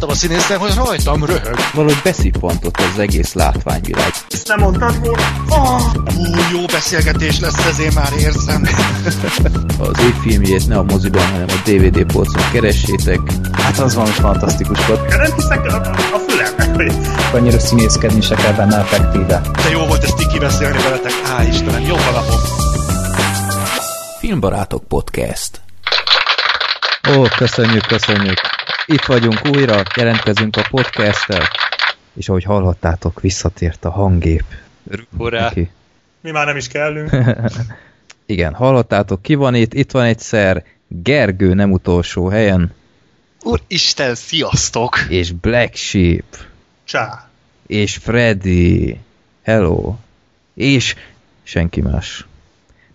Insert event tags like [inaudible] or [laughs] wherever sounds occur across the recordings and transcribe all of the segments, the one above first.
láttam a színészen, hogy rajtam röhög. Valahogy beszippantott az egész látványvilág. Ezt nem mondtad volna? Oh, ú, jó beszélgetés lesz, ezért már érzem. [laughs] Az ő filmjét ne a moziban, hanem a DVD polcon keressétek. Hát az valami fantasztikus volt. Nem hiszek a, a fülemnek, hogy Annyira színészkedni se kell benne effektíve. De jó volt ezt így kibeszélni veletek. Á, Istenem, jó alapom. Filmbarátok Podcast. Ó, köszönjük, köszönjük. Itt vagyunk újra, jelentkezünk a podcasttel, és ahogy hallhattátok, visszatért a hangép. Hurrá! Mi már nem is kellünk. [laughs] Igen, hallhattátok, ki van itt? Itt van egyszer Gergő nem utolsó helyen, Úristen, sziasztok! és Black Sheep, Csá. és Freddy, hello, és senki más.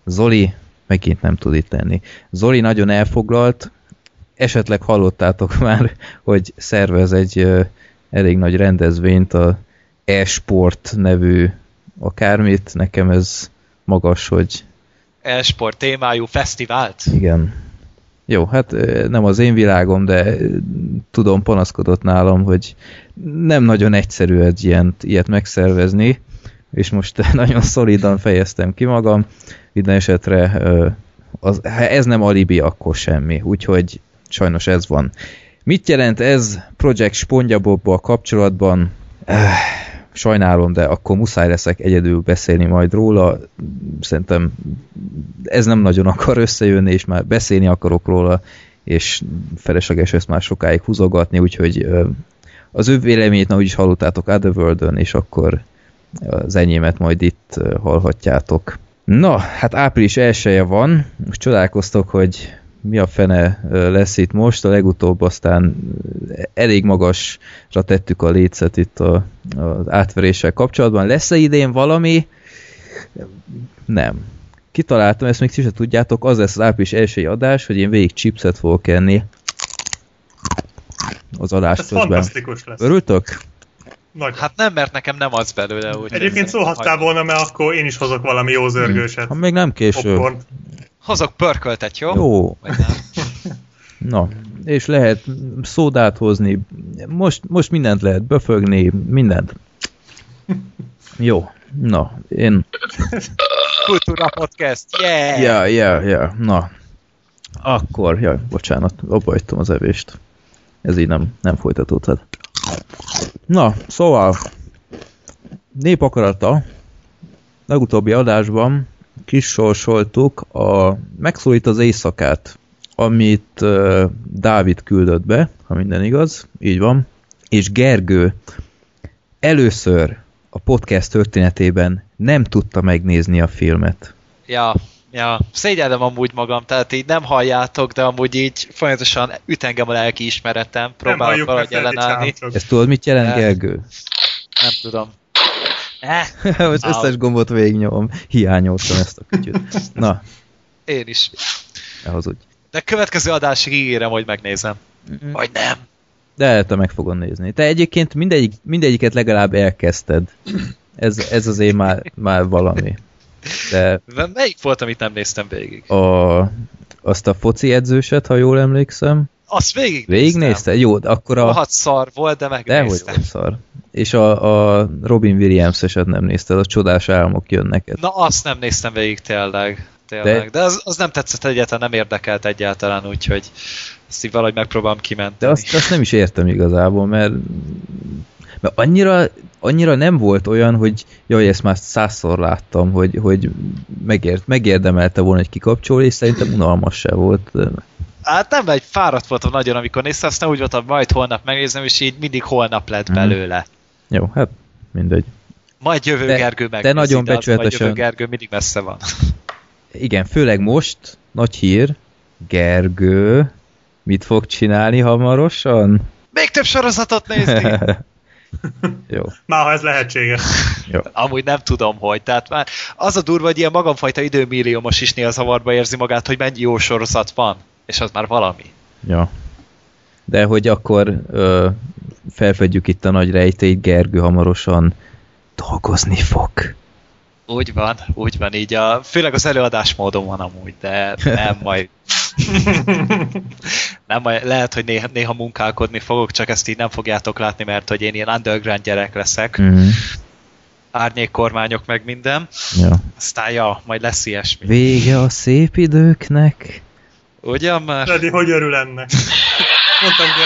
Zoli megint nem tud itt lenni. Zoli nagyon elfoglalt, esetleg hallottátok [laughs] már, hogy szervez egy elég nagy rendezvényt, a e-sport nevű akármit, nekem ez magas, hogy Elsport témájú fesztivált? igen. Jó, hát nem az én világom, de tudom, panaszkodott nálam, hogy nem nagyon egyszerű egy ilyen, ilyet megszervezni, és most [laughs] nagyon szolidan fejeztem ki magam, minden esetre az, ha ez nem alibi, akkor semmi, úgyhogy sajnos ez van. Mit jelent ez Project Spongyabobbal kapcsolatban? Eh, Sajnálom, de akkor muszáj leszek egyedül beszélni majd róla. Szerintem ez nem nagyon akar összejönni, és már beszélni akarok róla, és felesleges ezt már sokáig húzogatni, úgyhogy ö, az ő véleményét, ahogy is hallottátok Otherworld-ön, és akkor az enyémet majd itt ö, hallhatjátok. Na, hát április elsője van, most csodálkoztok, hogy mi a fene lesz itt most, a legutóbb aztán elég magasra tettük a lécet itt a, az átveréssel kapcsolatban. Lesz-e idén valami? Nem. Kitaláltam, ezt még ti tudjátok, az lesz az április elsői adás, hogy én végig chipset fogok enni az adás Ez közben. fantasztikus lesz. Örültök? Nagy. Hát nem, mert nekem nem az belőle. Úgy Egyébként szólhattál volna, mert akkor én is hozok valami jó zörgőset. Ha még nem késő. Popcorn. Hozok pörköltet, jó? Jó, Vagy nem? [laughs] na, és lehet szódát hozni, most, most mindent lehet böfögni, mindent. Jó, na, én, Kultúra podcast, yeah! ja, ja, ja, na, akkor, jaj, bocsánat, abba hagytam az evést. Ez így nem, nem folytatódhat. Na, szóval, népakarata, legutóbbi adásban kisorsoltuk a Megszólít az éjszakát, amit uh, Dávid küldött be, ha minden igaz, így van, és Gergő először a podcast történetében nem tudta megnézni a filmet. Ja, ja. Szégyellem amúgy magam, tehát így nem halljátok, de amúgy így folyamatosan üt engem a lelki ismeretem, próbálok valahogy ellenállni. Ezt tudod, mit jelent, Ne. Gergő? Nem tudom. Eh, az [laughs] összes gombot végignyomom, hiányoltam ezt a kütyüt. Na, én is. úgy. De következő adásig ígérem, hogy megnézem. Vagy nem. De te meg fogod nézni. Te egyébként mindegyik, mindegyiket legalább elkezdted. Ez, ez azért már, már valami. De De Melyik volt, amit nem néztem végig? a, azt a foci edzőset, ha jól emlékszem, Azt végig végignézte? Jó, akkor a... Rohadt szar volt, de Dehogy megnéztem. volt szar. És a, a Robin Williams-eset nem nézted, a csodás álmok jön neked. Na azt nem néztem végig tényleg. tényleg. De, de az, az nem tetszett egyáltalán, nem érdekelt egyáltalán, úgyhogy ezt így valahogy megpróbálom kimenteni. De azt, azt nem is értem igazából, mert, mert annyira, annyira nem volt olyan, hogy jaj, ezt már százszor láttam, hogy, hogy megért, megérdemelte volna egy kikapcsolni, és szerintem unalmas se volt. Hát nem, egy fáradt voltam nagyon, amikor néztem, aztán úgy voltam, majd holnap megnézem, és így mindig holnap lett Mhm. belőle. Jó, hát mindegy. Majd jövő De- Gergő de megnézi, nagyon de az majd becsületesen- jövő Gergő mindig messze van. [laughs] Igen, főleg most, nagy hír, Gergő, mit fog csinálni hamarosan? Még több sorozatot nézni! [laughs] Jó, Már ha ez lehetséges. [laughs] jó. Amúgy nem tudom, hogy. Tehát már az a durva, hogy ilyen magamfajta időmilliómos is néha zavarba érzi magát, hogy mennyi jó sorozat van. És az már valami. Ja. De hogy akkor ö, felfedjük itt a nagy rejtélyt, Gergő hamarosan dolgozni fog. Úgy van, úgy van, így a, főleg az előadás módon van amúgy, de nem majd. [laughs] Nem, majd lehet, hogy néha, néha munkálkodni fogok, csak ezt így nem fogjátok látni, mert hogy én ilyen underground gyerek leszek. Mhm. Árnyékkormányok meg minden. Ja. Aztán ja, majd lesz ilyesmi. Vége a szép időknek. Ugyan már? Freddy, hogy örül ennek? Mondtam, hogy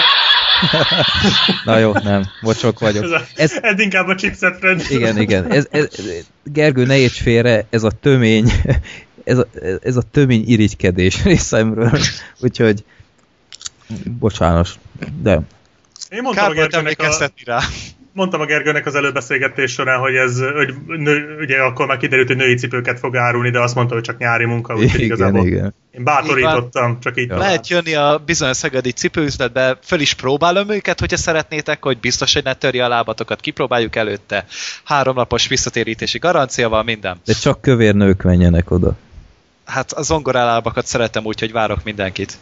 [laughs] Na jó, nem. Bocsok vagyok. ez, a, Ez, ez inkább a chipset, Freddy. igen, igen. Ez, ez, Gergő, ne érts félre, ez a tömény, ez a, ez a tömény irigykedés részemről. Úgyhogy, bocsánat, de Én mondtam a, Kár volt Gergőnek a, rá. Mondtam a Gergőnek az előbeszélgetés során, hogy ez, hogy nő, ugye akkor már kiderült, hogy női cipőket fog árulni, de azt mondta, hogy csak nyári munka, úgyhogy igen, igazából igen. én bátorítottam, csak így. Ja. Lehet jönni a bizonyos szegedi cipőüzletbe, föl is próbálom őket, hogyha szeretnétek, hogy biztos, hogy ne törje a lábatokat, kipróbáljuk előtte. Háromnapos visszatérítési garanciával, minden. De csak kövér nők menjenek oda. Hát a zongorálábakat szeretem úgy, hogy várok mindenkit.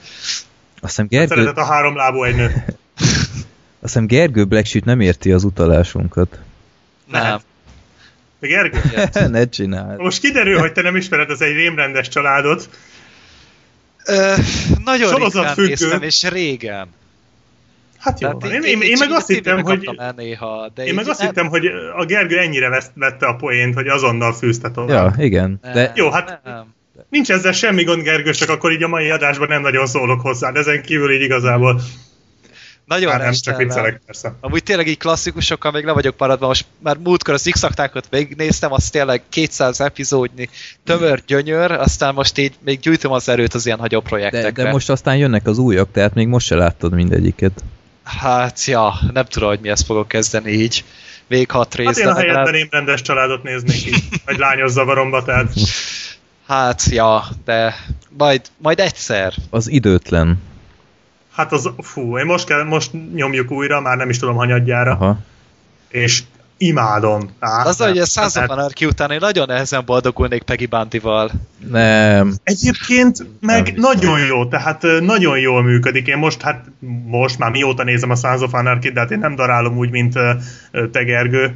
Azt hiszem Gergő, Szeretett a három lábú egy nő. [laughs] azt hiszem Gergő Black Sheep nem érti az utalásunkat. Nem. De Gergő, [laughs] ne csináld. most kiderül, hogy te nem ismered az egy rémrendes családot. Ö, nagyon Sorozat ritkán függő. néztem, és régen. Hát jó, van. Én, én, én, meg azt hittem, hogy néha, de én meg azt nem- hittem, hogy a Gergő ennyire vette a poént, hogy azonnal fűzte tovább. Ja, igen. De nem, Jó, hát- nem. Nincs ezzel semmi gond, Gergő, csak akkor így a mai adásban nem nagyon szólok hozzá, de ezen kívül így igazából Nagyon hát nem csak viccelek persze. Amúgy tényleg így klasszikusokkal még le vagyok maradva, most már múltkor az x végignéztem, az tényleg 200 epizódnyi tömör gyönyör, aztán most így még gyűjtöm az erőt az ilyen hagyó de, projektekre. de most aztán jönnek az újak, tehát még most se láttad mindegyiket. Hát, ja, nem tudom, hogy mihez fogok kezdeni így. Végig hat rész, Hát én de a helyetben legalább- rémrendes családot néznék így, egy lányos zavaromba, tehát Hát, ja, de majd, majd egyszer. Az időtlen. Hát az, fú, én most, kell, most nyomjuk újra, már nem is tudom hanyadjára, Aha. és imádom. Á, Az, hogy a Sons of Anarchy után én nagyon nehezen boldogulnék Peggy Bundyval. Nem. Egyébként meg Nem nagyon jó, tehát nagyon jól működik. Én most, hát most már mióta nézem a Sons of Anarchy, de hát én nem darálom úgy, mint ö, ö, te Gergő.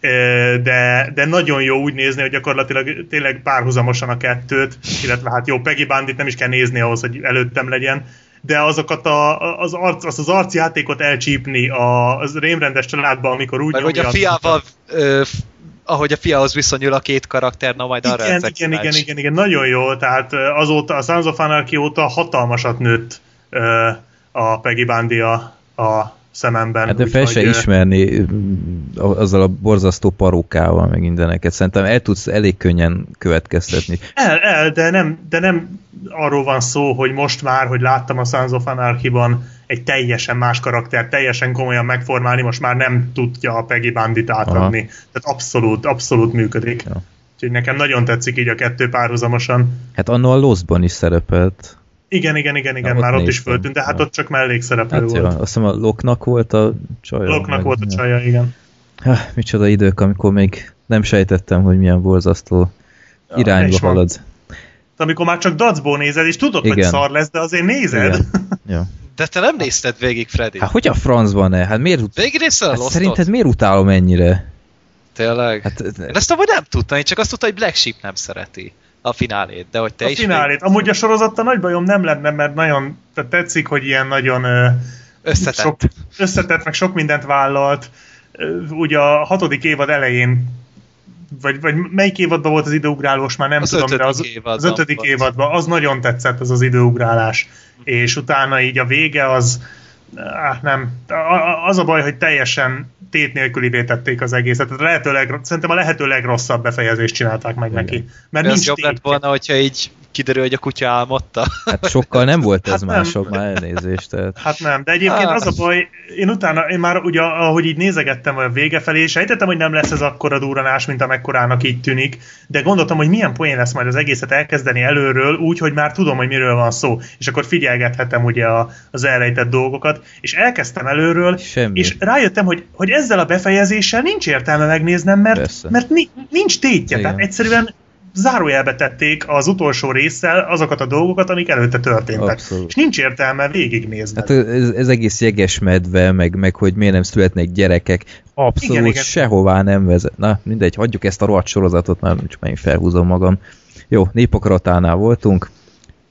Ö, De, de nagyon jó úgy nézni, hogy gyakorlatilag tényleg párhuzamosan a kettőt, illetve hát jó, Peggy Bandit nem is kell nézni ahhoz, hogy előttem legyen, de azokat a, az, arc, azt az arcjátékot elcsípni a, az rémrendes családban, amikor úgy Meg hogy a fiával, ö, ahogy a fiahoz viszonyul a két karakter, na majd arra igen, ezek igen, igen, kíváncsi. igen, igen, nagyon jó, tehát azóta, a Sons of Anarchy óta hatalmasat nőtt ö, a Peggy Bundy a, a szememben. Hát de fel se ismerni azzal a borzasztó parókával, meg mindeneket. Szerintem el tudsz elég könnyen következtetni. El, el, de nem, de nem arról van szó, hogy most már, hogy láttam a Sons of Anarchy-ban egy teljesen más karakter, teljesen komolyan megformálni, most már nem tudja a Peggy Bandit átadni. Tehát abszolút, abszolút működik. Ja. Úgyhogy nekem nagyon tetszik így a kettő párhuzamosan. Hát annó a Lostban is szerepelt. Igen, igen, igen, igen, Na, ott már ott is föltűnt, de hát ott csak mellékszereplő Hát ja, volt. azt hiszem a Loknak volt a csaja. Loknak volt a ja. csaja, igen. Ha, micsoda idők, amikor még nem sejtettem, hogy milyen borzasztó Ja, irányba van. halad. Amikor már csak dacból nézed, és tudod, hogy Igen. szar lesz, de azért nézed. Igen. [laughs] Ja. De te nem nézted végig, Freddy. Hát hogy a francban ne? Hát miért, Végig hát Lostot? szerinted miért utálom ennyire? Tényleg? Hát, Én ezt amúgy nem tudtam, én csak azt tudtam, hogy Black Sheep nem szereti a finálét, de hogy te a is finálét. Amúgy a sorozattal nagy bajom nem lenne, mert nagyon tehát tetszik, hogy ilyen nagyon összetett. sok, összetett, meg sok mindent vállalt. Ugye a hatodik évad elején vagy, vagy melyik évadban volt az időugrálós, már nem Az tudom, de az, évadban az ötödik volt. évadban, az nagyon tetszett, az az időugrálás. És utána így a vége az, áh, nem, az a baj, hogy teljesen tét nélkülivé tették az egészet. Tehát a lehető leg, szerintem a lehető legrosszabb befejezést csinálták meg Igen. neki. Mert De az nincs jobb lett volna, hogyha így kiderül, hogy a kutya álmodta. hát sokkal nem volt ez Hát nem. mások, már elnézést. Tehát. Hát nem, de egyébként Ah. az a baj, én utána, én már ugye, ahogy így nézegettem a vége felé, sejtettem, hogy nem lesz ez akkora durranás, mint amekkorának így tűnik, de gondoltam, hogy milyen poén lesz majd az egészet elkezdeni előről, úgy, hogy már tudom, hogy miről van szó, és akkor figyelgethetem ugye a, az elrejtett dolgokat, és elkezdtem előről, Semmi. és rájöttem, hogy, hogy ezzel a befejezéssel nincs értelme megnéznem, mert, Persze. mert ni, nincs tétje, Igen. tehát egyszerűen zárójelbe tették az utolsó résszel azokat a dolgokat, amik előtte történtek. Abszolút. És nincs értelme végignézni. Hát ez, ez egész jeges medve, meg, meg hogy miért nem születnek gyerekek, abszolút Igen, igen, sehová nem vezet. Na, mindegy, hagyjuk ezt a rohadt sorozatot, már csak megint felhúzom magam. Jó, népakaratánál voltunk.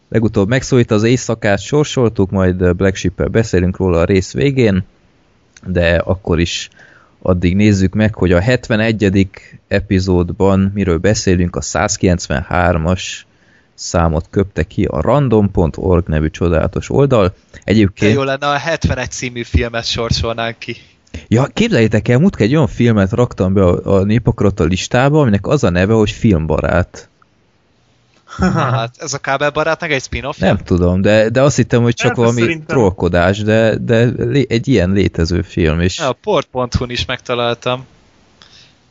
legutóbb megszólít az éjszakát, sorsoltuk, majd Black Ship-el beszélünk róla a rész végén, de akkor is addig nézzük meg, hogy a 71. epizódban miről beszélünk, a 193-as számot köpte ki a random.org nevű csodálatos oldal. De Egyébként... jó lenne, a 71 című filmet sorsolnánk ki. Ja, képzeljétek el, múltkor egy olyan filmet raktam be a, a népakarata listába, aminek az a neve, hogy filmbarát. [laughs] Hát ez a kábelbarátnak egy spin-off Nem tudom, de, de azt hittem, hogy csak Hát, valami szerintem- trollkodás, de, de egy ilyen létező film, és Ja, a port.hu-n is megtaláltam.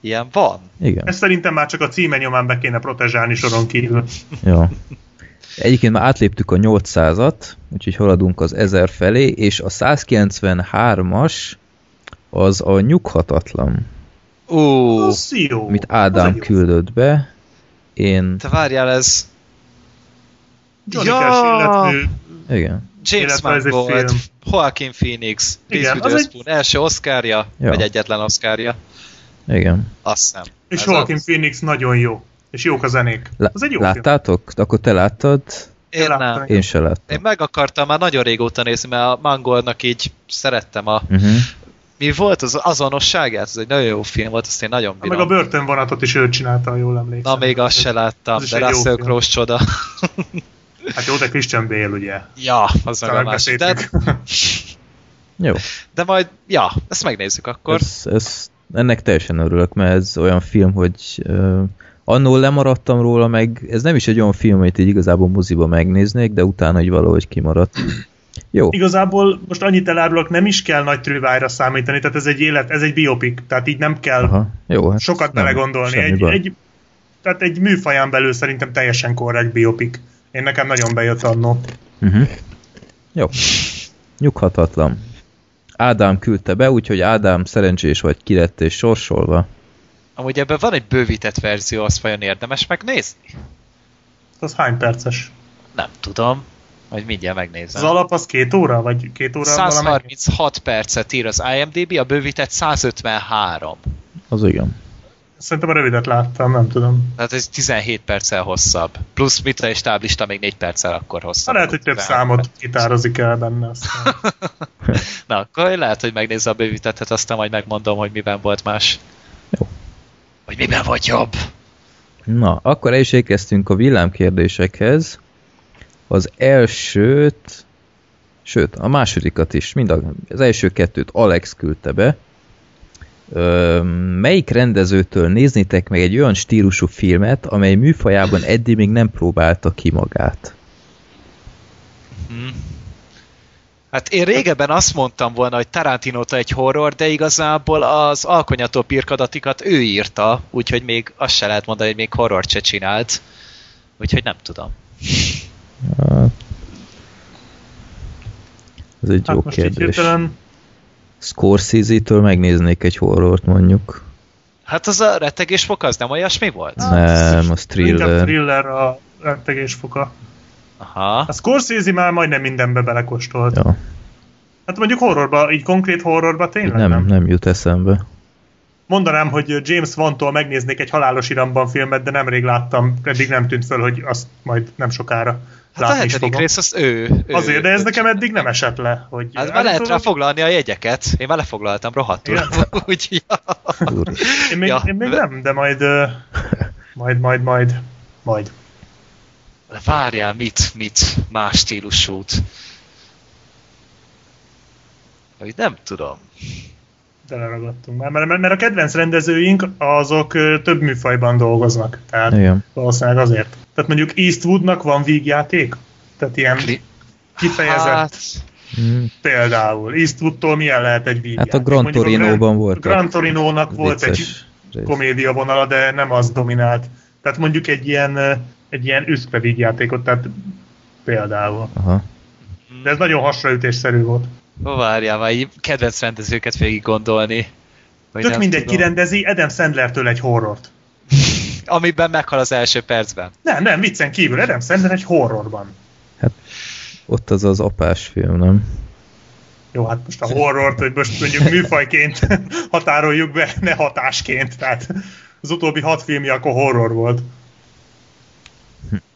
Ilyen van. igen. Ezt szerintem már csak a címe nyomán be kéne protezsálni soron kívül. Ja. Egyébként már átléptük a 800-at, úgyhogy haladunk az 1000 felé, és a 193-as az a nyughatatlan, jó. amit Ádám jó. küldött be. Én, te várjál, ez Johnny Ja! Cash igen, James Illetve ez egy Mangold, film. Joaquin Phoenix, Reese Igen, Witherspoon, első oszkárja, Ja. vagy egyetlen oszkárja, igen. azt hiszem. és Ez Joaquin az. Phoenix nagyon jó. És jók a zenék. Lá- Az egy jó film. láttátok? Akkor te láttad? Én láttam. nem. Én se láttam. Én meg akartam már nagyon régóta nézni, mert a Mangoldnak így szerettem a... Uh-huh. Mi volt az azonosságát? Ez egy nagyon jó film volt, azt én nagyon Meg bírom. a börtönvonatot is ő csinálta, ha jól emlékszem. Na, még azt se láttam, Az de egy Russell film. Crowe csoda. [laughs] Hát jó, de Christian Bale, ugye. ja, az meg a Talán másik. De. [laughs] Jó, de majd, ja, ezt megnézzük akkor. ez, ez, ennek teljesen örülök, mert ez olyan film, hogy uh, annól lemaradtam róla, meg ez nem is egy olyan film, amit így igazából moziba megnéznék, de utána így valahogy kimaradt. Jó, Igazából most annyit elárulok, nem is kell nagy trüvájra számítani, tehát ez egy élet, ez egy biopik, tehát így nem kell Aha, jó, hát sokat belegondolni. Egy, egy, tehát egy műfaján belül szerintem teljesen korrekt biopik. Én nekem nagyon bejött annó. Uh-huh. Jó. Nyughatatlan. Ádám küldte be, úgyhogy Ádám szerencsés vagy ki lett és sorsolva. Amúgy ebben van egy bővített verzió, azt vajon érdemes megnézni? Az hány perces? Nem tudom. Majd mindjárt Az megnézem. alap az két óra? Vagy két óra valamennyi? 136 percet ír az IMDB, a bővített 153. Az igen. Szerintem a rövidet láttam, nem tudom. Tehát ez 17 perccel hosszabb. Plusz Mitra és táblista még 4 perccel akkor Ha hosszabb. lehet, hogy több 13 számot gitározik el benne. Aztán. [laughs] Na, akkor lehet, hogy megnézze a bővítettet, aztán majd megmondom, hogy miben volt más. Jó. Hogy miben volt jobb. Na, akkor el is érkeztünk a villámkérdésekhez. Az elsőt, sőt, a másodikat is, mind a, az első kettőt Alex küldte be. Ö, melyik rendezőtől néznitek meg egy olyan stílusú filmet, amely műfajában eddig még nem próbálta ki magát? Hm. Hát én régebben azt mondtam volna, hogy tarantino egy horror, de igazából az alkonyató pirkadatikat ő írta, úgyhogy még azt se lehet mondani, hogy még horror se csinált. Úgyhogy nem tudom. Hát, Ez egy Hát jó most így kérdés. hirtelen Scorsese-től megnéznék egy horrort mondjuk. Hát az a rettegés foka, az nem olyasmi volt? Nem, az inkább thriller. thriller a rettegés foka. Aha. A Scorsese már majdnem mindenbe belekóstolt. Ja, Hát mondjuk horrorba, így konkrét horrorba tényleg nem. nem, nem jut eszembe. Mondanám, hogy James Wan-tól megnéznék egy halálos iramban filmet, de nemrég láttam, eddig nem tűnt föl, hogy azt majd nem sokára Hát a látni is hetedik rész az ő. ő Azért, de ez ő nekem eddig nem esett le. Hogy Hát már lehet rá foglalni a jegyeket. Én vele foglaltam rohadtul. Igen? [laughs] Úgyhogy ja. Én még, Ja. én még nem, de majd, majd, majd, majd, majd. Várjál, mit, mit, más stílusút. Hogy nem tudom. Teleragadtunk már, mert, mert a kedvenc rendezőink azok több műfajban dolgoznak. Tehát Igen. valószínűleg azért. Tehát mondjuk Eastwoodnak van vígjáték? Tehát ilyen kifejezett Hát, Hmm. például. Eastwoodtól milyen lehet egy vígjáték? Hát a Gran Torino-ban voltak Gran Torinónak volt egy komédia vonala, de nem az dominált. Tehát mondjuk egy ilyen, egy ilyen üszkve vígjátékot, tehát például. Aha. De ez nagyon hasraütésszerű volt. Várjál, már így kedvenc rendezőket végig gondolni. Vagy Tök nem mindegy, tudom. kirendezi Adam Sandlertől egy horrort. [laughs] Amiben meghal az első percben. Nem, nem, viccen kívül, Adam Sandler egy horrorban. Ott az az apás film, nem? Jó, hát most a horrort, hogy most mondjuk műfajként [laughs] határoljuk be, ne hatásként. Tehát az utóbbi hat filmje akkor horror volt.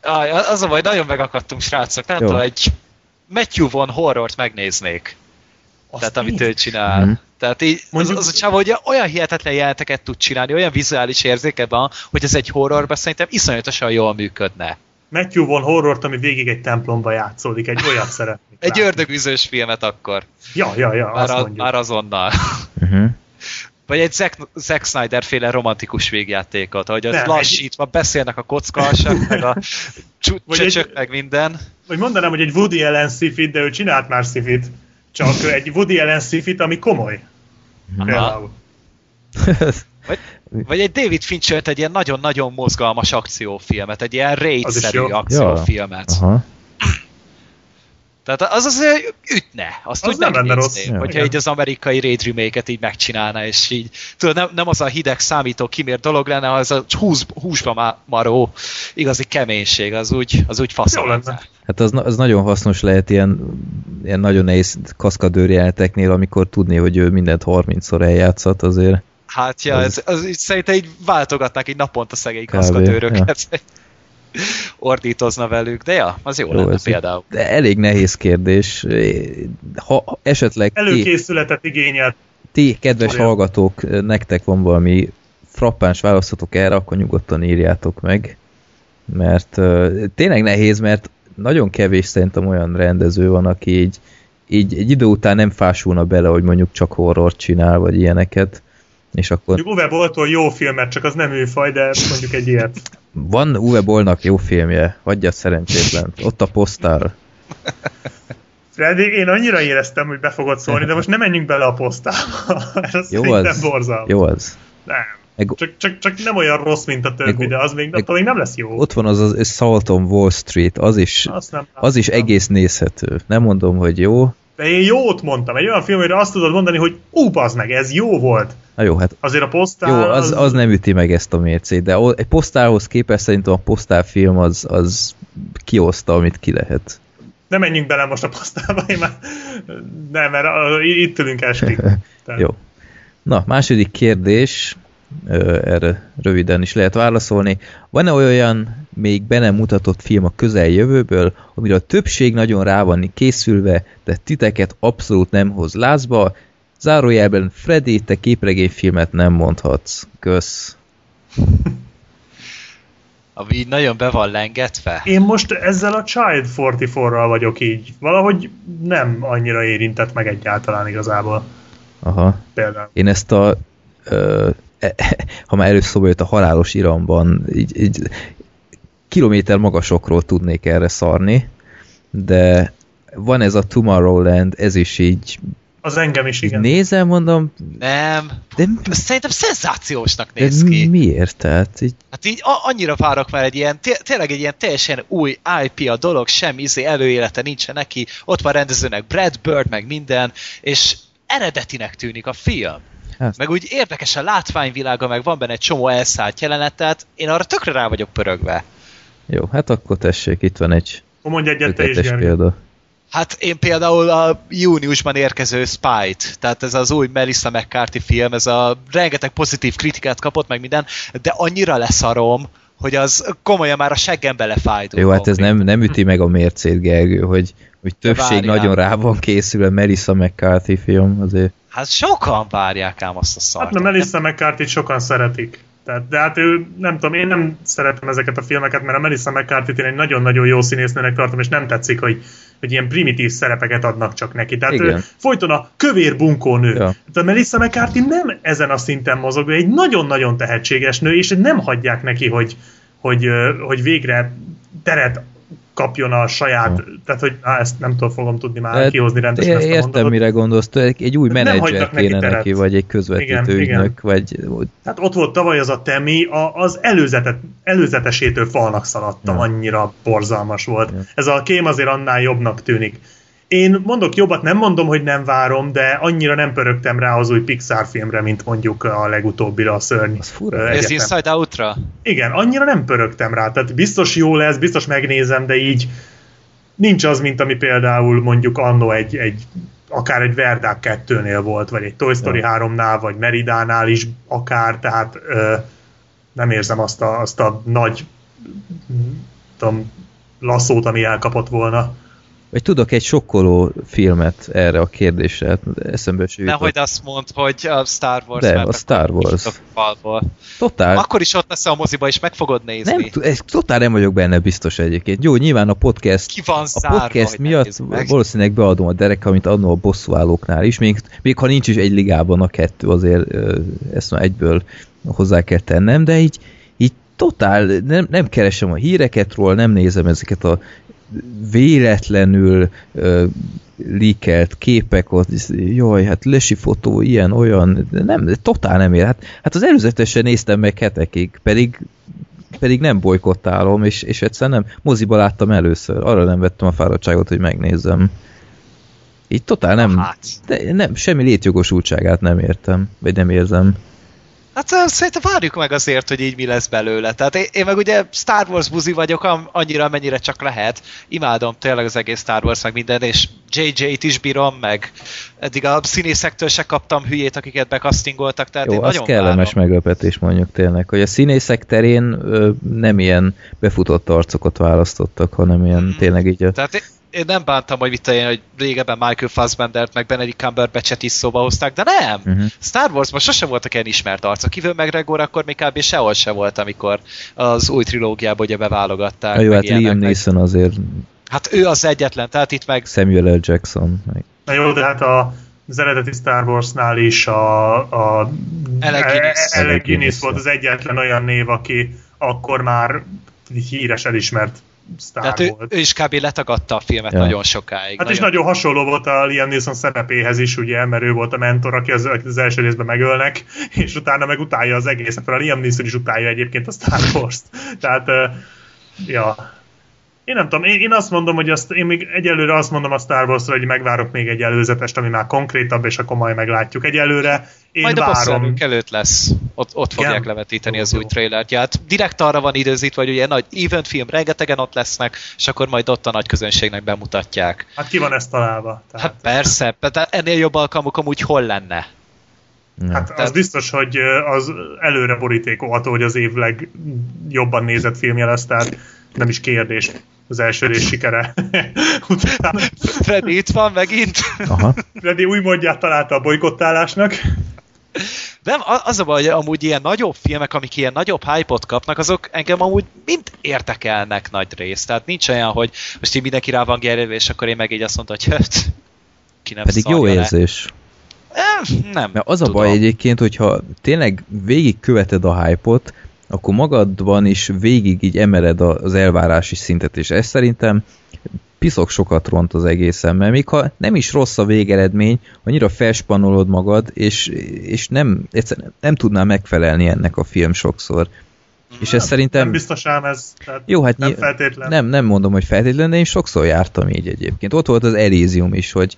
Aj, az a baj, nagyon megakadtunk, srácok. Nem Jó. tudom, egy Matthew von horrort megnéznék. Azt Tehát amit így? ő csinál. Mhm. Tehát így, az, Mondjuk- az a csávó, hogy olyan hihetetlen jeleneteket tud csinálni, olyan vizuális érzéke van, hogy ez egy horrorban szerintem iszonyatosan jól működne. Matthew von Horrort, ami végig egy templomba játszódik, egy olyat [laughs] szeretnék. Egy látni. ördögűzős filmet akkor. Ja, ja, ja, Már, azt a, már azonnal. Uh-huh. Vagy egy Zack, Zack Snyder féle romantikus végjátékot, ahogy az lassítva beszélnek a kockalsak, meg a [laughs] csöcsök, egy- meg minden. Vagy mondanám, hogy egy Woody Allen szifit, de ő csinált már szifit. Csak egy Woody Allen szifit, ami komoly. Például. [laughs] Vagy, vagy egy David Fincher egy ilyen nagyon-nagyon mozgalmas akciófilmet, egy ilyen raid-szerű akciófilmet. Aha. Tehát az azért ütne, azt Az úgy nem lenne rossz. hogyha Igen. így az amerikai raid remake-et így megcsinálná, és így, tudod, nem, nem az a hideg számító kimért dolog lenne, hanem az a húsz, húsba maró igazi keménység, az úgy, az úgy faszol lenne. lenne. Hát az, az nagyon hasznos lehet ilyen, ilyen nagyon nehéz kaszkadőr jeleneteknél, amikor tudni, hogy ő mindent 30-szor eljátszhat azért. Hát ja, Az- ez, az, így szerintem így váltogatnák így naponta szegény Kb. kaszkadőröket. [laughs] Ordítozna velük, de ja, az jó, Jó, lenne ez- például. De elég nehéz kérdés. Ha esetleg ti, Előkészületet igényelt. ti, kedves Sorry. hallgatók, nektek van valami frappáns választatok erre, akkor nyugodtan írjátok meg. Mert uh, tényleg nehéz, mert nagyon kevés szerintem olyan rendező van, aki így, így egy idő után nem fásulna bele, hogy mondjuk csak horror csinál, vagy ilyeneket. És akkor Mondjuk Uwe Bolltól jó filmet, csak az nem műfaj, de mondjuk egy ilyet. van Uwe Bollnak jó filmje, hagyja szerencsétlen. Ott a posztál. Freddy, én annyira éreztem, hogy be fogod szólni, de most nem menjünk bele a posztába. [laughs] Ez Jó az. borzalmas. Jó az. Nem. Meg- Csak, csak, csak nem olyan rossz, mint a többi, Meg- de az még, meg- attól még nem lesz jó. Ott van az az Assault on Wall Street, az is, Azt nem az is láttam. egész nézhető. Nem mondom, hogy jó. De én jót mondtam, egy olyan film, hogy azt tudod mondani, hogy ú, bazd meg, ez jó volt. Na jó, hát Azért a posztál... jó, az, az nem üti meg ezt a mércét, de egy posztálhoz képest szerintem a posztálfilm az, az kioszta, amit ki lehet. Nem menjünk bele most a posztálba, én már... Nem, mert itt ülünk estig. Tehát- [laughs] Jó. Na, második kérdés, erre röviden is lehet válaszolni. Van-e olyan még be nem mutatott film a közeljövőből, amire a többség nagyon rá van készülve, de titeket abszolút nem hoz lázba? Zárójelben Freddy, te képregényfilmet nem mondhatsz. Kösz. [laughs] Ami így nagyon be van lengetve. Én most ezzel a Child 44-ral vagyok így. Valahogy nem annyira érintett meg egyáltalán igazából. Aha. Például. Én ezt a ö, e, ha már először jött a halálos iramban, így, így kilométer magasokról tudnék erre szarni, de van ez a Tomorrowland, ez is így, Az engem is, igen. nézem, mondom, Nem, de, szerintem szenzációsnak de néz ki. miért? Tehát így, Hát így annyira várok már egy ilyen, té- tényleg egy ilyen teljesen új IP a dolog, semmi izé előélete nincsen neki, ott van rendezőnek Brad Bird, meg minden, és eredetinek tűnik a film. Hát. Meg úgy érdekes a látványvilága, meg van benne egy csomó elszállt jelenet, tehát én arra tökre rá vagyok pörögve. Jó, hát akkor tessék, itt van egy mondj egyet te is, példa. Hát én például a júniusban érkező Spite, tehát ez az új Melissa McCarthy film, ez a rengeteg pozitív kritikát kapott, meg minden, de annyira leszarom, hogy az komolyan már a seggem belefájdul. Jó, hát ez nem, nem üti meg a mércét, Gergő, hogy, hogy többség várjál. nagyon rá van készülve Melissa McCarthy film, azért Hát sokan várják ám azt a szart. Hát mert Melissa McCarthy-t sokan szeretik. Tehát, de hát ő, nem tudom, én nem szeretem ezeket a filmeket, mert a Melissa McCarthy-t én egy nagyon-nagyon jó színésznőnek tartom, és nem tetszik, hogy, hogy ilyen primitív szerepeket adnak csak neki. Tehát Igen. ő folyton a kövér bunkónő. Ja. De Melissa McCarthy nem ezen a szinten mozog, ő egy nagyon-nagyon tehetséges nő, és nem hagyják neki, hogy, hogy, hogy végre teret kapjon a saját, tehát hogy á, ezt nem tudom, fogom tudni már Hát, kihozni rendesen ezt a Értem, mondatot. mire gondolsz, egy új menedzser neki kéne teret. neki, vagy egy közvetítő Igen, igen. ügynök, vagy Hát ott volt tavaly az a Temi, a, az előzetet, előzetesétől falnak szaladtam, Ja. annyira borzalmas volt. Ja. Ez a kém azért annál jobbnak tűnik. Én mondok jobbat, nem mondom, hogy nem várom, de annyira nem pörögtem rá az új Pixar filmre, mint mondjuk a legutóbbira a szörny. Az fura. Ez. Inside Out-ra? Igen, annyira nem pörögtem rá, tehát biztos jó lesz, biztos megnézem, de így nincs az, mint ami például mondjuk annó egy, egy akár egy Verdák 2-nél volt, vagy egy Toy Story Ja. 3-nál, vagy Meridánál is akár, tehát ö, nem érzem azt a, azt a nagy tudom, lasszót, ami elkapott volna. Vagy tudok egy sokkoló filmet erre a kérdésre, hát eszembe se jutott. Nehogy azt mondd, hogy a Star Wars. De, a Star Wars. a. Totál, Akkor is ott lesz a moziba, és meg fogod nézni. nem, ez, totál nem vagyok benne biztos egyébként. Jó, nyilván a podcast Ki van a zárva, podcast hogy miatt valószínűleg beadom a derek, amit annó a bosszúállóknál is, még, még ha nincs is egy ligában a kettő, azért ezt már egyből hozzá kell tennem, de így, így totál nem, nem keresem a híreket róla, nem nézem ezeket a véletlenül ö, líkelt képek ott, jaj, hát lesi fotó, ilyen, olyan, nem, totál nem ér. Hát, hát az előzetesen néztem meg hetekig, pedig pedig nem bolykottálom, és, és egyszerűen nem, moziba láttam először, arra nem vettem a fáradtságot, hogy megnézzem. Így totál nem, Hát. de nem, semmi létjogosultságát nem értem, vagy nem érzem. Hát szerintem várjuk meg azért, hogy így mi lesz belőle. Tehát én, én meg ugye Star Wars buzi vagyok annyira, amennyire csak lehet. Imádom tényleg az egész Star Wars, meg minden, és JJ-t is bírom, meg eddig a színészektől se kaptam hülyét, akiket bekasztingoltak, tehát Jó, én az nagyon kellemes várom. meglepetés mondjuk tényleg, hogy a színészek terén ö, nem ilyen befutott arcokat választottak, hanem ilyen Mhm. tényleg így a... Tehát én, nem bántam, hogy mit én, hogy régebben Michael Fassbendert, meg Benedict Cumberbatchet is szóba hozták, de nem! Uh-huh. Star Warsban sose voltak ilyen ismert arcok. Kívül McGregor akkor még kb. sehol se volt, amikor az új trilógiába ugye beválogatták. Na jó, hát Liam Neeson azért Hát ő az egyetlen, tehát itt meg Samuel L. Jackson. Meg. Na jó, de hát a, az eredeti Star Warsnál is a, a Alec Guinness volt az egyetlen olyan név, aki akkor már híres, elismert sztár tehát ő, volt. ő, is kb. letagadta a filmet Ja. nagyon sokáig. Hát és nagyon hasonló volt a Liam Neeson szerepéhez is, ugye, mert ő volt a mentor, aki az, az első részben megölnek, [laughs] és utána meg utálja az egészet, mert a Liam Neeson is utálja egyébként a Star Wars-t. Tehát, ja. Én nem tudom, én, én azt mondom, hogy azt, én még egyelőre azt mondom a Star wars hogy megvárok még egy előzetest, ami már konkrétabb, és akkor majd meglátjuk. Egyelőre én Majd a várom. bosszúállók előtt lesz. Ott, ott Igen? fogják levetíteni Jó, az új jó. trailert. Ja, hát direkt arra van időzítve, hogy ugye nagy event film, rengetegen ott lesznek, és akkor majd ott a nagy közönségnek bemutatják. Hát ki van ezt találva? Tehát, Hát persze, tehát ennél jobb alkalmuk amúgy hol lenne? Ja. Hát az Tehát- biztos, hogy az előre borítékolható, hogy az év legjobban nézett filmje lesz, tehát nem is kérdés az első rész sikere. [laughs] Utána Freddy itt van megint. Aha. Freddy új módját találta a bolykottálásnak. Nem, a- az a baj, hogy amúgy ilyen nagyobb filmek, amik ilyen nagyobb hype-ot kapnak, azok engem amúgy mind értekelnek nagy részt. Tehát nincs olyan, hogy most így mindenki rá van gerjedve, és akkor én meg így azt mondta, hogy hát, ki nem Pedig jó le. érzés. Eh, Nem, Mert az a tudom. baj egyébként, hogyha tényleg végig követed a hype-ot, akkor magadban is végig így emeled az elvárási szintet, és ez szerintem piszok sokat ront az egészen, mert még ha nem is rossz a végeredmény, annyira felspanolod magad, és, és nem, egyszerűen nem tudnál megfelelni ennek a film sokszor. És ez szerintem... Nem biztos ám ez. Tehát Jó, hát nem feltétlen. Nem, nem mondom, hogy feltétlenül, de én sokszor jártam így egyébként. Ott volt az Elysium is, hogy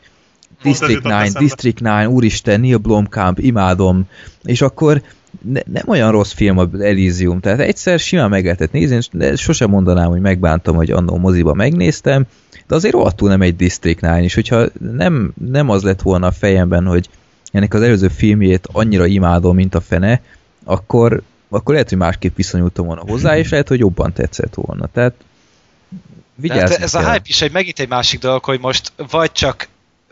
District jutott 9, eszembe. District 9, úristen, Neil Blomkamp, imádom. És akkor ne, nem olyan rossz film az Elysium, tehát egyszer simán meg lehetett nézni, de sosem mondanám, hogy megbántam, hogy annó moziba megnéztem, de azért rohadtul nem egy District 9 is, hogyha nem, nem az lett volna a fejemben, hogy ennek az előző filmjét annyira imádom, mint a fene, akkor, akkor lehet, hogy másképp viszonyultam volna hozzá, és lehet, hogy jobban tetszett volna. Tehát vigyázni Tehát ez a kell. hype is egy megint egy másik dolog, hogy most vagy csak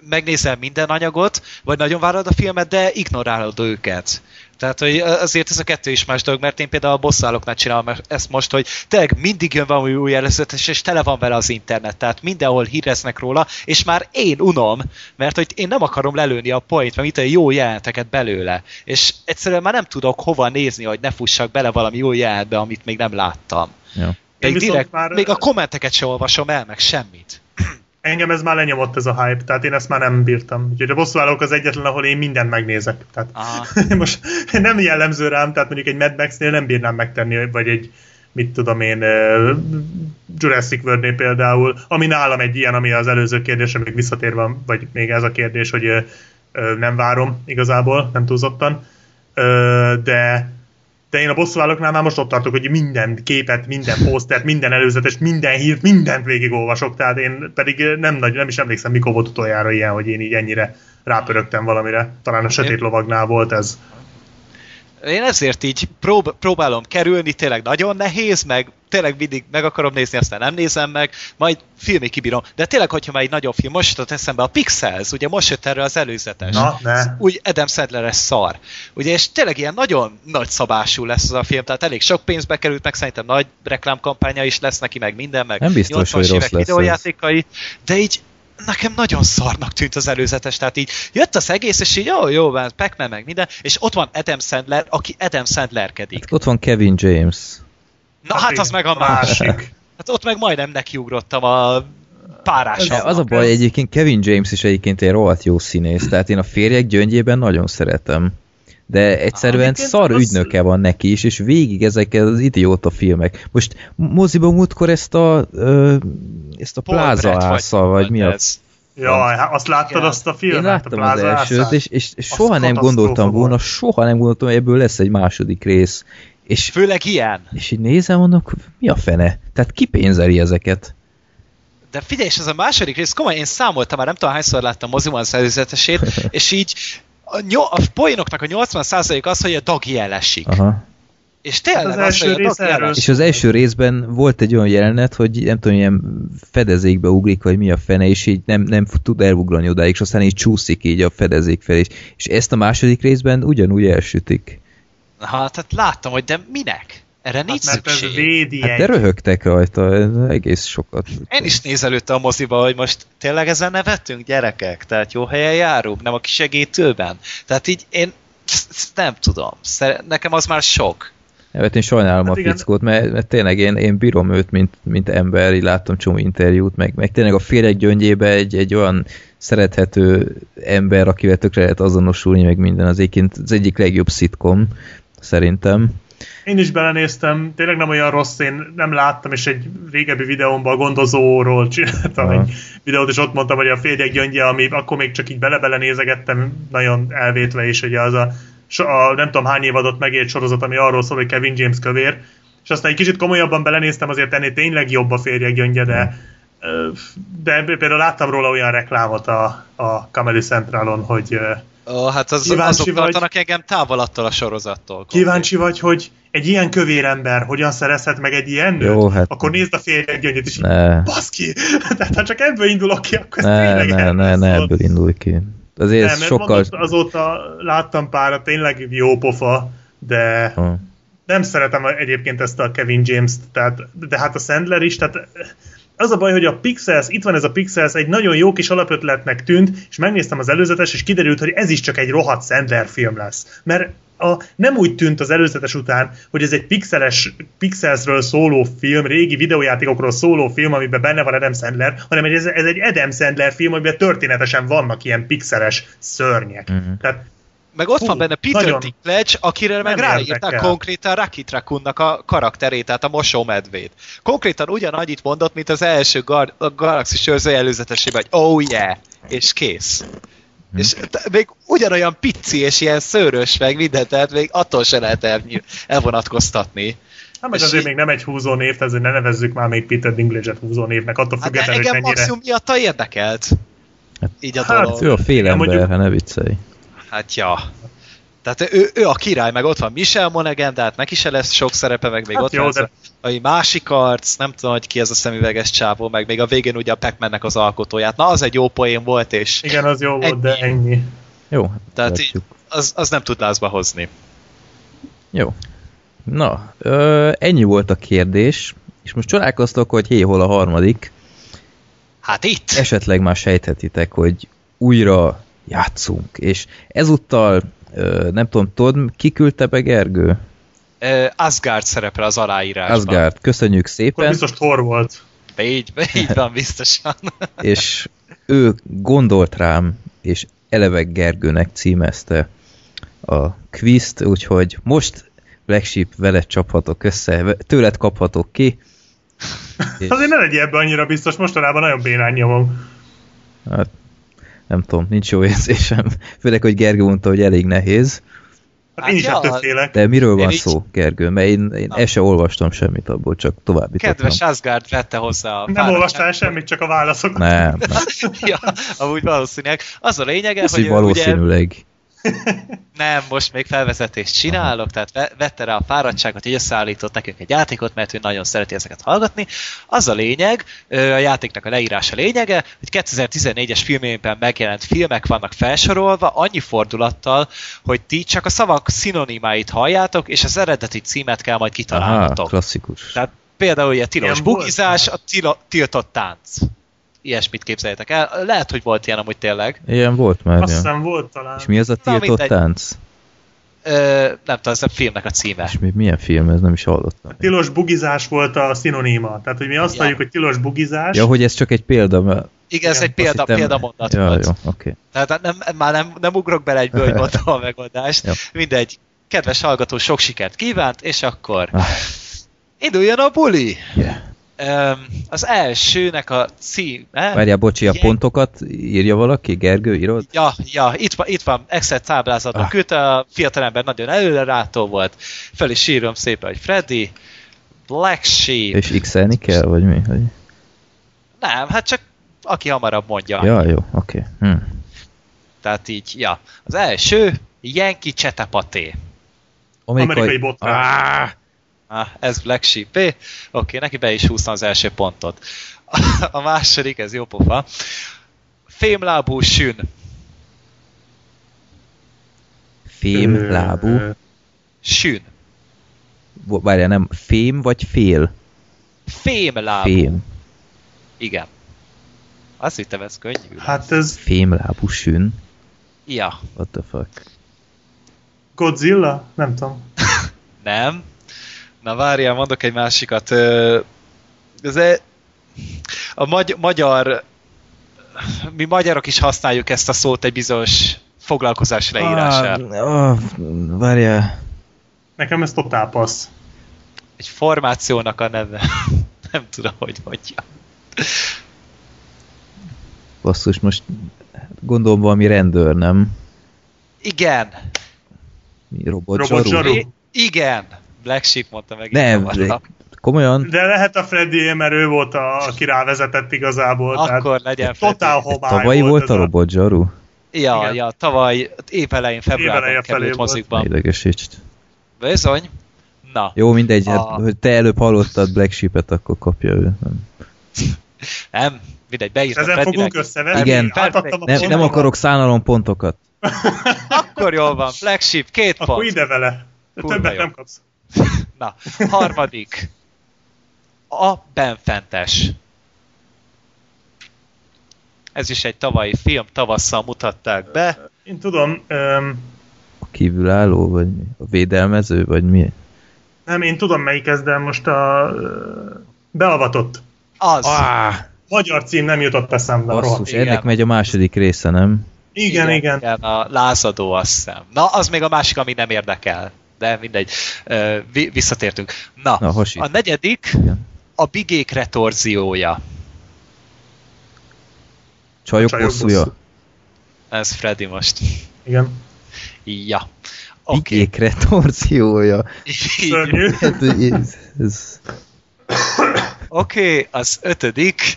megnézel minden anyagot, vagy nagyon várod a filmet, de ignorálod őket. Tehát, hogy azért ez a kettő is más dolog, mert én például a bosszáloknál csinálom ezt most, hogy tényleg mindig jön valami új előzetes, és tele van vele az internet, tehát mindenhol híreznek róla, és már én unom, mert hogy én nem akarom lelőni a point, mert mit a jó jelenteket belőle. És egyszerűen már nem tudok hova nézni, hogy ne fussak bele valami jó jelentbe, amit még nem láttam. Ja. Még, direkt, már- még a kommenteket se olvasom el, meg semmit. Engem ez már lenyomott ez a hype, tehát én ezt már nem bírtam. Úgyhogy a bosszúállók az egyetlen, ahol én mindent megnézek. Tehát [laughs] most nem jellemző rám, tehát mondjuk egy Mad Max-nél nem bírnám megtenni, vagy egy mit tudom én, Jurassic World-nél például, ami nálam egy ilyen, ami az előző kérdésre még visszatérve, vagy még ez a kérdés, hogy nem várom igazából, nem túlzottan, de de én a bosszúállóknál már most ott tartok, hogy minden képet, minden posztert, minden előzetes, minden hírt, mindent végigolvasok, tehát én pedig nem, nagy, nem is emlékszem, mikor volt utoljára ilyen, hogy én így ennyire rápörögtem valamire. Talán a Sötét Lovagnál volt ez. Én ezért így prób- próbálom kerülni, tényleg nagyon nehéz, meg tényleg mindig meg akarom nézni, aztán nem nézem meg, majd filmig kibírom. De tényleg, hogyha már egy nagyobb film, most jutott eszembe a Pixels, ugye most jött erre az előzetes. Na, ne. Úgy Adam Sandler-es szar. Ugye, és tényleg ilyen nagyon nagy szabású lesz az a film, tehát elég sok pénzbe került, meg szerintem nagy reklámkampánya is lesz neki, meg minden, meg Nem biztos, 80-as hogy rossz évek lesz ez. videójátékai, de így nekem nagyon szarnak tűnt az előzetes, tehát így jött az egész, és így jó, jó, van, Pac-Man meg minden, és ott van Adam Sandler, aki Adam Sandlerkedik. Ott van Kevin James. Na hát az meg a másik. Hát ott meg majdnem nekiugrottam a párás. E, Az a baj, egyébként Kevin James is egyébként egy rohadt jó színész, tehát én a férjek gyöngyében nagyon szeretem. De egyszerűen Egyébként szar az- ügynöke van neki is, és végig ezek az idióta filmek. Most moziban múltkor ezt a, ö, ezt a Brett Ásza, vagy mi a ez. Jaj, hát azt láttad Igen. azt a filmet? Én láttam a az elsőt, és, és, és Az soha nem gondoltam volna, soha nem gondoltam, hogy ebből lesz egy második rész. És, Főleg ilyen. és így nézem, mondok, mi a fene? Tehát ki pénzeli ezeket? De figyelj, és ez a második rész, komolyan én számoltam már, nem tudom hányszor láttam moziban az előzetesét, [laughs] és így a, nyol, a poénoknak a 80% az, hogy a Dagi elesik. Aha. És tényleg Az az, első rész erről. És az első részben volt egy olyan jelenet, hogy nem tudom, ilyen fedezékbe ugrik, vagy mi a fene, és így nem, nem tud elugrani odáig, és aztán így csúszik így a fedezék felé. És- És ezt a második részben ugyanúgy elsütik. Hát, tehát láttam, hogy de minek? Erre Hát nincs mert ez szükség. védi Hát de röhögtek rajta, ez egész sokat. Én is nézelődtem a moziba, hogy most tényleg ezen nevetünk, gyerekek? Tehát jó helyen járunk, nem a kisegítőben? Tehát így én nem tudom. Nekem az már sok. Evet, én sajnálom Hát a igen. fickót, mert, mert tényleg én, én bírom őt, mint, mint ember, így láttam csomó interjút, meg, meg tényleg a féreg gyöngyébe egy, egy olyan szerethető ember, akivel tökre lehet azonosulni, meg minden, az egyébként az egyik legjobb szitkom, szerintem. Én is belenéztem, tényleg nem olyan rossz, én nem láttam, és egy régebbi videómban a gondozóról csináltam Aha. egy videót, és ott mondtam, hogy a férjek gyöngye, ami akkor még csak így bele-bele nézegettem, nagyon elvétve is, ugye az a, a nem tudom hány év adott megért sorozat, ami arról szól, hogy Kevin James kövér, és aztán egy kicsit komolyabban belenéztem, azért ennél tényleg jobb a férjek gyöngye, de de például láttam róla olyan reklámot a, a Comedy Centralon, hogy Ó, hát az, Kíváncsi azok vagy? tartanak engem távol attól a sorozattól. Kíváncsi vagy, hogy egy ilyen kövér ember hogyan szerezhet meg egy ilyen nőt? Jó, hát- Akkor nézd a férjek gyöngyöt, és így, Ne, baszki! [laughs] Tehát ha csak ebből indulok ki, akkor ez ne, tényleg ne, ne, ne ebből indulj ki. Azért Nem, ez sokkal... mondod, azóta láttam párat, tényleg jó pofa, de Ha. nem szeretem egyébként ezt a Kevin James-t, tehát, de hát a Sandler is, tehát az a baj, hogy a Pixels, itt van ez a Pixels, egy nagyon jó kis alapötletnek tűnt, és megnéztem az előzetes, és kiderült, hogy ez is csak egy rohadt Sandler film lesz. Mert a, nem úgy tűnt az előzetes után, hogy ez egy pixeles, pixelsről szóló film, régi videójátékokról szóló film, amiben benne van Adam Sandler, hanem ez, ez egy Adam Sandler film, amiben történetesen vannak ilyen pixeles szörnyek. Mhm. Tehát Meg ott Hú, van benne Peter nagyon. Dinklage, akire meg ráírták konkrétan Rocket Raccoonnak a karakterét, tehát a mosómedvét. Konkrétan ugyanannyit mondott, mint az első Gar- a Galaxy őrzője előzetesében, hogy oh yeah, és kész. Hm. És t- még ugyanolyan pici és ilyen szőrös meg minden, tehát még attól se lehet el, elvonatkoztatni. Hát meg És azért így- még nem egy húzó név, ezért ne nevezzük már még Peter Dinklage-et húzó névnek, attól Hát függetlenül, hogy engem mennyire... maximum miatta érdekelt. Hát- Így a Hát, dolog. Ő a félember, mondjuk- hát ne viccelj. Hát ja. Tehát ő, ő a király, meg ott van Michel Monaghan, de hát neki se lesz sok szerepe, meg még Hát ott jó, van de- a, másik arc, nem tudom, hogy ki ez a szemüveges csávó, meg még a végén ugye a pac az alkotóját. Na, az egy jó poén volt, és Igen, az jó volt, de Ennyi. ennyi. Jó, hát Tehát látjuk. az, az nem tud lázba hozni. Jó. Na, ö, ennyi volt a kérdés, és most csodálkoztok, hogy hé, hol a harmadik. Hát itt! Esetleg már sejthetitek, hogy újra játszunk, és ezúttal, nem tudom, tudod, ki küldte be Gergő? Asgard szerepel az aláírásban. Asgard, köszönjük Akkor szépen, biztos Thor volt. Így, így van, biztosan. [laughs] és ő gondolt rám, és eleve Gergőnek címezte a quizt, úgyhogy most Black Sheep veled csaphatok össze, tőled kaphatok ki. És, [laughs] Azért ne legyél ebbe annyira biztos, mostanában nagyon bénán nyomom. hát, nem tudom, nincs jó érzésem. Főleg, hogy Gergő mondta, hogy elég nehéz. Hát, Hát én is ja, ettől félek. De miről van így- szó, Gergő? Mert én, én el se olvastam semmit abból, csak további Kedves Asgard vette hozzá a Nem olvastál semmit, csak a válaszokat. Nem, nem. [laughs] ja, amúgy valószínűleg. Az a lényege, Ez, hogy ő ugye valószínűleg. Nem, most még felvezetést csinálok, tehát ve- vette rá a fáradtságot, hogy összeállított nekünk egy játékot, mert ő nagyon szereti ezeket hallgatni. Az a lényeg, a játéknak a leírása lényege, hogy 2014-es filmében megjelent filmek vannak felsorolva, annyi fordulattal, hogy ti csak a szavak szinonimáit halljátok, és az eredeti címet kell majd Aha, kitalálnotok. klasszikus. Tehát például ugye tilos bugizás, a tilo- tiltott tánc. Ilyesmit képzeljétek el. Lehet, hogy volt ilyen amúgy tényleg. Ilyen volt már. Azt hiszem volt talán. És mi az a Na, tiltott mindegy. tánc? Ö, nem tudom, ez a filmnek a címe. És mi, milyen film? Ez nem is hallottam. Tilos bugizás volt a szinoníma. Tehát, hogy mi azt Ja. halljuk, hogy tilos bugizás. Ja, hogy ez csak egy példa, mert Igen, ez Igen, egy példa, hittem- példamondat ja, volt. jó, oké. Tehát nem, már nem, nem ugrok bele egyből, hogy [laughs] mondtam a megoldást. Jó. Mindegy. Kedves hallgató, sok sikert kívánt, és akkor Ah. induljon a buli! Yeah. Az elsőnek a címe... Várjál, bocsi, a Ilyen- pontokat írja valaki? Gergő, írod? Ja, ja, itt van, itt van Excel táblázatnak Ah. küldte, a fiatalember nagyon előre rátó volt. Fel is írom szépen, hogy Freddy, Black Sheep, És x kell, vagy mi? Hogy... nem, hát csak aki hamarabb mondja. Ja, jó, oké. Hm. Tehát így, ja. Az első, Yankee Csetepaté. Amerikai botrány. Ah, Ah, ez Black Sheep. Oké, okay, neki be is húztam az első pontot. A második, ez jó pofa. Fémlábú sün. fém, Ö, lábú. ö, Sün. Várjál, nem fém vagy fél? Fémlábú. Fém. Igen. Azt hittem, ez könnyű. Hát ez Fém lábú sün. Ja, What the fuck? Godzilla? Nem tudom. [laughs] nem. Na várjál, mondok egy másikat. Ez e- a magy- magyar... Mi magyarok is használjuk ezt a szót egy bizonyos foglalkozás leírására. Ah, ah, várjál. Nekem ez totál passz. Egy formációnak a neve. [laughs] Nem tudom, hogy mondja. Basszus, most gondolom valami rendőr, nem? Igen. Mi, robot, Robot zsaru? zsaru? I- igen. Black Sheep mondta meg. Nem, komolyan? De lehet a Freddy, mert ő volt, a, aki rávezetett igazából. Akkor legyen Freddy. Totál homály Tavalyi volt ez a robot zsaru? Ja, Igen. ja, tavaly év elején, februárban elején felé került volt. mozikban. Idegesíts. Bizony. Na, Jó, mindegy, hát, A- hogy te előbb hallottad Black Sheep-et, akkor kapja ő. Nem, [laughs] nem, mindegy, beírtam Ezen Freddynek. fogunk összevenni. Igen. A nem, nem akarok szánalom pontokat. [laughs] Akkor jól van, Black Sheep, két Akkor pont. ide vele. Többet jó. nem kapsz. [laughs] Na, harmadik. A benfentes. Ez is egy tavalyi film, tavasszal mutatták be. Én tudom, öm, A kívülálló, vagy mi? A védelmező, vagy mi? nem, én tudom melyik ez, de most a beavatott. Az. Ah, Magyar cím nem jutott eszembe. basszus, rohadt. igen. ennek megy a második része, nem? Igen, igen. igen. A lázadó, azt hiszem. Na, az még a másik, ami nem érdekel. De mindegy. Visszatértünk. Na, Na, a negyedik, a bigék retorziója. Csajok Csajok bosszúja. bosszú. Ez Freddy most. Igen. Ja. Oké. Pikékre torziója. Így. Szörnyű. Hát, ez, ez... Oké, okay, az ötödik. [laughs]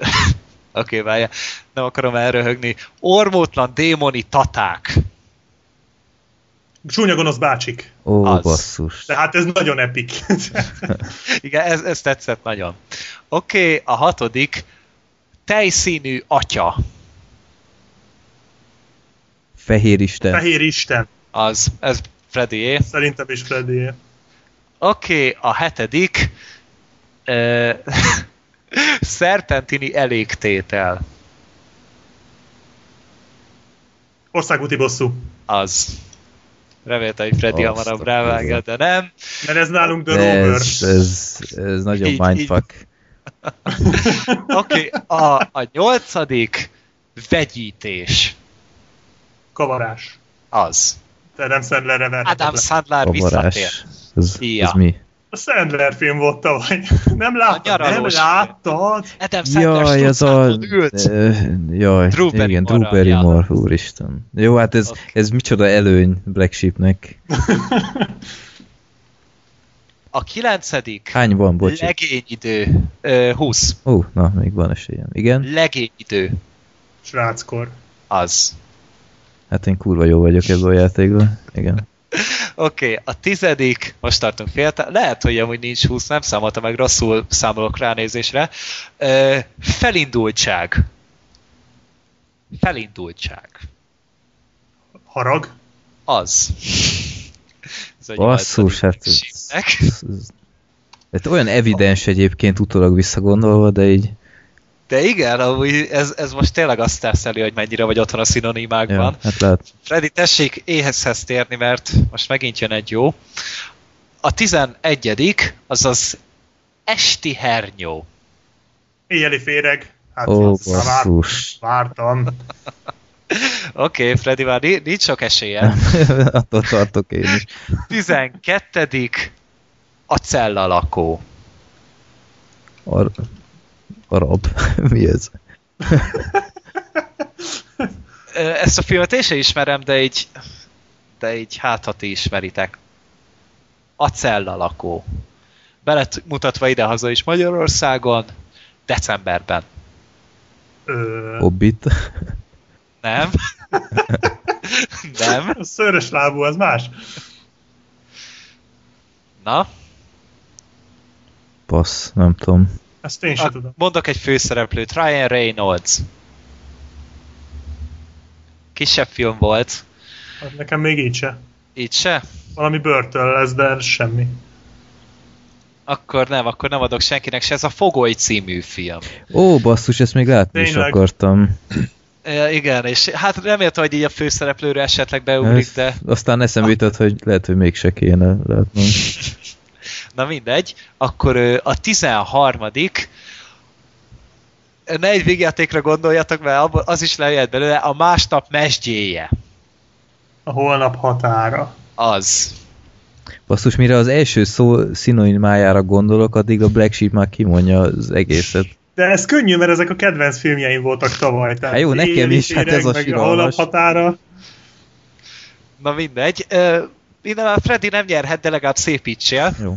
Oké, okay, várja, nem akarom elröhögni. Ormótlan démoni taták. Csúnya gonosz bácsik. Ó, Az. basszus. De hát ez nagyon epik. [laughs] Igen, ez, ez tetszett nagyon. Oké, okay, a hatodik. Tejszínű atya. Fehér Isten. Fehér Isten. Az, ez Freddy Szerintem is Freddy. Oké, okay, a hetedik. Ö, [laughs] szerpentini elégtétel. Országúti bosszú. Az. Reméltem, hogy Freddy Azt hamarabb rávágja, de nem. Mert ez nálunk The ez, ez, ez nagyon Így- mindfuck. [laughs] Oké, okay, a, a nyolcadik vegyítés. Kavarás. Az. Te nem Sandlerre verheted Adam le. Sandler visszatér. Ez, Ja. ez mi? A Sandler film volt tavaly. [laughs] Nem láttad? Nem láttad? Adam Sandler Jaj, ez a... Ült. Jaj, Drew igen, Drew. Barrymore, úristen. Jó, hát ez, Oké. ez micsoda előny Black Sheepnek. A kilencedik Hány van, bocsi? legényidő. Ö, 20. Ó, na, még van esélyem. Igen? Legényidő. Sráckor. Az. Hát én kurva jó vagyok ebben a játékban. Igen. Oké, okay, a tizedik, most tartunk fél, lehet, hogy amúgy nincs 20, nem számolta meg, rosszul számolok ránézésre. Ö, felindultság. Felindultság. Harag? Az. Ez Basszus, hát ez, ez, ez, ez olyan evidens egyébként utólag visszagondolva, de így De igen, amúgy ez, ez most tényleg azt teszeli, hogy mennyire vagy otthon a szinonimákban. ja, hát lehet. Freddy, tessék éhezhez térni, mert most megint jön egy jó. A 11 az az esti hernyó. Éjjeli féreg. Hát Ó, vár, basszus. vártam. [laughs] Oké, okay, Freddy, már ni- nincs sok esélye. [laughs] Attól tartok én is. 12 a cella lakó. Ar arab. [laughs] Mi ez? Ezt a filmet én sem ismerem, de így, de így hát, ha ti ismeritek. A cella lakó. Belet mutatva idehaza is Magyarországon, decemberben. Ö, Hobbit. Nem? [laughs] Nem? a szőrös lábú, az más. Na, Passz, nem tudom. Ezt én sem a, tudom. mondok egy főszereplőt, Ryan Reynolds. Kisebb film volt, Hát nekem még így se. így se? Valami börtön lesz, de semmi. Akkor nem, akkor nem adok senkinek se. Ez a Fogoly című film. Ó, basszus, ezt még látni is Tényleg? akartam. E, igen, és hát reméltem, hogy így a főszereplőre esetleg beugrik, de Aztán eszembe jutott, hogy lehet, hogy mégse kéne látnom. [laughs] na mindegy. Akkor a 13 ne egy végjátékra gondoljatok, mert az is lejött belőle, a másnap mesdjéje. A holnap határa. Az. Basszus, mire az első szó szinonimájára gondolok, addig a Black Sheep már kimondja az egészet. De ez könnyű, mert ezek a kedvenc filmjeim voltak tavaly. Tehát Hát jó, nekem is, hát ez a siralmas. holnap határa. Na mindegy. Ö, Innen már Freddy nem nyerhet, de legalább szépítsél. Jó.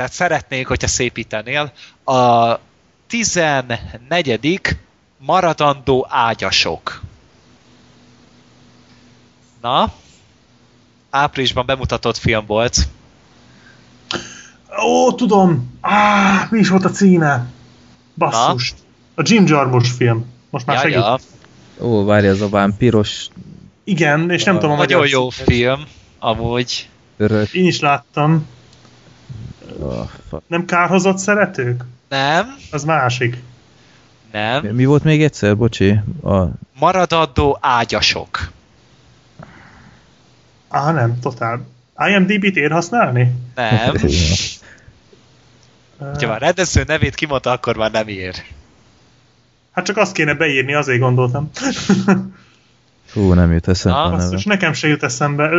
Tehát szeretnék, hogyha szépítenél. A 14. maradandó ágyasok. Na, áprilisban bemutatott film volt. Ó, tudom! Á, mi is volt a címe? Basszus. A Jim Jarmusch film. Most már Ja, segít. ja, Ó, várj, az a vámpiros Igen, és nem tudom a nagyon magyar jó címet. film, amúgy. örök. Én is láttam. Oh, fuck. Nem kárhozott szeretők? Nem, Az másik. nem. Mi, mi volt még egyszer, bocsi? A, Maradandó ágyasok. Á, nem, totál. IMDb-t ér használni? Nem. [laughs] Ha már rendező nevét kimondta, akkor már nem ér. Hát csak azt kéne beírni, azért gondoltam. Fú, nem jut eszembe Na, a neve. Nekem se jut eszembe.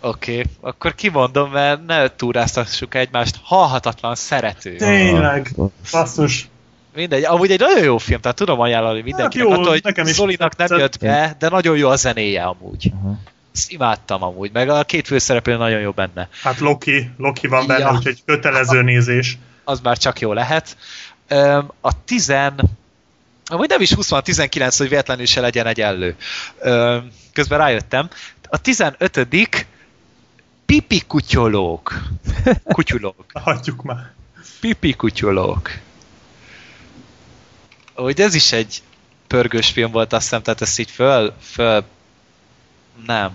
Oké, okay. akkor kimondom, mert ne túráztassuk egymást. Halhatatlan szerető. Tényleg. Basszus. Mindegy, amúgy egy nagyon jó film, tehát tudom ajánlani mindenkinek. jó, Attól, hogy nekem is Zolinak nem jött be, de nagyon jó a zenéje amúgy. Aha. Ezt imádtam amúgy, meg a két főszereplő nagyon jó benne. Hát Loki, Loki van benne, Ja. úgyhogy kötelező nézés. Az már csak jó lehet. Öm, a 10... Amúgy nem is 20 van, a 19, hogy véletlenül se legyen egyenlő. Öm, közben rájöttem. A 15 pipi kutyolók. [laughs] Kutyulók. Hagyjuk már. Pipi kutyolók. Úgy ez is egy pörgős film volt, azt hiszem, tehát ezt így föl, föl... Nem.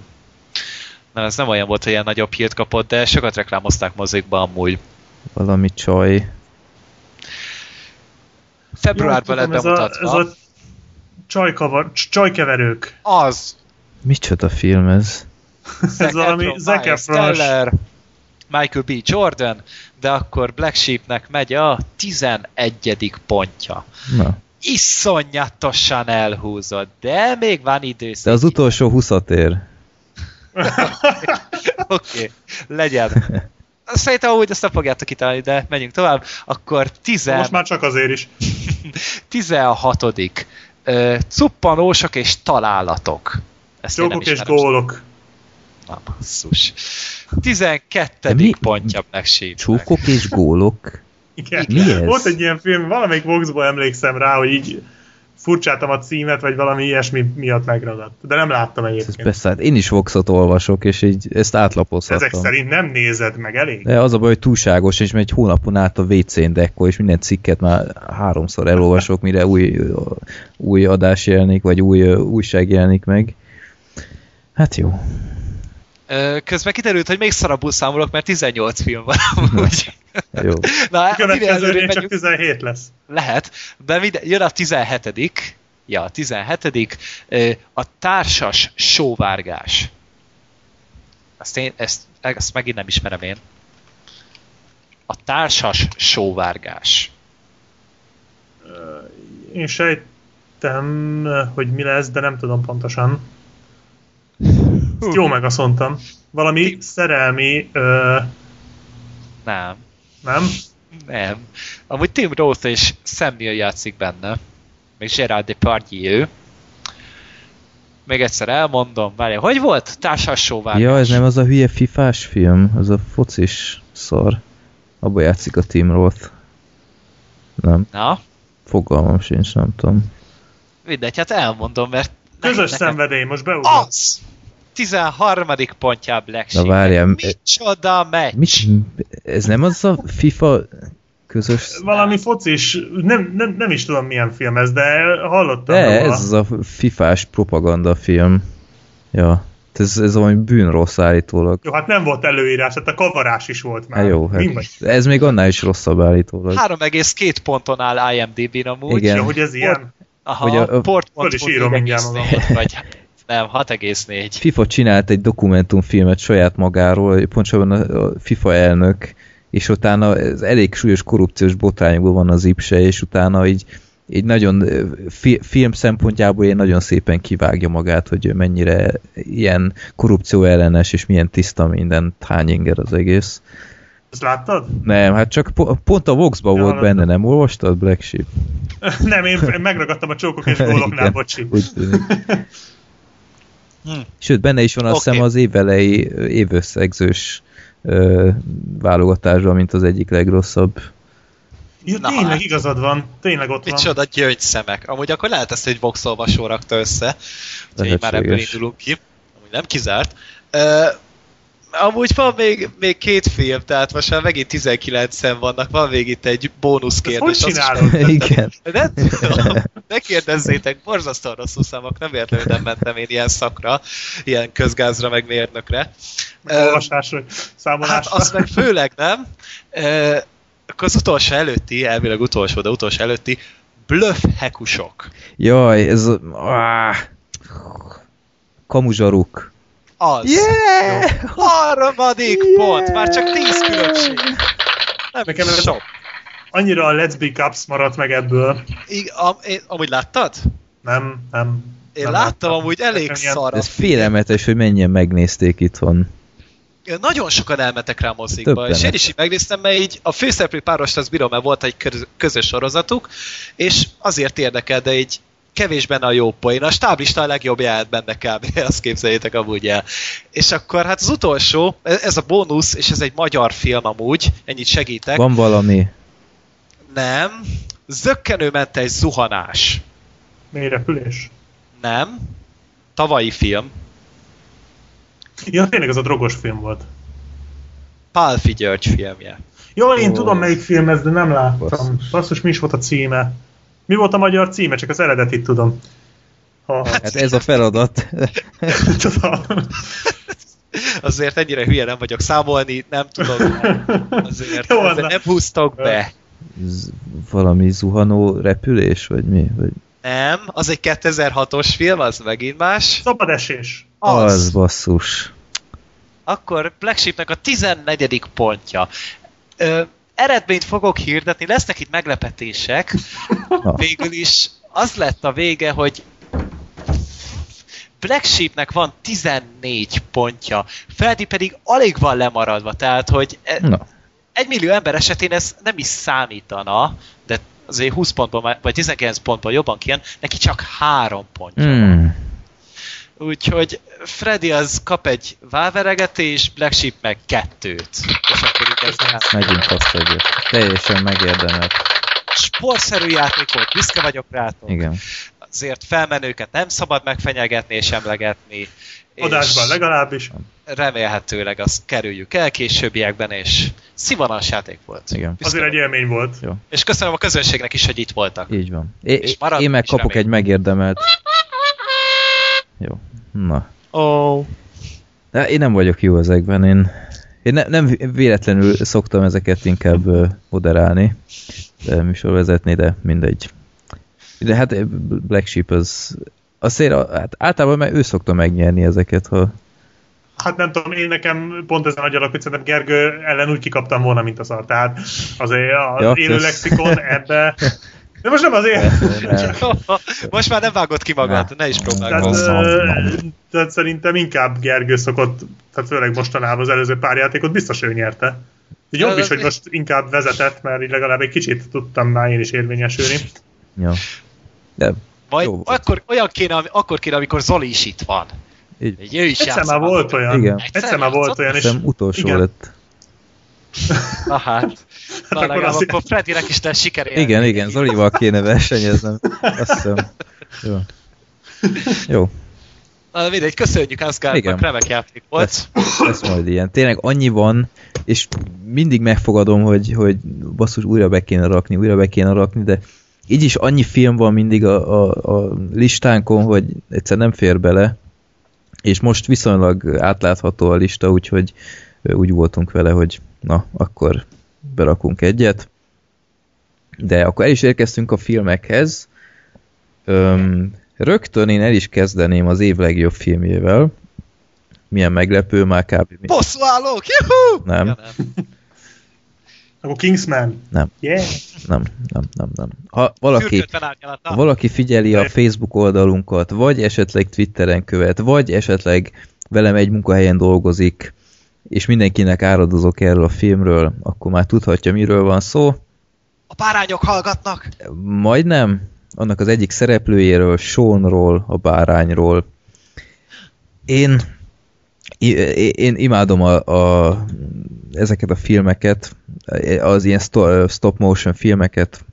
Nem, ez nem olyan volt, hogy ilyen nagyobb hírt kapott, de sokat reklámozták mozikba amúgy. Valami csaj. Februárban lett bemutatva. Ez a, ez a csajkavar, cs- csajkeverők. Az! Micsoda film ez? Ez valami Zac. Teller, Michael B. Jordan, de akkor Black Sheepnek megy a 11. pontja. Na. Iszonyatosan elhúzott, de még van idő. De az utolsó 20 ér. [laughs] Oké, okay, legyen. Szerintem úgy ezt nem fogjátok kitalálni, de menjünk tovább. Akkor 10, Most már csak azért is. [laughs] 16. Ö, Cuppanósok és találatok. Ezt Csókok és gólok. Na, basszus. 12. De mi- pontja Black Sheep. Csókok és gólok. Igen. Mi ez? Volt egy ilyen film, valamelyik Voxból emlékszem rá, hogy így furcsáltam a címet, vagy valami ilyesmi miatt megragadt. De nem láttam Ez egyébként. persze, hát én is Voxot olvasok, és így ezt átlapozhatom. Ezek szerint nem nézed meg elég? De az a baj, hogy túlságos, és egy hónapon át a WC-n dekkol, és minden cikket már háromszor elolvasok, mire új, új adás jelenik, vagy új újság jelenik meg. Hát jó. Közben kiderült, hogy még szarabbul számolok, mert 18 film van amúgy. jó. Na, A következőnél előrébb csak megyünk- 17 lesz. Lehet, de minden, jön a 17 Ja, a 17 ö, a társas sóvárgás. Ezt, én, ezt, ezt megint nem ismerem én. A társas sóvárgás. Én sejtem, hogy mi lesz, de nem tudom pontosan. Ezt jó megaszontam. Valami szerelmi... Ö, Nem, nem? nem. Amúgy Tim Roth és Sam Neill játszik benne. Még Gerard Depardieu. Még egyszer elmondom, várja, hogy volt? Társas sóvárgás. Ja, ez nem az a hülye fifás film, az a focis szar. Abba játszik a Tim Roth. Nem, Na, fogalmam sincs, nem tudom. mindegy, hát elmondom, mert... Közös nekem- szenvedély, most beugrott. Az! 13. pontjá Black Na Sheep. várjál, Micsoda meccs! Mit, ez nem az a FIFA közös... Valami focis, nem, nem, nem is tudom milyen film ez, de hallottam De, róla. ez az a fifás propaganda film. Ja, ez, ez valami bűnrossz állítólag. Jó, hát nem volt előírás, hát a kavarás is volt már. Hát jó, Mi vagy? hát ez még annál is rosszabb állítólag. 3,2 ponton áll IMDb-n amúgy. Igen. Ja, hogy ez ilyen? Aha, Hogy a- a- port is írom mindjárt. Vagy, nem, 6,4. FIFA csinált egy dokumentumfilmet saját magáról, pontosabban a a FIFA elnök, és utána ez elég súlyos korrupciós botrányokban van az ipse, és utána így, így nagyon fi, film szempontjából én nagyon szépen kivágja magát, hogy mennyire ilyen korrupció ellenes, és milyen tiszta minden hányinger az egész. Ezt láttad? Nem, hát csak po- pont a Vox-ba Ja, volt benne, nem olvastad Black Sheep? [laughs] nem, én megragadtam a csókok és [laughs] góloknál, bocsi. úgy tűnik. [laughs] Hm. Sőt, benne is van azt hiszem az évelei évösszegzős ö, válogatásban, mint az egyik legrosszabb. Ja, Na tényleg hát. igazad van, tényleg ott van. Micsoda gyöngyszemek. Amúgy akkor lehet ezt egy Vox olvasó rakta össze. Úgyhogy már ebből indulunk ki. Amúgy nem kizárt. Uh, amúgy van még, még két film, tehát most már megint 19-en vannak, van még itt egy bónusz kérdés. hogy is- csinálod? Igen. Ne, ne kérdezzétek, borzasztóan rosszul számok, nem értem, hogy nem mentem én ilyen szakra, ilyen közgázra, meg mérnökre. Olvasásra, Hát számolásra. azt meg főleg nem. Akkor az utolsó előtti, elvileg utolsó, de utolsó előtti, bluff hekusok. Jaj, ez a... áh. Kamuzsaruk. Az. Yeah! Harmadik Yeah! pont, már csak 10 különbség. Nem Nekem sok. Annyira a Let's Be Cups maradt meg ebből. Ig- am- én- amúgy láttad? Nem, nem. Én nem láttam amúgy elég Nekem szar. Ez félelmetes, hogy mennyien megnézték itthon. Nagyon sokan elmentek rá mozikba, és én is így megnéztem, mert így a főszereplő párost az bírom, mert volt egy köz- közös sorozatuk, és azért érdekel, de így kevés benne a jó poén. A stáblista a legjobb járt benne kb. [laughs] Azt képzeljétek amúgy el. És akkor hát az utolsó, ez a bónusz, és ez egy magyar film amúgy, ennyit segítek. Van valami... Nem. Zöggenőmentes zuhanás. Mély repülés. Nem. Tavalyi film. Ja, tényleg az a drogos film volt. Pálfi György filmje. Jó, én Ó. tudom melyik film ez, de nem láttam. Basszus. Basszus, mi is volt a címe? Mi volt a magyar címe? Csak az eredetit tudom. Ha, Hát ez a feladat. [laughs] tudom. Azért ennyire hülye nem vagyok számolni, nem tudok. Azért, Jó, na. nem húztok be. Z- valami zuhanó repülés, vagy mi? Vagy... Nem, az egy 2006-os film, az megint más. Szabad esés. Az. Az basszus. Akkor Black Sheepnek a 14. pontja. Ö, eredményt fogok hirdetni, lesznek itt meglepetések. Na. Végül is az lett a vége, hogy Black Sheepnek van 14 pontja, Freddy pedig alig van lemaradva, tehát hogy e- Na, egy millió ember esetén ez nem is számítana, de azért 20 pontból, már- vagy 19 pontból jobban kijön, neki csak 3 pontja van. hmm. Úgyhogy Freddy az kap egy válveregetés, Black Sheep meg kettőt. És ez nem. megint azt egyet. Teljesen megérdemelt. sportszerű játék volt, büszke vagyok rátok. Igen. Azért felmenőket nem szabad megfenyegetni és emlegetni. Adásban és legalábbis. remélhetőleg azt kerüljük el későbbiekben, és színvonalas játék volt. Igen. Büszke Azért egy élmény volt. Jó. És köszönöm a közönségnek is, hogy itt voltak. Így van. É, És maradni én meg kapok remélem. egy megérdemelt. Jó. Na. Oh, De én nem vagyok jó ezekben, én, én ne, nem véletlenül szoktam ezeket inkább moderálni, de műsorvezetni, de mindegy. De hát Black Sheep az azért, hát általában meg ő szokta megnyerni ezeket, ha Hát nem tudom, én nekem pont ezen a hogy szerintem Gergő ellen úgy kikaptam volna, mint a szar. Tehát azért az Ja, élő lexikon ebbe... [laughs] De most nem azért. [laughs] most már nem vágod ki magad, Ne. ne is Tehát, próbálkozz. ö, tehát szerintem inkább Gergő szokott, tehát főleg mostanában az előző pár játékot biztos ő nyerte. Így Jobb is, hogy most inkább vezetett, mert így legalább egy kicsit tudtam már én is érvényesülni. ja. De Majd Jó akkor olyan kéne, akkor kéne, amikor Zoli is itt van. így, Egy ő is Egyszer már volt olyan. Igen. Egyszer már volt olyan, és utolsó igen. lett. Na hát. [laughs] Na, akkor legalább azért- akkor Freddynek is lesz siker Igen, igen, Zolival kéne versenyeznem. Azt hiszem. Jó. Jó, Na mindegy, köszönjük Asgardnak, Igen. remek játék volt. lesz, lesz majd ilyen. Tényleg annyi van, és mindig megfogadom, hogy, hogy basszus újra be kéne rakni, újra be kéne rakni, de így is annyi film van mindig a, a, a listánkon, hogy egyszer nem fér bele, és most viszonylag átlátható a lista, úgyhogy úgy voltunk vele, hogy na, akkor berakunk egyet. De akkor el is érkeztünk a filmekhez. Öm, rögtön én el is kezdeném az év legjobb filmjével. Milyen meglepő, már kb. mi- Bosszúállók, juhú! Nem. Ja, nem. akkor Kingsman. Nem. Yeah. Nem, nem, nem, nem. Ha valaki, ha valaki figyeli a Facebook oldalunkat, vagy esetleg Twitteren követ, vagy esetleg velem egy munkahelyen dolgozik, és mindenkinek áradozok erről a filmről, akkor már tudhatja, miről van szó. A párányok hallgatnak. Majdnem. Annak az egyik szereplőjéről, Seanról, a bárányról. Én, én, imádom a, a, ezeket a filmeket, az ilyen sto- stop motion filmeket,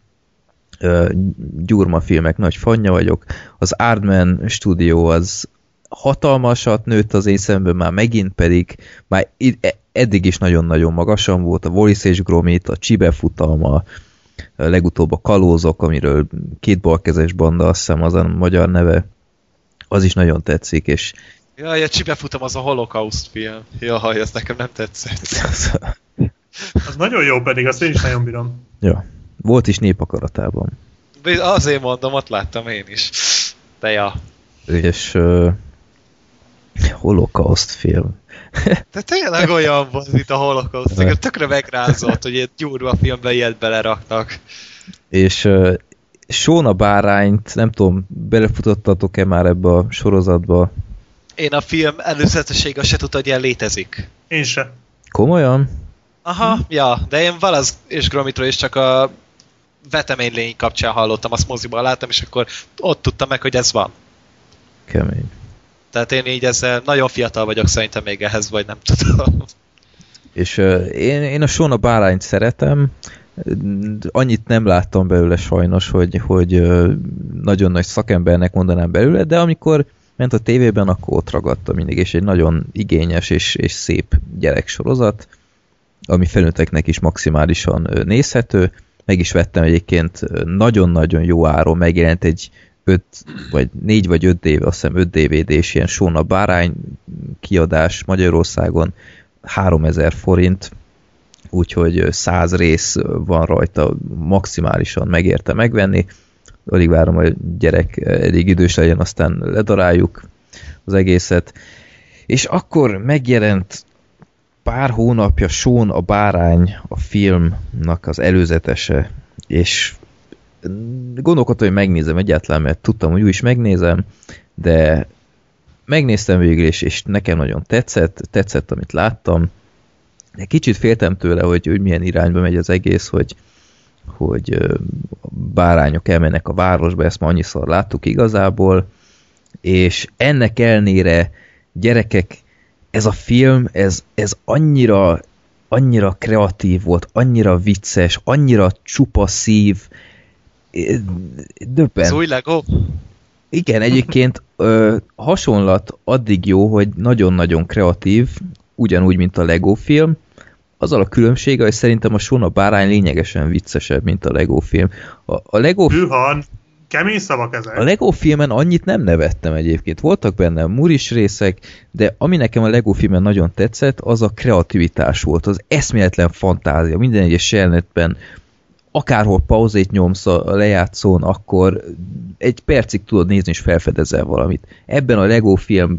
gyurma filmek, nagy fanya vagyok. Az Aardman stúdió az hatalmasat nőtt az én szemben, már megint pedig már e- eddig is nagyon-nagyon magasan volt. A Wallis és Gromit, a Csibe futalma, legutóbb a Kalózok, amiről két balkezes banda, azt hiszem az a magyar neve, az is nagyon tetszik, és Jaj, a csibefutam az a holokauszt film. Jaj, ez nekem nem tetszett. [laughs] Az nagyon jó pedig, azt én is nagyon bírom. ja, volt is népakaratában. Azért mondom, ott láttam én is. De ja. És uh, holokauszt film. De tényleg olyan volt, mint a holokauszt. Nekem tökre megrázott, hogy egy gyúrva filmbe ilyet beleraknak. És uh, Sean a bárányt, nem tudom, belefutottatok-e már ebbe a sorozatba? Én a film előzetessége se tudta, hogy ilyen létezik. Én se. Komolyan? Aha, ja, de én Valasz és Gromitról is csak a veteménylény kapcsán hallottam, azt moziban láttam, és akkor ott tudtam meg, hogy ez van. Kemény. Tehát én így ezzel nagyon fiatal vagyok szerintem még ehhez, vagy nem tudom. És uh, én, én a Sean a bárányt szeretem, annyit nem láttam belőle sajnos, hogy, hogy uh, nagyon nagy szakembernek mondanám belőle, de amikor ment a tévében, akkor ott ragadta mindig, és egy nagyon igényes és, és szép gyereksorozat, ami felnőtteknek is maximálisan nézhető. Meg is vettem egyébként nagyon-nagyon jó áron, megjelent egy 5 vagy 4 vagy 5 év, azt hiszem 5 DVD-s ilyen Sóna Bárány kiadás Magyarországon 3000 forint, úgyhogy ö, 100 rész van rajta, maximálisan megérte megvenni. Alig várom, hogy gyerek elég idős legyen, aztán ledaráljuk az egészet. És akkor megjelent pár hónapja Sean a bárány a filmnak az előzetese, és gondolkodtam, hogy megnézem egyáltalán, mert tudtam, hogy úgy is megnézem, de megnéztem végül is, és nekem nagyon tetszett, tetszett, amit láttam. De kicsit féltem tőle, hogy, hogy milyen irányba megy az egész, hogy, hogy bárányok elmennek a városba, ezt ma annyiszor láttuk igazából, és ennek elnére gyerekek, ez a film, ez, ez annyira, annyira kreatív volt, annyira vicces, annyira csupa szív, döbben. Az új Lego? Igen, egyébként ö, hasonlat addig jó, hogy nagyon-nagyon kreatív, ugyanúgy, mint a Lego film, azzal a különbsége, hogy szerintem a Sona bárány lényegesen viccesebb, mint a Lego film. A, a Lego Hűhan, kemény szavak ezek. a Lego filmen annyit nem nevettem egyébként. Voltak benne muris részek, de ami nekem a Lego filmen nagyon tetszett, az a kreativitás volt, az eszméletlen fantázia. Minden egyes jelenetben akárhol pauzét nyomsz a lejátszón, akkor egy percig tudod nézni, és felfedezel valamit. Ebben a Lego film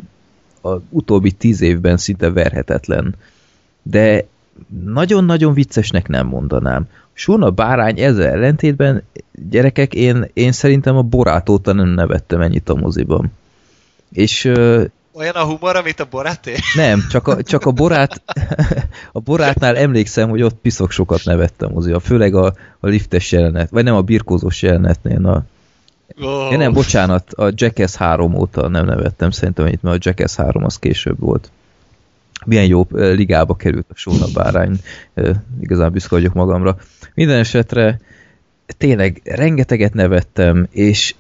az utóbbi tíz évben szinte verhetetlen. De nagyon-nagyon viccesnek nem mondanám. Sona bárány ezzel ellentétben, gyerekek, én, én szerintem a borát óta nem nevettem ennyit a moziban. És Olyan a humor, amit a boráté? nem, csak a, csak a borát, a borátnál emlékszem, hogy ott piszok sokat nevettem moziban, főleg a, a liftes jelenet, vagy nem a birkózós jelenetnél, na. Oh. Ja, nem, bocsánat, a Jackass 3 óta nem nevettem szerintem ennyit, mert a Jackass 3 az később volt. Milyen jó ligába került a Sóna bárány, igazán büszke vagyok magamra. Minden esetre tényleg rengeteget nevettem, és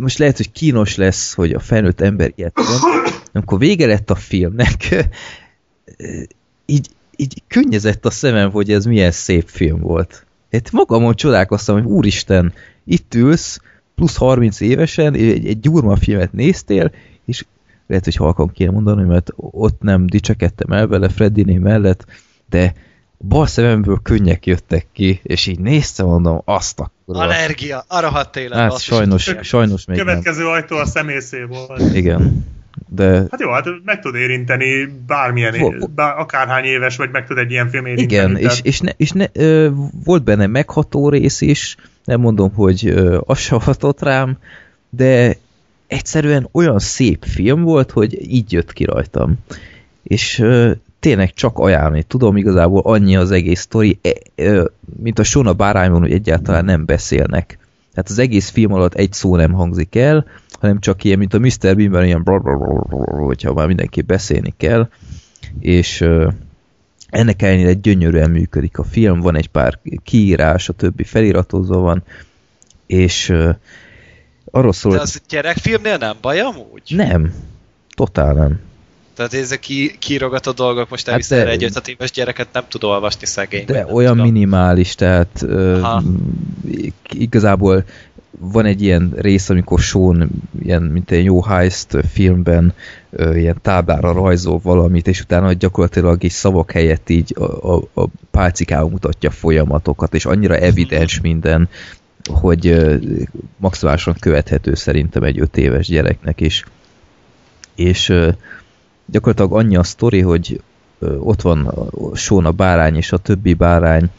most lehet, hogy kínos lesz, hogy a felnőtt ember ilyet mond, amikor vége lett a filmnek, [laughs] így, így könnyezett a szemem, hogy ez milyen szép film volt. Hát magamon csodálkoztam, hogy úristen, itt ülsz, plusz 30 évesen, egy, egy gyurma filmet néztél, és lehet, hogy halkan kéne mondani, mert ott nem dicsekedtem el vele Freddiné mellett, de bal szememből könnyek jöttek ki, és így néztem, mondom, azt a kurva. Allergia, a rohadt élet. Hát sajnos, sajnos még nem. Következő ajtó a szemészé volt. Igen. De Hát jó, hát meg tud érinteni bármilyen, Vo- é- bár, akárhány éves vagy, meg tud egy ilyen film érinteni. igen, és, és, ne, és ne, ö, volt benne megható rész is, nem mondom, hogy ö, az se hatott rám, de egyszerűen olyan szép film volt, hogy így jött ki rajtam. És ö, tényleg csak ajánlani tudom, igazából annyi az egész sztori, e, ö, mint a Sona bárányban, hogy egyáltalán nem beszélnek. Tehát az egész film alatt egy szó nem hangzik el, hanem csak ilyen, mint a Mr. Beanben, ilyen hogyha már mindenki beszélni kell, és ö, ennek ellenére gyönyörűen működik a film, van egy pár kiírás, a többi feliratozva van, és ö, arról szól, De az gyerekfilmnél nem baj amúgy? nem, totál nem. Tehát ezek ki, kírogató dolgok, most Hát elviszem de- hát egy 5 éves gyereket nem tud olvasni szegény. De olyan tudom. minimális, tehát ö, igazából van egy ilyen rész, amikor Sean ilyen, mint egy jó heist filmben ö, ilyen táblára rajzol valamit, és utána gyakorlatilag is szavak helyett így a, a, a pálcikába mutatja folyamatokat, és annyira evidens minden, hogy ö, maximálisan követhető szerintem egy öt éves gyereknek is. És ö, gyakorlatilag annyi a sztori, hogy ott van a Sean a bárány és a többi bárány,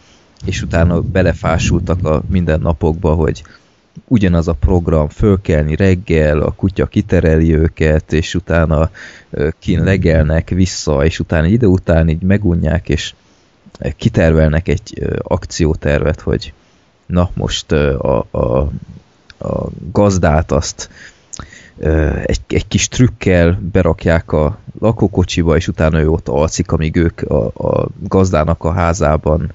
és utána belefásultak a mindennapokba, hogy ugyanaz a program, fölkelni reggel, a kutya kitereli őket, és utána kin legelnek vissza, és utána ide után így megunják, és kitervelnek egy akciótervet, hogy na most a, a, a gazdát azt egy, egy kis trükkel berakják a lakókocsiba, és utána ő ott alszik, amíg ők a, a gazdának a házában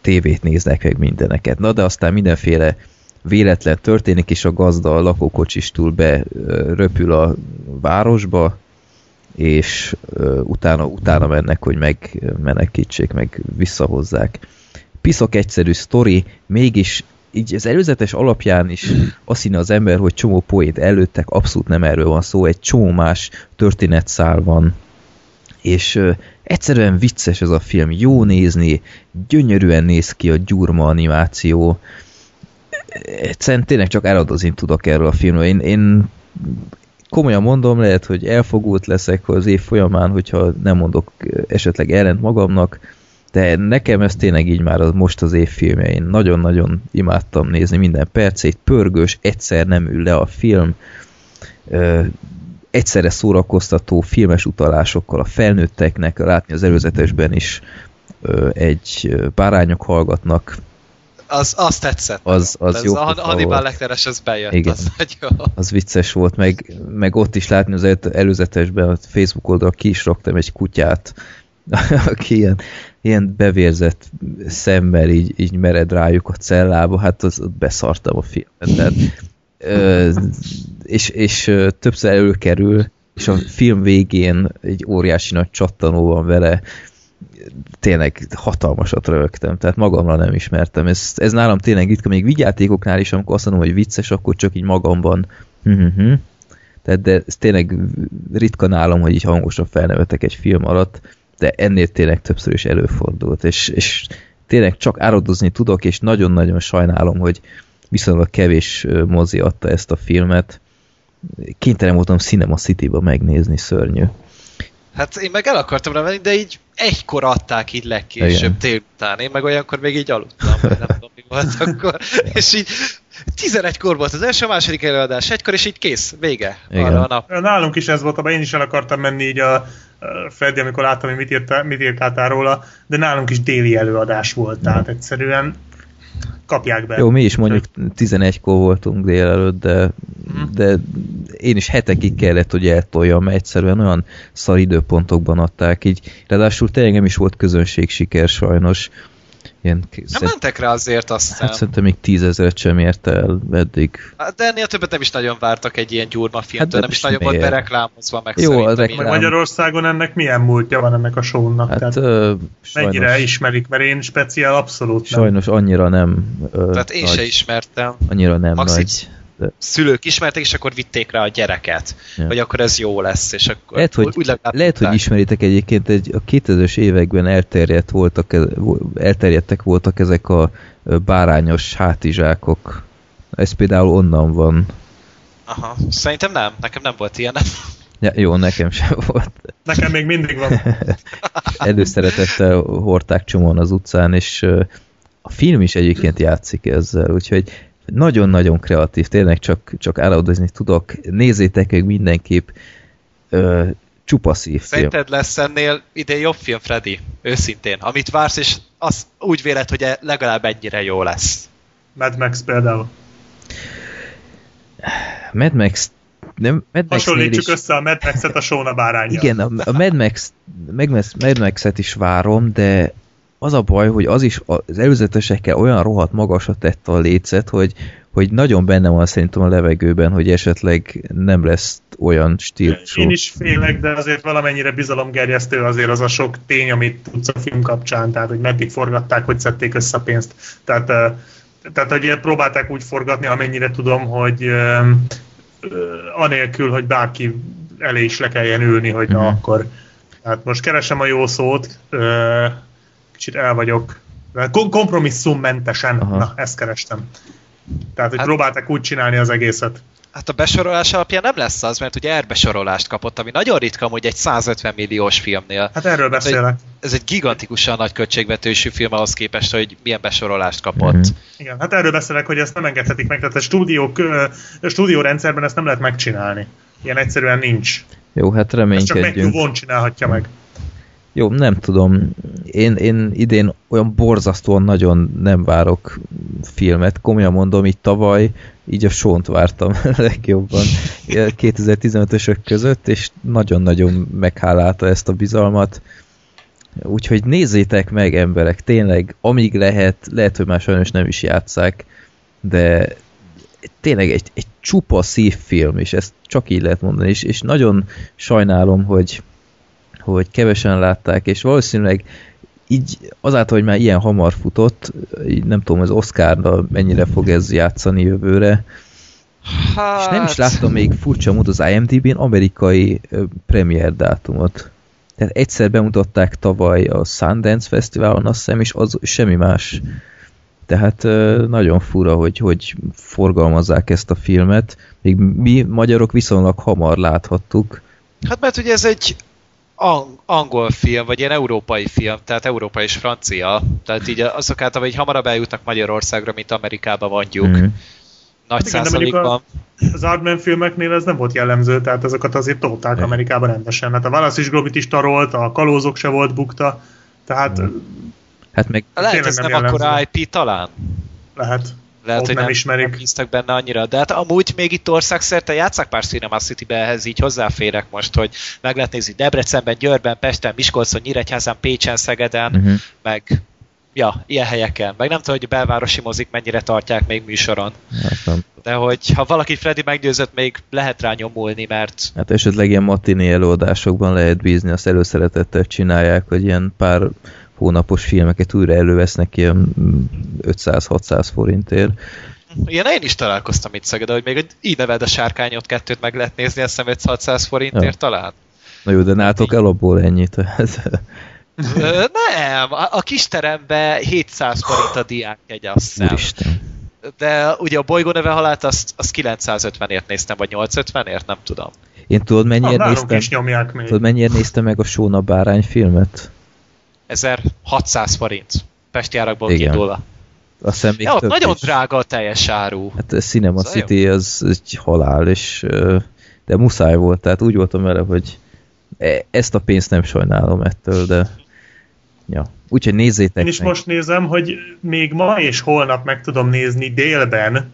tévét néznek meg mindeneket. Na de aztán mindenféle véletlen történik, és a gazda a lakókocsistól be ö, röpül a városba, és utána, utána mennek, hogy megmenekítsék, meg visszahozzák. Piszok egyszerű sztori, mégis így az előzetes alapján is azt hinne az ember, hogy csomó poét előttek, abszolút nem erről van szó, egy csomó más történetszál van, és egyszerűen vicces ez a film, jó nézni, gyönyörűen néz ki a gyurma animáció, egyszerűen tényleg csak eladozni tudok erről a filmről. Én, én komolyan mondom, lehet, hogy elfogult leszek az év folyamán, hogyha nem mondok esetleg ellent magamnak, de nekem ez tényleg így már az, most az év filmje. Én nagyon-nagyon imádtam nézni minden percét, pörgős, egyszer nem ül le a film, ö, egyszerre szórakoztató filmes utalásokkal a felnőtteknek, látni az előzetesben is ö, egy bárányok hallgatnak, Az, az tetszett. Az- az Ez jó A Hannibal. Lecteres, az bejött. Igen. Az nagyon. az vicces volt, meg, meg ott is látni az előzetesben, a Facebook oldal ki is raktam egy kutyát, [laughs] aki ilyen, ilyen bevérzett szemmel így, így mered rájuk a cellába, hát az ott beszartam a filmet. Tehát, ö, és, és többször előkerül, és a film végén egy óriási nagy csattanó van vele, tényleg hatalmasat rögtem, tehát magamra nem ismertem. Ez, ez nálam tényleg ritka, még vigyátékoknál is, amikor azt mondom, hogy vicces, akkor csak így magamban tehát de ez tényleg ritka nálam, hogy így hangosan felnevetek egy film alatt, de ennél tényleg többször is előfordult, és, és tényleg csak áradozni tudok, és nagyon-nagyon sajnálom, hogy viszonylag kevés mozi adta ezt a filmet. Kénytelen voltam Cinema City-ba megnézni, szörnyű. Hát én meg el akartam rá menni, de így egykor adták így legkésőbb délután. Én meg olyankor még így aludtam, nem tudom mi volt [laughs] akkor. És így 11-kor volt az első, a második előadás, egykor, és így kész, vége Igen. arra a nap. Nálunk is ez volt, abban én is el akartam menni így a a Freddy, amikor láttam, hogy mit, írta, mit írtál róla, de nálunk is déli előadás volt, tehát egyszerűen kapják be. Jó, mi is mondjuk 11-kor voltunk délelőtt, de, de én is hetekig kellett, hogy eltoljam, mert egyszerűen olyan szar időpontokban adták így. Ráadásul tényleg nem is volt közönség siker sajnos. Ilyen, Nem mentek rá azért aztán. hát szerintem még tízezeret sem ért el eddig. Hát De ennél többet nem is nagyon vártak egy ilyen gyurma filmtől, Hát nem is most nagyon volt bereklámozva meg Jó, ilyen. reklám- Magyarországon ennek milyen múltja van ennek a show-nak? Hát tehát ö, mennyire sajnos, ismerik, mert én speciál abszolút nem. sajnos annyira nem ö, Tehát én nagy, se ismertem. annyira nem Maxi- nagy. Szülők ismerték, és akkor vitték rá a gyereket, Ja. hogy akkor ez jó lesz, és akkor lehet, hogy, úgy legalább lehet, hogy ismeritek egyébként, egy, a 2000-es években elterjedt voltak, e- elterjedtek voltak ezek a bárányos hátizsákok. Ez például onnan van. Aha, szerintem nem, nekem nem volt ilyen. [laughs] Ja, jó, nekem sem volt. Nekem még mindig van. [laughs] Előszeretettel hordták csomóan az utcán, és a film is egyébként játszik ezzel, úgyhogy nagyon-nagyon kreatív, tényleg csak, csak álladozni tudok. Nézzétek meg mindenképp ö, csupa szívfilm. Szerinted lesz ennél idén jobb film, Freddy? Őszintén. Amit vársz, és azt úgy véled, hogy e- legalább ennyire jó lesz. Mad Max például. Mad Max nem, Mad Max-nél Hasonlítsuk is, össze a Mad Max-et a Sóna bárányjal. Igen, a, a Mad, Max, Mad, Max, Mad Max-et is várom, de az a baj, hogy az is az előzetesekkel olyan rohadt magasra tette a lécet, hogy, hogy nagyon benne van szerintem a levegőben, hogy esetleg nem lesz olyan stílusú. Én is félek, de azért valamennyire bizalomgerjesztő azért az a sok tény, amit tudsz a film kapcsán, tehát hogy meddig forgatták, hogy szedték össze a pénzt. Tehát, tehát hogy próbálták úgy forgatni, amennyire tudom, hogy anélkül, hogy bárki elé is le kelljen ülni, hogy na Mhm. akkor. Tehát most keresem a jó szót, kicsit el vagyok. Kom- Kompromisszummentesen, Aha. na ezt kerestem. Tehát, hogy Hát- próbálták úgy csinálni az egészet. Hát a besorolás alapján nem lesz az, mert ugye erbesorolást kapott, ami nagyon ritka, hogy egy 150 milliós filmnél. Hát erről beszélek. Ez egy gigantikusan nagy költségvetősű film ahhoz képest, hogy milyen besorolást kapott. Mhm. Igen, hát erről beszélek, hogy ezt nem engedhetik meg, tehát a stúdiók, a stúdiórendszerben ezt nem lehet megcsinálni. Ilyen egyszerűen nincs. Jó, hát Ezt csak reménykedjünk. Matthew Vaughn csinálhatja meg. Jó, nem tudom. Én, én idén olyan borzasztóan nagyon nem várok filmet. Komolyan mondom, így tavaly így a sónt vártam [laughs] legjobban 2015-ösök között, és nagyon-nagyon meghálálta ezt a bizalmat. Úgyhogy nézzétek meg, emberek, tényleg, amíg lehet, lehet, hogy már sajnos nem is játszák, de tényleg egy, egy csupa szívfilm, és ezt csak így lehet mondani, és, és nagyon sajnálom, hogy, hogy kevesen látták, és valószínűleg így azáltal, hogy már ilyen hamar futott, így nem tudom, az Oscarra mennyire fog ez játszani jövőre, Hát, és nem is láttam még furcsa mód az IMDb-n amerikai premier dátumot. Tehát egyszer bemutatták tavaly a Sundance Fesztiválon, azt hiszem, és az semmi más. Tehát nagyon fura, hogy, hogy forgalmazzák ezt a filmet. Még mi magyarok viszonylag hamar láthattuk. Hát mert ugye ez egy ang- angol film, vagy ilyen európai film, tehát európai és francia. Tehát így azok által, hogy hamarabb eljutnak Magyarországra, mint Amerikába mondjuk. Mhm. Nagy Hát százalékban. Az Aardman filmeknél ez nem volt jellemző, tehát azokat azért tolták Amerikában rendesen. Hát a Wallace is Gromit is tarolt, a Kalózok se volt bukta, tehát Hát meg Lehet ez nem nem akkor jellemző. IP talán? lehet. Lehet, hogy nem nem, ismerik. nem bíztak benne annyira. De hát amúgy még itt országszerte játszák pár Cinema City-be, ehhez így hozzáférek most, hogy meg lehet nézni Debrecenben, Győrben, Pesten, Miskolcon, Nyíregyházán, Pécsen, Szegeden, Uh-huh. meg ja, ilyen helyeken. Meg nem tudom, hogy a belvárosi mozik mennyire tartják még műsoron. Hát, nem. De hogy ha valaki Freddy meggyőzött, még lehet rá nyomulni, mert hát esetleg ilyen matiné előadásokban lehet bízni, azt előszeretettel csinálják, hogy ilyen pár hónapos filmeket újra elővesznek ilyen mm, 500-600 forintért. ilyen én is találkoztam itt Szegeden, hogy még egy így neved a sárkányot kettőt meg lehet nézni, azt hiszem 500 forintért Ja. talán. Na jó, de nálatok elabból ennyit. Ö, nem, a, a kis teremben 700 forint a diák egy azt hiszem. Úristen. De ugye a bolygó neve halált, azt, azt 950-ért néztem, vagy 850-ért, nem tudom. Én tudod mennyiért néztem? is nyomják még. Tudod mennyiért néztem meg a Sóna Bárány filmet? 1600 forint. Pesti árakból Igen. kiindulva. Azt hiszem még Ja, ott nagyon is. drága a teljes áru. Hát a Cinema Az City az egy halál, és de muszáj volt, tehát úgy voltam vele, hogy e- ezt a pénzt nem sajnálom ettől, de ja. Úgyhogy nézzétek Én is meg. most nézem, hogy még ma és holnap meg tudom nézni délben,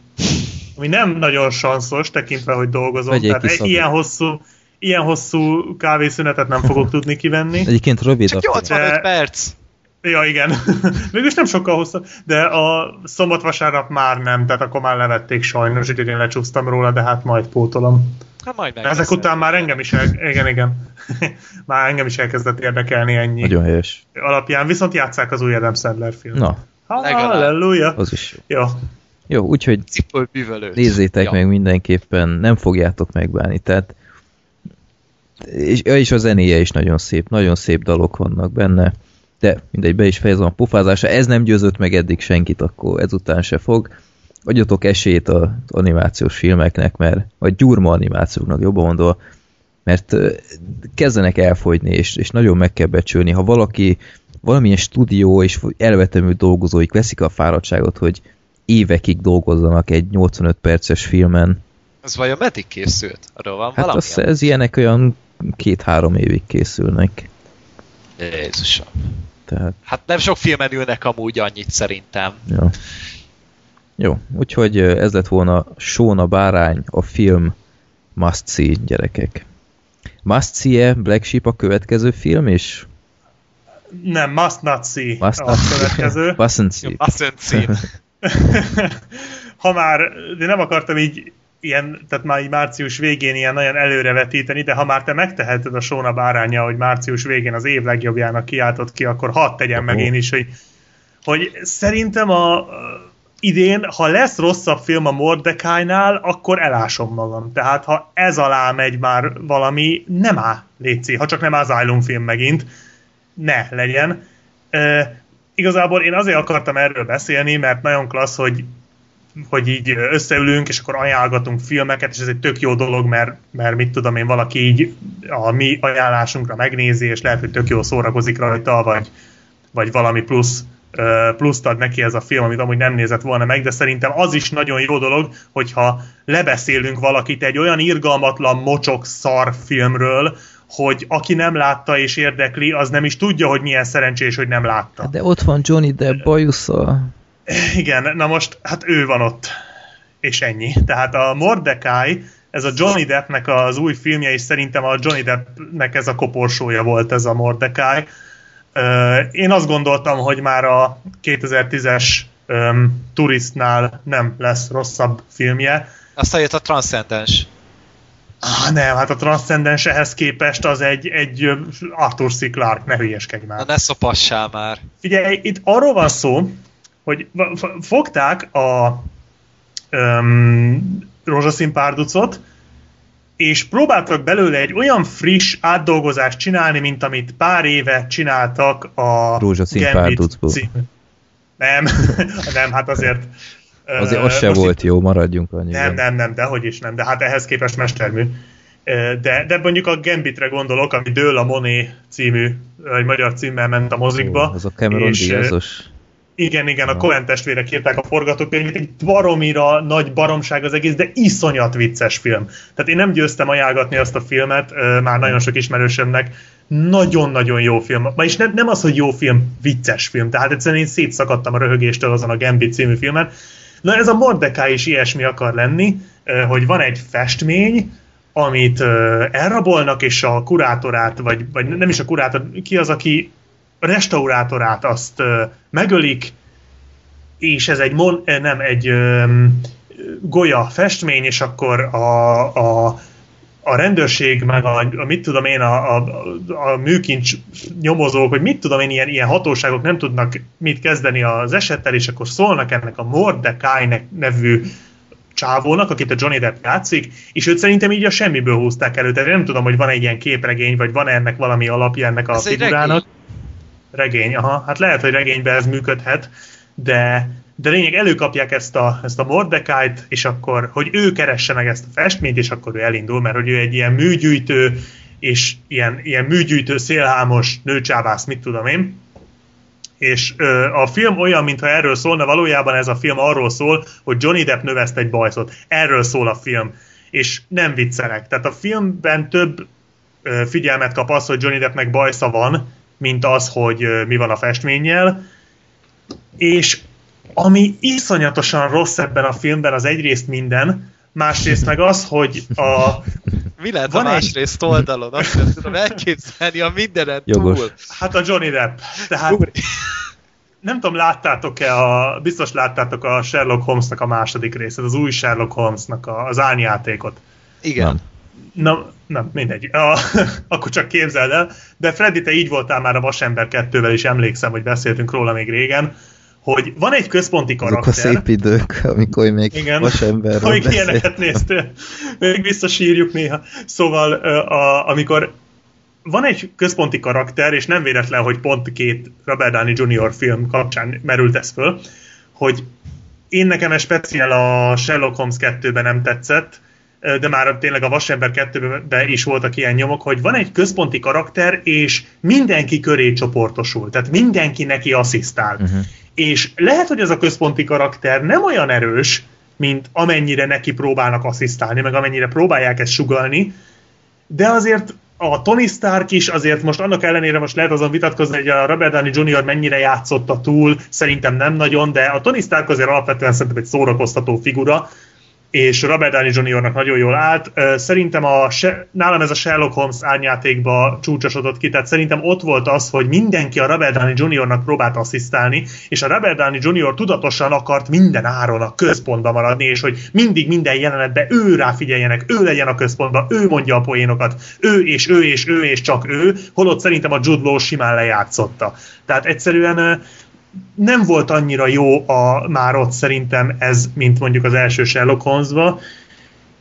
ami nem nagyon sanszos, tekintve, hogy dolgozom. Vegyék Tehát egy szabad. ilyen hosszú, ilyen hosszú kávészünetet nem fogok tudni kivenni. [laughs] Egyébként rövid Csak a 85 De- perc. Ja, igen. [laughs] Mégis nem sokkal hosszabb, de a szombat-vasárnap már nem, tehát akkor már levették sajnos, úgyhogy én lecsúsztam róla, de hát majd pótolom. Hát majd meg. Ezek után már engem is, el... igen, igen. [laughs] már engem is elkezdett érdekelni ennyi Nagyon helyes. alapján, viszont játszák az új Adam Sandler film. Na. Halleluja! az is jó. Jó. Jó, úgyhogy nézzétek ja. meg mindenképpen, nem fogjátok megbánni, tehát és, és a zenéje is nagyon szép, nagyon szép dalok vannak benne, de mindegy, be is fejezem a pufázása, ez nem győzött meg eddig senkit, akkor ezután se fog. Adjatok esélyt az animációs filmeknek, mert, vagy gyurma animációknak jobban mondva, mert kezdenek elfogyni, és, és nagyon meg kell becsülni. Ha valaki, valamilyen stúdió és elvetemű dolgozóik veszik a fáradtságot, hogy évekig dolgozzanak egy 85 perces filmen, Ez vajon meddig készült? Arról van hát valami? az, ez ilyenek olyan két-három évig készülnek. Jézusom. Tehát, Hát nem sok filmen ülnek amúgy annyit szerintem. ja. Jó, úgyhogy ez lett volna Sóna Bárány, a film Must See, gyerekek. Must See-e Black Sheep a következő film is? Nem, Must Not See Must a not see. következő. Mustn't see. Azt cím. [laughs] ha már, de nem akartam így ilyen, tehát már így március végén ilyen nagyon előrevetíteni, de ha már te megteheted a Sóna báránya, hogy március végén az év legjobbjának kiáltott ki, akkor hadd tegyem meg én is, hogy, hogy szerintem a idén, ha lesz rosszabb film a Mordecai-nál, akkor elásom magam. Tehát ha ez alá megy már valami, nem áll, létszi, ha csak nem Asylum film megint, ne legyen. E, igazából én azért akartam erről beszélni, mert nagyon klassz, hogy hogy így összeülünk, és akkor ajánlgatunk filmeket, és ez egy tök jó dolog, mert, mert mit tudom én, valaki így a mi ajánlásunkra megnézi, és lehet, hogy tök jó szórakozik rajta, vagy, vagy valami plusz pluszt ad neki ez a film, amit amúgy nem nézett volna meg, de szerintem az is nagyon jó dolog, hogyha lebeszélünk valakit egy olyan irgalmatlan mocsok szar filmről, hogy aki nem látta és érdekli, az nem is tudja, hogy milyen szerencsés, hogy nem látta. De ott van Johnny Depp bajusszal. Igen, na most, hát ő van ott. És ennyi. Tehát a Mordecai, ez a Johnny Deppnek az új filmje, és szerintem a Johnny Deppnek ez a koporsója volt ez a Mordecai. Én azt gondoltam, hogy már a 2010-es öm, turistnál nem lesz rosszabb filmje. Aztán jött a Transcendence. Ah, nem, hát a Transcendence ehhez képest az egy, egy Arthur C. Clarke, ne hülyeskedj már. Na ne szopassál már. Figyelj, itt arról van szó, hogy fogták a um, rózsaszín párducot, és próbáltak belőle egy olyan friss átdolgozást csinálni, mint amit pár éve csináltak a Rózsaszín párducból. cím- Nem, [laughs] nem, hát azért... Azért az se volt jó, maradjunk annyiban. nem, nem, nem, dehogy is nem, de hát ehhez képest mestermű. De, de mondjuk a Gambitre gondolok, ami Dől a Moné című, egy magyar címmel ment a mozikba. Ó, Az a Cameron és, Diazos. Igen, igen, a Coen testvérek írták a forgatókönyvet, egy baromira nagy baromság az egész, de iszonyat vicces film. Tehát én nem győztem ajánlgatni azt a filmet, már nagyon sok ismerősömnek, nagyon-nagyon jó film. Ma és nem, nem az, hogy jó film, vicces film. Tehát egyszerűen én szétszakadtam a röhögéstől azon a Gambit című filmen, Na ez a Mordecai is ilyesmi akar lenni, hogy van egy festmény, amit elrabolnak, és a kurátorát, vagy, vagy nem is a kurátor, ki az, aki restaurátorát azt megölik, és ez egy, mon, nem, egy golya festmény, és akkor a, a a rendőrség, meg a, a mit tudom én, a, a, a műkincs nyomozók, hogy mit tudom én, ilyen, ilyen hatóságok nem tudnak mit kezdeni az esettel, és akkor szólnak ennek a Mordecai nevű csávónak, akit a Johnny Depp játszik, és őt szerintem így a semmiből húzták elő. Tehát nem tudom, hogy van egy ilyen képregény, vagy van ennek valami alapja ennek a ez figurának. Regény. aha. Hát lehet, hogy regényben ez működhet, de de lényeg előkapják ezt a, ezt a Mordecai-t, és akkor, hogy ő keresse meg ezt a festményt, és akkor ő elindul, mert hogy ő egy ilyen műgyűjtő, és ilyen, ilyen műgyűjtő, szélhámos nőcsávász, mit tudom én. És ö, a film olyan, mintha erről szólna, valójában ez a film arról szól, hogy Johnny Depp növeszt egy bajszot. Erről szól a film. És nem viccelek. Tehát a filmben több ö, figyelmet kap az, hogy Johnny Deppnek bajsza van, mint az, hogy mi van a festménnyel. És ami iszonyatosan rossz ebben a filmben az egyrészt minden, másrészt meg az, hogy a... Mi lehet van a másrészt egy... oldalon? Azt sem tudom elképzelni a mindenen Jogos. túl. Hát a Johnny Depp. Tehát nem tudom, láttátok-e, a, biztos láttátok a Sherlock Holmesnak a második részét, az új Sherlock Holmesnak a, az árnyátékot. Igen. Nem. Na, nem, mindegy. A, [laughs] akkor csak képzeld el. De Freddy, te így voltál már a Vasember 2-vel is, emlékszem, hogy beszéltünk róla még régen hogy van egy központi karakter. Azok a szép idők, amikor még Igen, vasember Amíg ilyeneket néztél, még visszasírjuk néha. Szóval, a, amikor van egy központi karakter, és nem véletlen, hogy pont két Robert Downey Jr. film kapcsán merült ez föl, hogy én nekem ez speciál a Sherlock Holmes 2-ben nem tetszett, de már tényleg a Vasember 2-ben is voltak ilyen nyomok, hogy van egy központi karakter, és mindenki köré csoportosul, tehát mindenki neki asszisztál. Uh-huh és lehet, hogy ez a központi karakter nem olyan erős, mint amennyire neki próbálnak asszisztálni, meg amennyire próbálják ezt sugalni, de azért a Tony Stark is azért most annak ellenére most lehet azon vitatkozni, hogy a Robert Downey Jr. mennyire játszotta túl, szerintem nem nagyon, de a Tony Stark azért alapvetően szerintem egy szórakoztató figura, és Robert Downey Jr.-nak nagyon jól állt. Szerintem a, nálam ez a Sherlock Holmes árnyátékba csúcsosodott ki, tehát szerintem ott volt az, hogy mindenki a Robert Downey Jr.-nak próbált asszisztálni, és a Robert Downey Jr. tudatosan akart minden áron a központba maradni, és hogy mindig minden jelenetben ő rá figyeljenek, ő legyen a központban, ő mondja a poénokat, ő és ő és ő és csak ő, holott szerintem a Jude Law simán lejátszotta. Tehát egyszerűen nem volt annyira jó a, már ott szerintem ez, mint mondjuk az első Sherlock Holmesba,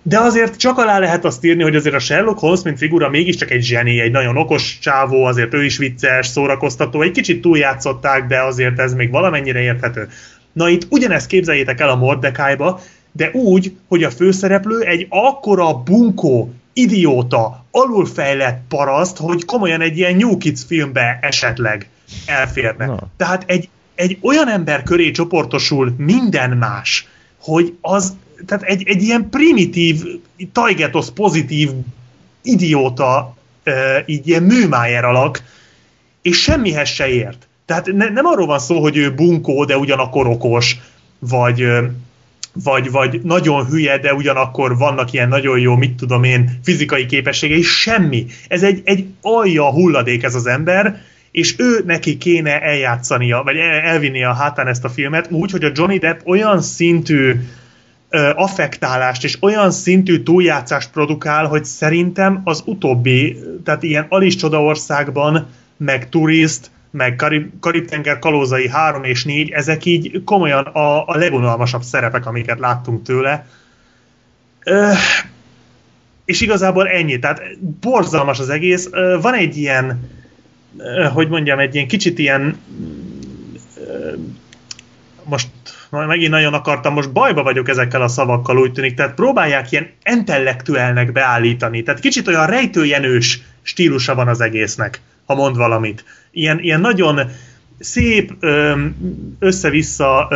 de azért csak alá lehet azt írni, hogy azért a Sherlock Holmes, mint figura mégiscsak egy zseni, egy nagyon okos csávó, azért ő is vicces, szórakoztató, egy kicsit túljátszották, de azért ez még valamennyire érthető. Na itt ugyanezt képzeljétek el a Mordecai-ba, de úgy, hogy a főszereplő egy akkora bunkó, idióta, alulfejlett paraszt, hogy komolyan egy ilyen New Kids filmbe esetleg elférne. No. Tehát egy egy olyan ember köré csoportosul minden más, hogy az, tehát egy, egy ilyen primitív, tajgetos pozitív idióta, így ilyen műmájer alak, és semmihez se ért. Tehát ne, nem arról van szó, hogy ő bunkó, de ugyanakkor okos, vagy, vagy, vagy nagyon hülye, de ugyanakkor vannak ilyen nagyon jó, mit tudom én, fizikai képességei, semmi. Ez egy, egy alja hulladék ez az ember, és ő neki kéne eljátszania, vagy elvinni a hátán ezt a filmet úgy, hogy a Johnny Depp olyan szintű affektálást és olyan szintű túljátszást produkál, hogy szerintem az utóbbi, tehát ilyen Alice Csoda országban, meg Turist, meg Karib, Karib-tenger kalózai 3 és 4, ezek így komolyan a, a legunalmasabb szerepek, amiket láttunk tőle. Ö, és igazából ennyi, tehát borzalmas az egész. Ö, van egy ilyen hogy mondjam, egy ilyen kicsit ilyen most megint nagyon akartam, most bajba vagyok ezekkel a szavakkal, úgy tűnik, tehát próbálják ilyen intellektuelnek beállítani, tehát kicsit olyan rejtőjenős stílusa van az egésznek, ha mond valamit. Ilyen, ilyen nagyon szép, össze-vissza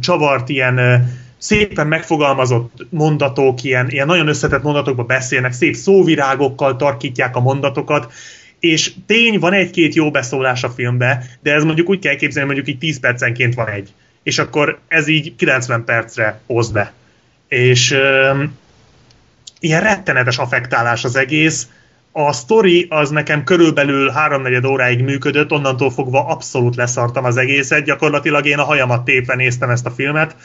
csavart, ilyen szépen megfogalmazott mondatok, ilyen, ilyen nagyon összetett mondatokba beszélnek, szép szóvirágokkal tarkítják a mondatokat, és tény, van egy-két jó beszólás a filmbe, de ez mondjuk úgy kell képzelni, mondjuk így 10 percenként van egy. és akkor ez így 90 percre hoz be. És um, ilyen rettenetes affektálás az egész, a story az nekem körülbelül háromnegyed óráig működött, onnantól fogva abszolút leszartam az egészet, gyakorlatilag én a hajamat tépve néztem ezt a filmet.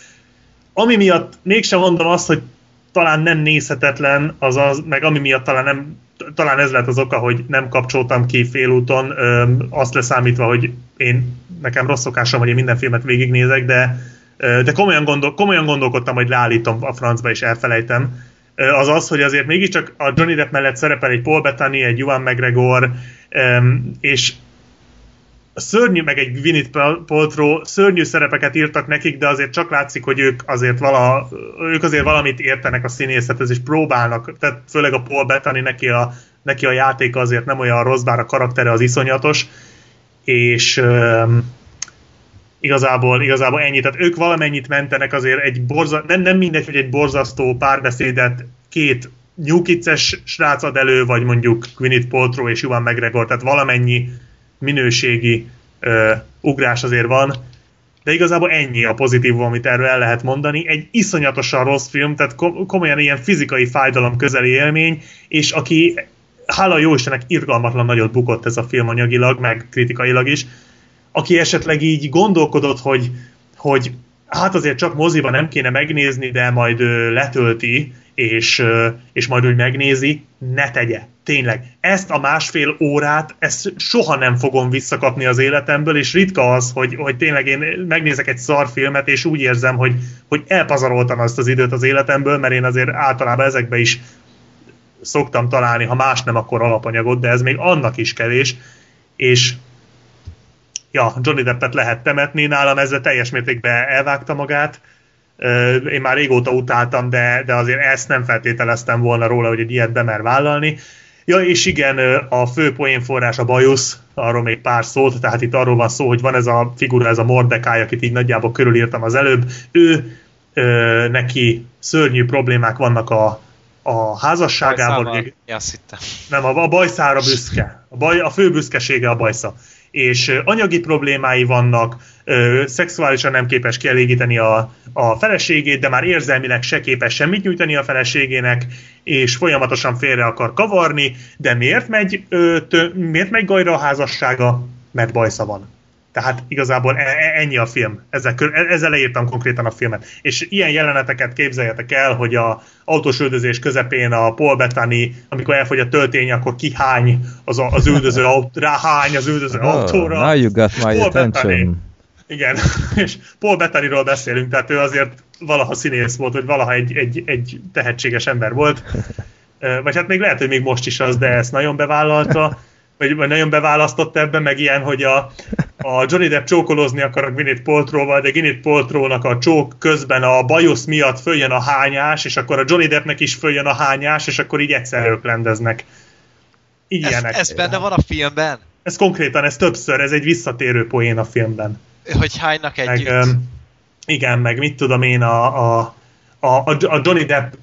Ami miatt mégsem mondom azt, hogy talán nem nézhetetlen, az az, meg ami miatt talán nem talán ez lett az oka, hogy nem kapcsoltam ki félúton, azt leszámítva, hogy én, nekem rossz szokásom, hogy én minden filmet végignézek, de, de komolyan, gondol, komolyan gondolkodtam, hogy leállítom a francba és elfelejtem. Az az, hogy azért mégiscsak a Johnny Depp mellett szerepel egy Paul Bettany, egy Juan McGregor, és szörnyű, meg egy Gwyneth Paltrow szörnyű szerepeket írtak nekik, de azért csak látszik, hogy ők azért, vala, ők azért valamit értenek a színészethez, és próbálnak, tehát főleg a Paul Bettany, neki a, neki a játéka azért nem olyan rossz, bár a karaktere az iszonyatos, és um, igazából, igazából ennyi. Tehát ők valamennyit mentenek azért egy borza, nem, nem mindegy, hogy egy borzasztó párbeszédet két New Kids-es srác ad elő, vagy mondjuk Gwyneth Paltrow és Juan McGregor, tehát valamennyi minőségi ö, ugrás azért van, de igazából ennyi a pozitív, amit erről el lehet mondani. Egy iszonyatosan rossz film, tehát komolyan ilyen fizikai fájdalom közeli élmény, és aki hála jó Istennek irgalmatlan nagyot bukott ez a film anyagilag, meg kritikailag is, aki esetleg így gondolkodott, hogy, hogy hát azért csak moziban nem kéne megnézni, de majd letölti, és, és majd úgy megnézi, ne tegye. Tényleg. Ezt a másfél órát, ezt soha nem fogom visszakapni az életemből, és ritka az, hogy, hogy tényleg én megnézek egy szarfilmet, és úgy érzem, hogy, hogy elpazaroltam azt az időt az életemből, mert én azért általában ezekbe is szoktam találni, ha más nem, akkor alapanyagot, de ez még annak is kevés, és ja, Johnny Deppet lehet temetni, nálam ezzel teljes mértékben elvágta magát, én már régóta utáltam, de, de azért ezt nem feltételeztem volna róla, hogy egy ilyet bemer vállalni. Ja, és igen, a fő poénforrás a bajusz, arról még pár szót, tehát itt arról van szó, hogy van ez a figura, ez a Mordekáj, akit így nagyjából körülírtam az előbb, ő ö, neki szörnyű problémák vannak a, a házasságával. Még, ja, azt Nem, a, a bajszára büszke. A, baj, a fő büszkesége a bajsza és anyagi problémái vannak, szexuálisan nem képes kielégíteni a, a feleségét, de már érzelmileg se képes semmit nyújtani a feleségének, és folyamatosan félre akar kavarni, de miért megy, tö, miért megy gajra a házassága? Mert bajsza van. Tehát igazából e, e, ennyi a film. Ezzel, e, ezzel leírtam konkrétan a filmet. És ilyen jeleneteket képzeljetek el, hogy a autós üldözés közepén a Paul Bettany, amikor elfogy a töltény, akkor kihány az, a, az üldöző autó, ráhány az üldöző oh, autóra. Now you got my Paul attention. Bettany. Igen, [laughs] és Paul Bettanyról beszélünk, tehát ő azért valaha színész volt, vagy valaha egy, egy, egy tehetséges ember volt. Vagy hát még lehet, hogy még most is az, de ezt nagyon bevállalta vagy, vagy nagyon beválasztott ebben, meg ilyen, hogy a, a Johnny Depp csókolózni akar a Gwyneth Paltrow-val, de Gwyneth Paltrow-nak a csók közben a bajusz miatt följön a hányás, és akkor a Johnny Deppnek is följön a hányás, és akkor így egyszer ők rendeznek. Így ez, ilyenek. Ez benne van a filmben? Ez konkrétan, ez többször, ez egy visszatérő poén a filmben. Hogy hánynak együtt? Meg, igen, meg mit tudom én, a, a, a, a Johnny Depp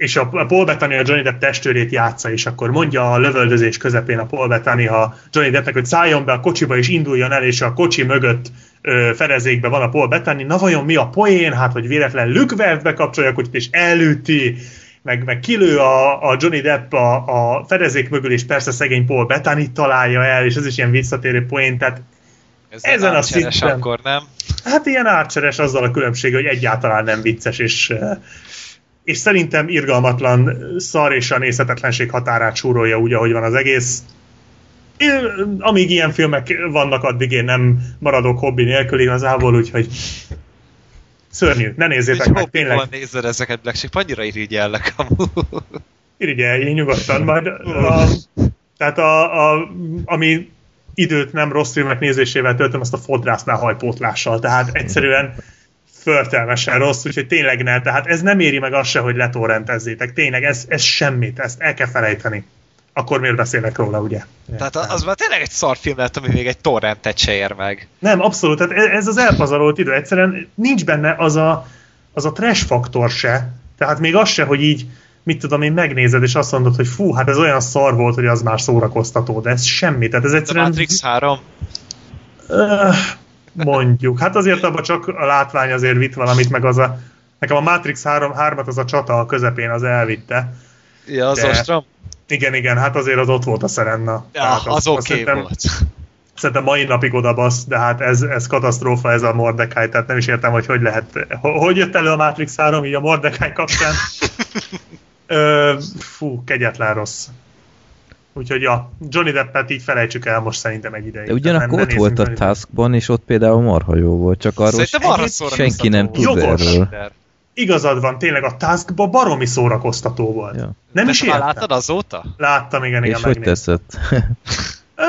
és a Paul Bettany a Johnny Depp testőrét játsza, és akkor mondja a lövöldözés közepén a Paul Bettany a Johnny Deppnek, hogy szálljon be a kocsiba és induljon el, és a kocsi mögött ö, ferezékbe van a Paul Bettany, na vajon mi a poén, hát hogy véletlen Lükvert bekapcsolja a kocsit, és elüti, meg, meg kilő a, a Johnny Depp a, a fedezék mögül, és persze szegény Paul Bettany találja el, és ez is ilyen visszatérő poén, tehát ez ezen a szinten. akkor, nem? Hát ilyen átcseres azzal a különbség, hogy egyáltalán nem vicces, és és szerintem irgalmatlan szar és a nézhetetlenség határát súrolja úgy, ahogy van az egész. Én, amíg ilyen filmek vannak, addig én nem maradok hobbi nélkül igazából, úgyhogy szörnyű, ne nézzétek Úgy meg, tényleg. nézed ezeket, Black Sheep, annyira irigyellek amúgy. Irigyelj, nyugodtan, majd a, tehát a, a, ami időt nem rossz filmek nézésével töltöm, azt a fodrásznál hajpótlással, tehát egyszerűen förtelmesen rossz, úgyhogy tényleg ne. Tehát ez nem éri meg azt se, hogy letorrentezzétek. Tényleg, ez, ez semmit, ezt el kell felejteni. Akkor miért beszélek róla, ugye? Tehát az már tényleg egy szarfilm lett, ami még egy torrentet se ér meg. Nem, abszolút. Tehát ez az elpazarolt idő. Egyszerűen nincs benne az a, az a trash faktor se. Tehát még az se, hogy így mit tudom én, megnézed, és azt mondod, hogy fú, hát ez olyan szar volt, hogy az már szórakoztató, de ez semmi. Tehát ez egyszerűen... A Matrix 3? Uh, mondjuk. Hát azért abban csak a látvány azért vitt valamit, meg az a nekem a Matrix 3, 3-at az a csata a közepén az elvitte. Ja, az De- ostrom? Igen, igen, hát azért az ott volt a Serenna. Ja, Tehát az oké szerintem- volt. Szerintem mai napig oda basz, de hát ez, ez katasztrófa ez a Mordecai, tehát nem is értem, hogy hogy lehet, ho- hogy jött elő a Matrix 3 így a Mordecai kapcsán. [laughs] Ö, fú, kegyetlen rossz. Úgyhogy ja, Johnny Deppet így felejtsük el most szerintem egy ideig. De ugyanakkor Tehát ott volt a. Taskban, és ott például marha jó volt, csak arról arra senki nem tud Jogos. erről. Igazad van, tényleg a Taskba baromi szórakoztató volt. Ja. Nem Te is értem. láttad azóta? Láttam, igen, igen, És hogy? Ö,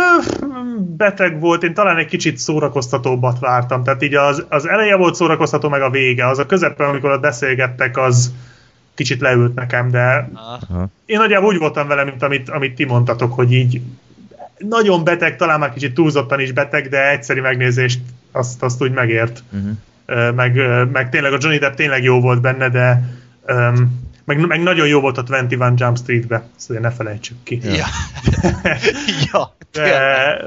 beteg volt, én talán egy kicsit szórakoztatóbbat vártam. Tehát így az, az eleje volt szórakoztató, meg a vége. Az a közepén, amikor ott beszélgettek, az kicsit leült nekem, de Ah. én nagyjából úgy voltam vele, mint amit, amit ti mondtatok, hogy így nagyon beteg, talán már kicsit túlzottan is beteg, de egyszeri megnézést azt, azt úgy megért. Ö, meg, meg tényleg a Johnny Depp tényleg jó volt benne, de öm, meg, meg nagyon jó volt a 21 Jump Street-be, azért ne felejtsük ki. Ja. ja. [laughs] De,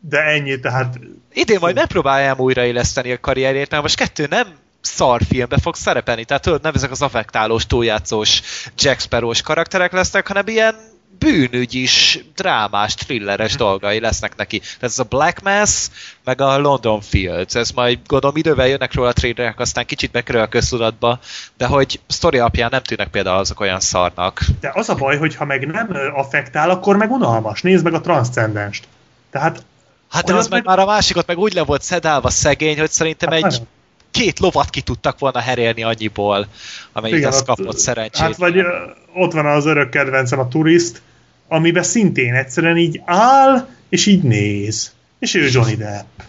de ennyi, tehát Idén majd megpróbáljam újraéleszteni a karrierjét, mert most kettő nem szar filmbe fog szerepelni, tehát tudod, nem ezek az affektálós, túljátszós, Jack Sparrow-s karakterek lesznek, hanem ilyen bűnügyis, drámás, thrilleres dolgai lesznek neki. Tehát ez a Black Mass, meg a London Fields, ez majd gondolom idővel jönnek róla a trailerek, aztán kicsit bekerül a köztudatba, de hogy sztori alapján nem tűnnek például azok olyan szarnak. De az a baj, hogy ha meg nem affektál, akkor meg unalmas. Nézd meg a transzcendenst. Tehát Hát de az meg meg- már a másikot meg úgy le volt szedálva szegény, hogy szerintem Hát egy nagyon. Két lovat ki tudtak volna herélni annyiból, amennyit Igen, kapott szerencsét. Hát vagy ott van az örök kedvencem, a turist, amiben szintén egyszerűen így áll, és így néz. És ő Johnny Depp.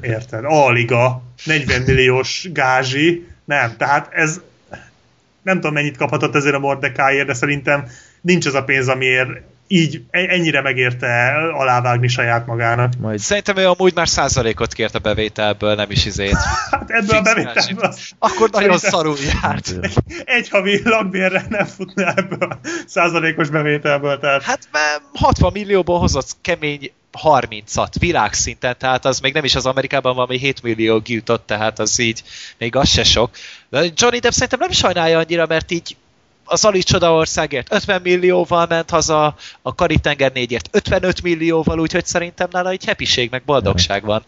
Érted? A-liga, 40 milliós gázsi. Nem, tehát ez nem tudom mennyit kaphatott ezért a Mordecaiért, de szerintem nincs az a pénz, amiért így e- ennyire megérte alávágni saját magának. Majd Szerintem ő amúgy már százalékot kért a bevételből, nem is izét. Hát ebből a bevételből az Akkor nagyon szarul járt. egy havi lakbérre nem futna ebből a százalékos bevételből, tehát Hát mert 60 millióból hozott kemény 30-at világszinten, tehát az még nem is az Amerikában valami 7 millió jutott, tehát az így, még az se sok. De Johnny Depp szerintem nem sajnálja annyira, mert így az Ali Csodaországért 50 millióval ment haza, a Karib-tenger 4-ért 55 millióval, úgyhogy szerintem nála egy happység, meg boldogság van.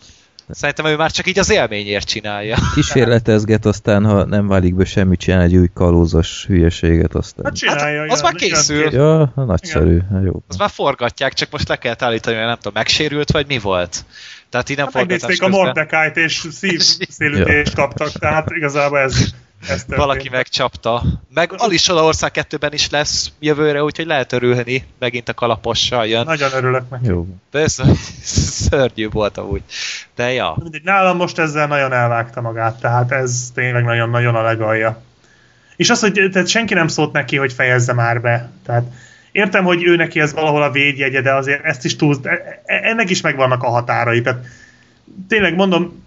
Szerintem ő már csak így az élményért csinálja. kísérletezget, aztán ha nem válik be semmit, csinál egy új kalózos hülyeséget, aztán... hát csinálja. Hát, az ilyen- már készül. Ja, nagyszerű, hát jó. Az már forgatják, csak most le kell állítani, hogy nem tudom, megsérült, vagy mi volt. Tehát így nem Hát megnézték a közben. Mordecai-t, és [laughs] szívszélütést kaptak, tehát igazából ez. Valaki megcsapta. Meg Alisoda Ország 2-ben is lesz jövőre, úgyhogy lehet örülni. Megint a kalapossal jön. Nagyon örülök neki. Jó. De ez [laughs] szörnyű volt amúgy. De ja. Mindegy, nálam most ezzel nagyon elvágta magát, tehát ez tényleg nagyon-nagyon a legalja. És az, hogy tehát senki nem szólt neki, hogy fejezze már be. Tehát értem, hogy ő neki ez valahol a védjegye, de azért ezt is túl, e- e- ennek is megvannak a határai. Tehát tényleg mondom,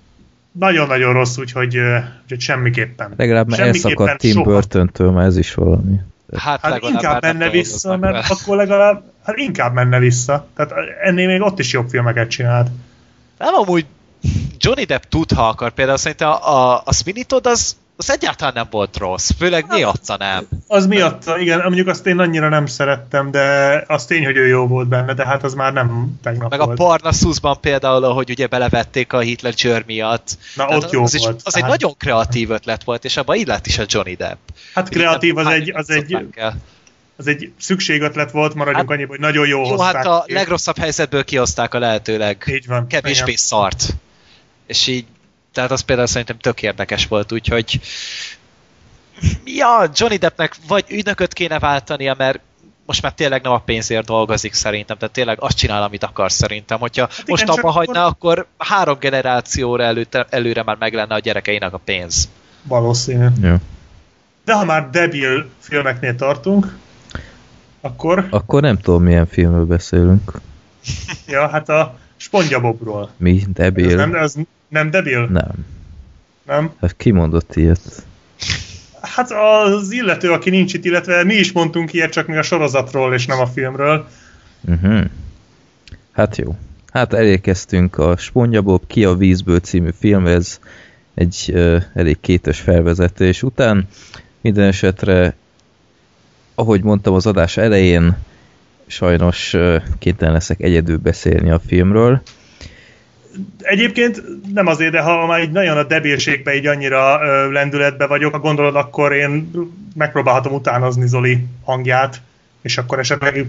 nagyon-nagyon rossz, úgyhogy, úgyhogy semmiképpen. Legalább már elszakadt Tim. Burton-től, mert ez is valami. Hát, Hát inkább menne vissza, mert vele. akkor legalább, hát inkább menne vissza. Tehát ennél még ott is jobb filmeket csinált. Nem amúgy Johnny Depp tud, ha akar. Például szerintem a, a, a Sweeney Todd az, az egyáltalán nem volt rossz. Főleg miatta nem. Az miatt, igen, mondjuk azt én annyira nem szerettem, de az tény, hogy ő jó volt benne, de hát az már nem tegnap Meg a volt. Parnassusban például, ahogy ugye belevették a Hitler Jör miatt. Na, Tehát ott jó az, is, volt. az egy Tehát- nagyon kreatív ötlet volt, és abban illet is a Johnny Depp. Hát kreatív, az Hogy egy, nem az egy, szokták el. az egy szükségötlet volt, maradjunk Hát- annyiba, hogy nagyon jó, Jó, hozták hát a ki. legrosszabb helyzetből kihozták a lehetőleg Így van. kevésbé igen. szart. És így, tehát az például szerintem tök érdekes volt, úgyhogy ja, Johnny Deppnek vagy ügynököt kéne váltania, mert most már tényleg nem a pénzért dolgozik szerintem, tehát tényleg azt csinál, amit akar szerintem. Hogyha hát igen, most abba akkor- hagyná, akkor három generációra előtte, előre már meg lenne a gyerekeinek a pénz. Valószínű. Jó. De ha már debil filmeknél tartunk, akkor, Akkor nem tudom, milyen filmről beszélünk. ja, hát a Spongyabobról. Mi? Ez Debil? nem, ez nem debil? Nem. Nem? Hát ki mondott ilyet? Hát az illető, aki nincs itt, illetve mi is mondtunk ilyet, csak még a sorozatról és nem a filmről. Uh-huh. Hát jó. hát elérkeztünk a Sponyabob Ki a vízből című filmhez, egy ö, elég kétes felvezetés után. Minden esetre, ahogy mondtam az adás elején, sajnos ö, kénytelen leszek egyedül beszélni a filmről. Egyébként nem azért, de ha már így nagyon a debilségbe így annyira ö, lendületbe vagyok, ha gondolod, akkor én megpróbálhatom utánozni Zoli hangját, és akkor esetleg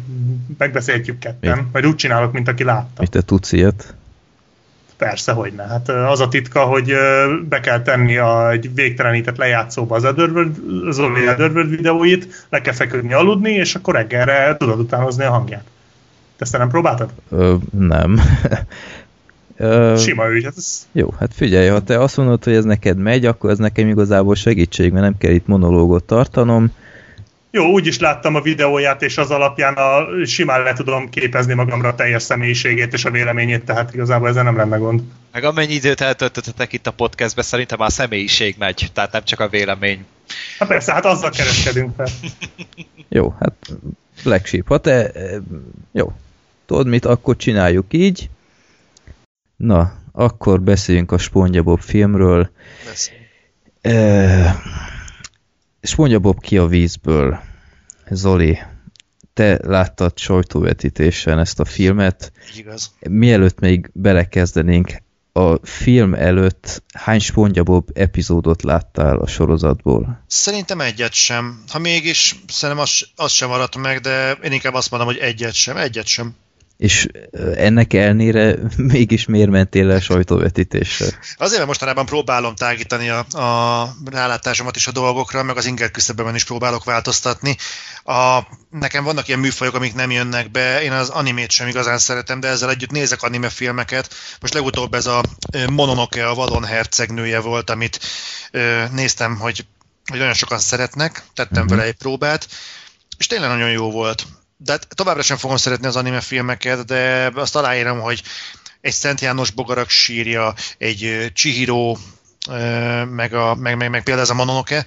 megbeszélhetjük ketten. Mi? Majd úgy csinálok, mint aki látta. És te tudsz ilyet? Persze, hogy ne. Hát az a titka, hogy be kell tenni a, egy végtelenített lejátszóba az Otherworld, Zoli Otherworld videóit, le kell feküdni aludni, és akkor reggelre tudod utánozni a hangját. Te ezt nem próbáltad? Ö, nem. [laughs] Ö, Sima ügy, hát ez Jó, hát figyelj, ha te azt mondod, hogy ez neked megy, akkor ez nekem igazából segítség, mert nem kell itt monológot tartanom. Jó, úgy is láttam a videóját, és az alapján a, simán le tudom képezni magamra a teljes személyiségét és a véleményét, tehát igazából ezzel nem lenne gond. Meg amennyi időt eltöltöttetek itt a podcastbe, szerintem már a személyiség megy, tehát nem csak a vélemény. Hát persze, hát azzal kereskedünk fel. [laughs] Jó, hát Black Sheep, ha te... Jó, tudod mit, akkor csináljuk így. Na, akkor beszéljünk a SpongeBob filmről. Eh, SpongeBob ki a vízből. Zoli, te láttad sajtóvetítésen ezt a filmet. Igaz. Mielőtt még belekezdenénk, a film előtt hány SpongeBob epizódot láttál a sorozatból? Szerintem egyet sem. Ha mégis, szerintem az, az sem maradt meg, de én inkább azt mondom, hogy egyet sem. Egyet sem. És ennek elnére [laughs] mégis miért mentél el sajtóvetítésre? Azért, mert mostanában próbálom tágítani a, a rálátásomat is a dolgokra, meg az inger küszöbben is próbálok változtatni. A, nekem vannak ilyen műfajok, amik nem jönnek be, én az animét sem igazán szeretem, de ezzel együtt nézek anime filmeket. Most legutóbb ez a Mononoke, a Vadon hercegnője volt, amit ö, néztem, hogy, hogy nagyon sokan szeretnek, tettem Mhm. vele egy próbát, és tényleg nagyon jó volt. De hát továbbra sem fogom szeretni az anime filmeket, de azt aláírom, hogy egy Szent János bogarak sírja, egy Chihiro, meg, a, meg, meg, meg például ez a Mononoke,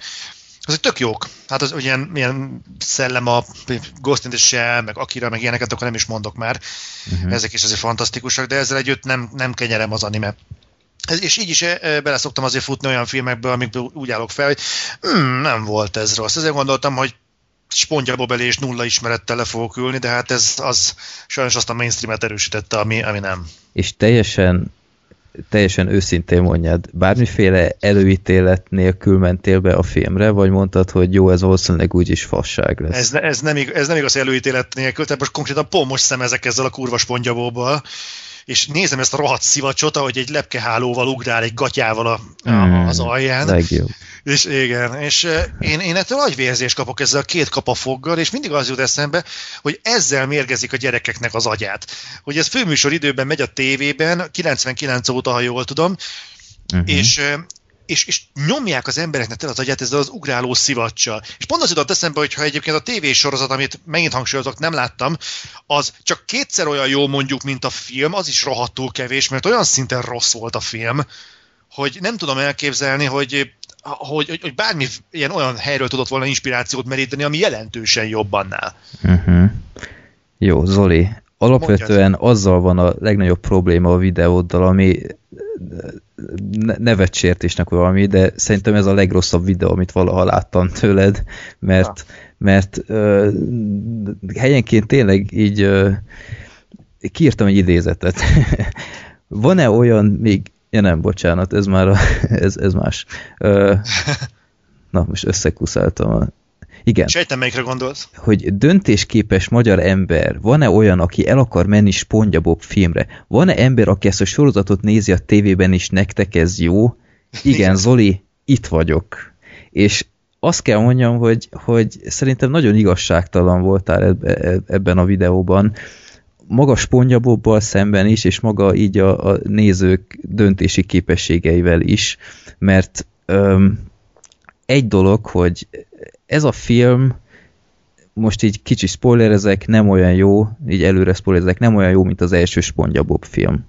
azok tök jók. Hát az ilyen, ilyen szellem a Ghost in the Shell, meg Akira, meg ilyeneket, akkor nem is mondok már. Uh-huh. Ezek is azért fantasztikusak, de ezzel együtt nem, nem kenyerem az anime. Ez, és így is eh, bele szoktam azért futni olyan filmekből, amikből úgy állok fel, hogy hmm, nem volt ez rossz. Ezért gondoltam, hogy SpongeBob elé és nulla ismerettel le fogok ülni, de hát ez az sajnos azt a mainstreamet erősítette, ami, ami nem. És teljesen teljesen őszintén mondjad, bármiféle előítélet nélkül mentél be a filmre, vagy mondtad, hogy jó, ez valószínűleg úgyis fasság lesz? Ez, ez, nem, ig- ez nem igaz előítélet nélkül, tehát most konkrétan pont most szemezek ezzel a kurva spongyabóbbal, és nézem ezt a rohadt szivacsot, ahogy egy lepkehálóval ugrál egy gatyával a, a, az alján. Legjobb. És igen, és én, én ettől agyvérzést kapok ezzel a két kapafoggal, és mindig az jut eszembe, hogy ezzel mérgezik a gyerekeknek az agyát. Hogy ez főműsor időben megy a tévében, 99 óta, ha jól tudom, Uh-huh. és, és, és nyomják az embereknek tele az agyát ezzel az ugráló szivacsal. És pont az jutott eszembe, hogy ha egyébként a tévés sorozat, amit megint hangsúlyozok, nem láttam, az csak kétszer olyan jó mondjuk, mint a film, az is rohadtul kevés, mert olyan szinten rossz volt a film, hogy nem tudom elképzelni, hogy hogy, hogy, hogy bármi ilyen olyan helyről tudott volna inspirációt meríteni, ami jelentősen jobb annál. Uh-huh. Jó, Zoli, alapvetően azzal van a legnagyobb probléma a videóddal, ami ne- nevetsértésnek valami, de szerintem ez a legrosszabb videó, amit valaha láttam tőled, mert, mert uh, helyenként tényleg így uh, kiírtam egy idézetet. [laughs] Van-e olyan még Ja nem, bocsánat, ez már a, [laughs] ez, ez más. Ö, [laughs] na, most összekuszáltam. A, igen, Sejtem, melyikre gondolsz. hogy döntésképes magyar ember, van-e olyan, aki el akar menni SpongeBob filmre? Van-e ember, aki ezt a sorozatot nézi a tévében, és nektek ez jó? [laughs] Igen, Zoli, itt vagyok. És azt kell mondjam, hogy, hogy szerintem nagyon igazságtalan voltál ebbe, ebben a videóban, maga SpongeBobbal szemben is, és maga így a, a nézők döntési képességeivel is, mert öm, egy dolog, hogy ez a film most így kicsi spoilerezek, nem olyan jó, így előre spoilerezek, nem olyan jó, mint az első SpongeBob film.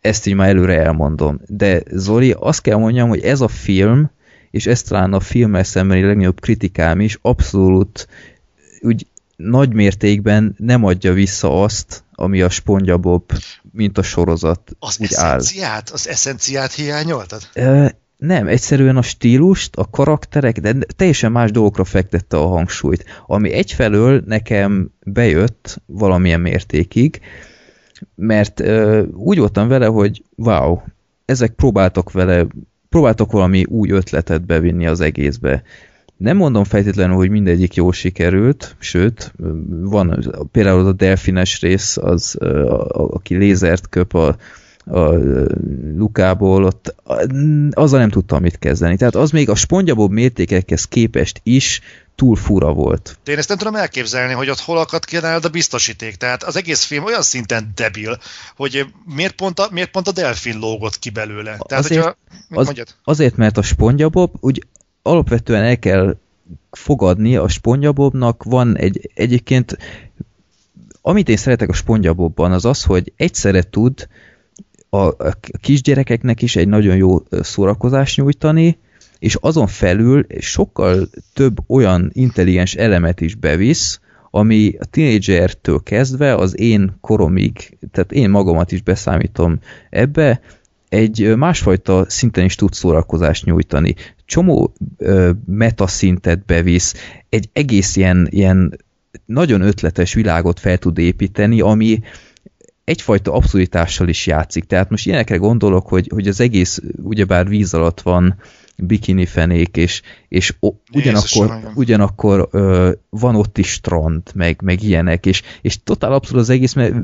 Ezt így már előre elmondom. De Zoli, azt kell mondjam, hogy ez a film, és ez talán a filmmel szembeni legnagyobb kritikám is, abszolút úgy nagy mértékben nem adja vissza azt, ami a SpongeBob, mint a sorozat Az úgy áll. eszenciát, az eszenciát hiányoltad? Ö, nem, egyszerűen a stílust, a karakterek, de teljesen más dolgokra fektette a hangsúlyt, ami egyfelől nekem bejött valamilyen mértékig, mert ö, úgy voltam vele, hogy wow, ezek próbáltak vele, próbáltak valami új ötletet bevinni az egészbe. Nem mondom feltétlenül, hogy mindegyik jól sikerült, sőt, van például az a delfines rész, az, ö, a, a, aki lézert köp a, a Lukából, ott azzal nem tudtam mit kezdeni. Tehát az még a spongyabob mértékekhez képest is túl fura volt. Én ezt nem tudom elképzelni, hogy ott hol akad ki nálad a biztosíték. Tehát az egész film olyan szinten debil, hogy miért pont a, miért pont a delfin lógott ki belőle. Tehát, Azért- hogyha, Az, mondjad? azért, mert a spongyabob, úgy alapvetően el kell fogadni, a spongyabobnak. Van egy, egyébként, amit én szeretek a spongyabobban, az az, hogy egyszerre tud a, a kisgyerekeknek is egy nagyon jó szórakozást nyújtani, és azon felül sokkal több olyan intelligens elemet is bevisz, ami a tínédzsertől kezdve az én koromig, tehát én magamat is beszámítom ebbe, egy másfajta szinten is tud szórakozást nyújtani. Csomó ö, metaszintet bevisz, egy egész ilyen, ilyen nagyon ötletes világot fel tud építeni, ami egyfajta abszurditással is játszik. Tehát most ilyenekre gondolok, hogy, hogy az egész ugyebár víz alatt van bikini fenék, és, és o, ugyanakkor, nagyon. ugyanakkor ö, van ott is strand, meg, meg ilyenek, és, és totál abszurd az egész, mert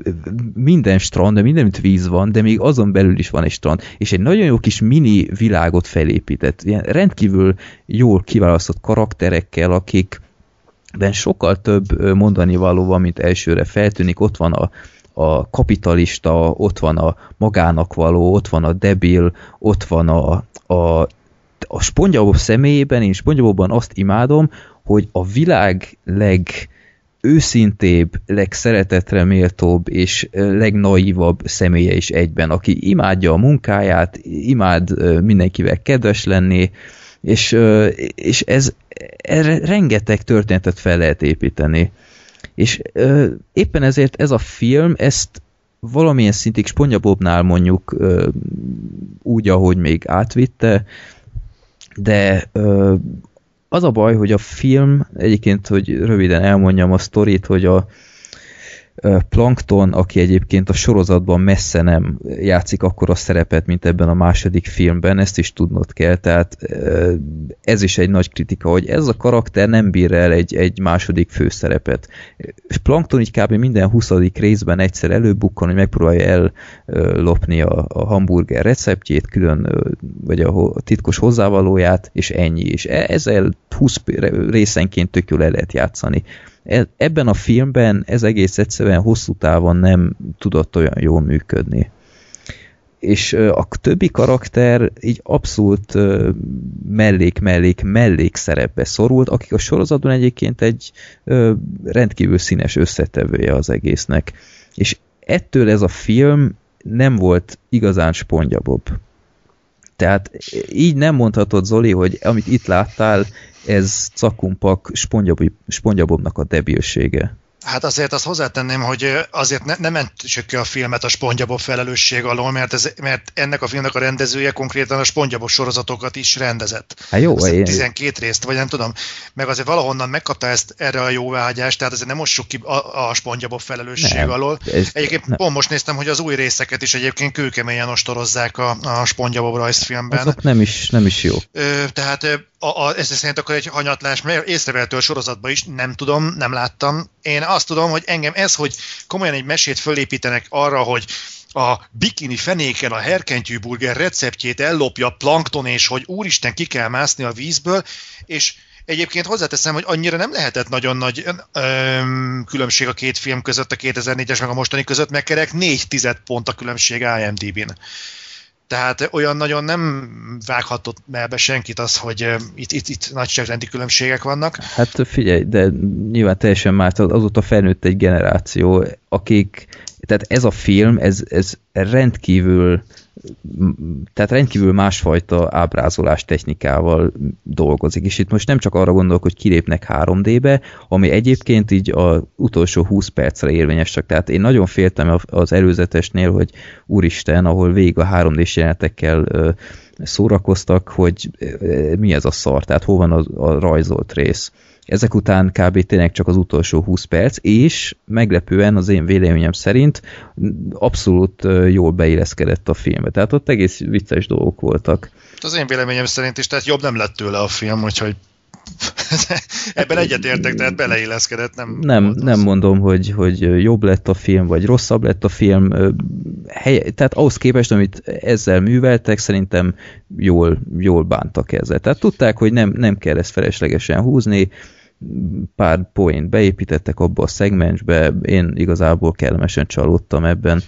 minden strand, de mindenütt víz van, de még azon belül is van egy strand, és egy nagyon jó kis mini világot felépített, ilyen rendkívül jól kiválasztott karakterekkel, akik ben sokkal több mondani való van, mint elsőre feltűnik. Ott van a, a kapitalista, ott van a magának való, ott van a debil, ott van a, a, a Spongyabob személyében, én Spongyabobban azt imádom, hogy a világ leg őszintébb, legszeretetre méltóbb és legnaívabb személye is egyben, aki imádja a munkáját, imád mindenkivel kedves lenni, és, és ez erre rengeteg történetet fel lehet építeni. És éppen ezért ez a film, ezt valamilyen szintig Spongybobnál mondjuk ö, úgy, ahogy még átvitte, de ö, az a baj, hogy a film, egyébként, hogy röviden elmondjam a sztorit, hogy a Plankton, aki egyébként a sorozatban messze nem játszik akkor a szerepet, mint ebben a második filmben, ezt is tudnod kell, tehát ez is egy nagy kritika, hogy ez a karakter nem bír el egy, egy második főszerepet. És Plankton így kb. minden 20. részben egyszer előbukkan, hogy megpróbálja ellopni a, a hamburger receptjét, külön, vagy a titkos hozzávalóját, és ennyi. És e- ezzel 20 részenként tök jól el lehet játszani. E- Ebben a filmben ez egész egyszerűen hosszú távon nem tudott olyan jól működni. És a többi karakter így abszolút mellék-mellék mellék szerepbe szorult, akik a sorozatban egyébként egy rendkívül színes összetevője az egésznek. És ettől ez a film nem volt igazán spongyabob. Tehát így nem mondhatod, Zoli, hogy amit itt láttál, ez cakumpak Spongyabob- Spongyabobnak a debilsége. Hát azért azt hozzátenném, hogy azért ne, nem mentsük ki a filmet a Spongyabob felelősség alól, mert, ez, mert ennek a filmnek a rendezője konkrétan a Spongyabob sorozatokat is rendezett. Hát jó, én, 12 részt, vagy nem tudom, meg azért valahonnan megkapta ezt erre a jóváhagyást, tehát azért nem mossuk ki a, a Spongyabob felelősség Nem, alól. ez- Egyébként nem. pont most néztem, hogy az új részeket is egyébként kőkeményen ostorozzák a, a Spongyabob rajzfilmben. azok nem is, nem is jó. Ö, tehát a, a, ez szerint akkor egy hanyatlás, mert észrevehető a sorozatban is, nem tudom, nem láttam. Én azt tudom, hogy engem ez, hogy komolyan egy mesét fölépítenek arra, hogy a bikini fenéken a herkentyű burger receptjét ellopja Plankton, és hogy úristen ki kell mászni a vízből, és Egyébként hozzáteszem, hogy annyira nem lehetett nagyon nagy öm, különbség a két film között, a 2004-es meg a mostani között, mert kerek 4 tized pont a különbség IMDb-n. Tehát olyan nagyon nem vághatott melbe senkit az, hogy itt, itt, itt nagyságrendi különbségek vannak. Hát figyelj, de nyilván teljesen más, az- azóta felnőtt egy generáció. A, akik, tehát ez a film, ez, ez rendkívül tehát rendkívül másfajta ábrázolás technikával dolgozik, és itt most nem csak arra gondolok, hogy kilépnek 3D-be, ami egyébként így az utolsó 20 percre érvényes csak, tehát én nagyon féltem az előzetesnél, hogy úristen, ahol végig a 3D-s jelenetekkel szórakoztak, hogy mi ez a szar, tehát hol van a, a rajzolt rész. Ezek után kb. tényleg csak az utolsó 20 perc, és meglepően az én véleményem szerint abszolút jól beilleszkedett a filmbe. Tehát ott egész vicces dolgok voltak. Az én véleményem szerint is, tehát jobb nem lett tőle a film, úgyhogy [laughs] Ebben egyetértek, tehát beleilleszkedett, nem Nem, nem mondom, hogy, hogy jobb lett a film, vagy rosszabb lett a film. Hely, tehát ahhoz képest, amit ezzel műveltek, szerintem jól, jól bántak ezzel. Tehát tudták, hogy nem, nem kell ezt feleslegesen húzni, pár point beépítettek abba a szegmensbe, én igazából kellemesen csalódtam ebben.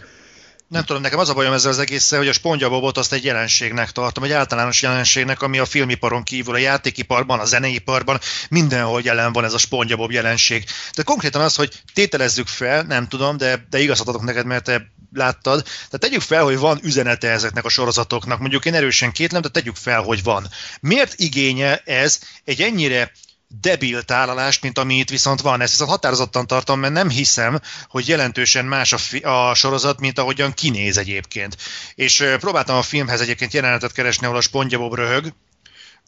Nem tudom, nekem az a bajom ezzel az egésszel, hogy a spongyabobot azt egy jelenségnek tartom, egy általános jelenségnek, ami a filmiparon kívül, a játékiparban, a zeneiparban, mindenhol jelen van ez a spongyabob jelenség. De konkrétan az, hogy tételezzük fel, nem tudom, de, de igazat adok neked, mert te láttad. Tehát tegyük fel, hogy van üzenete ezeknek a sorozatoknak. Mondjuk én erősen kétlem, de tegyük fel, hogy van. Miért igénye ez egy ennyire debil tálalást, mint ami itt viszont van. Ezt viszont határozottan tartom, mert nem hiszem, hogy jelentősen más a, fi- a sorozat, mint ahogyan kinéz egyébként. És próbáltam a filmhez egyébként jelenetet keresni, ahol a Spongyabob röhög,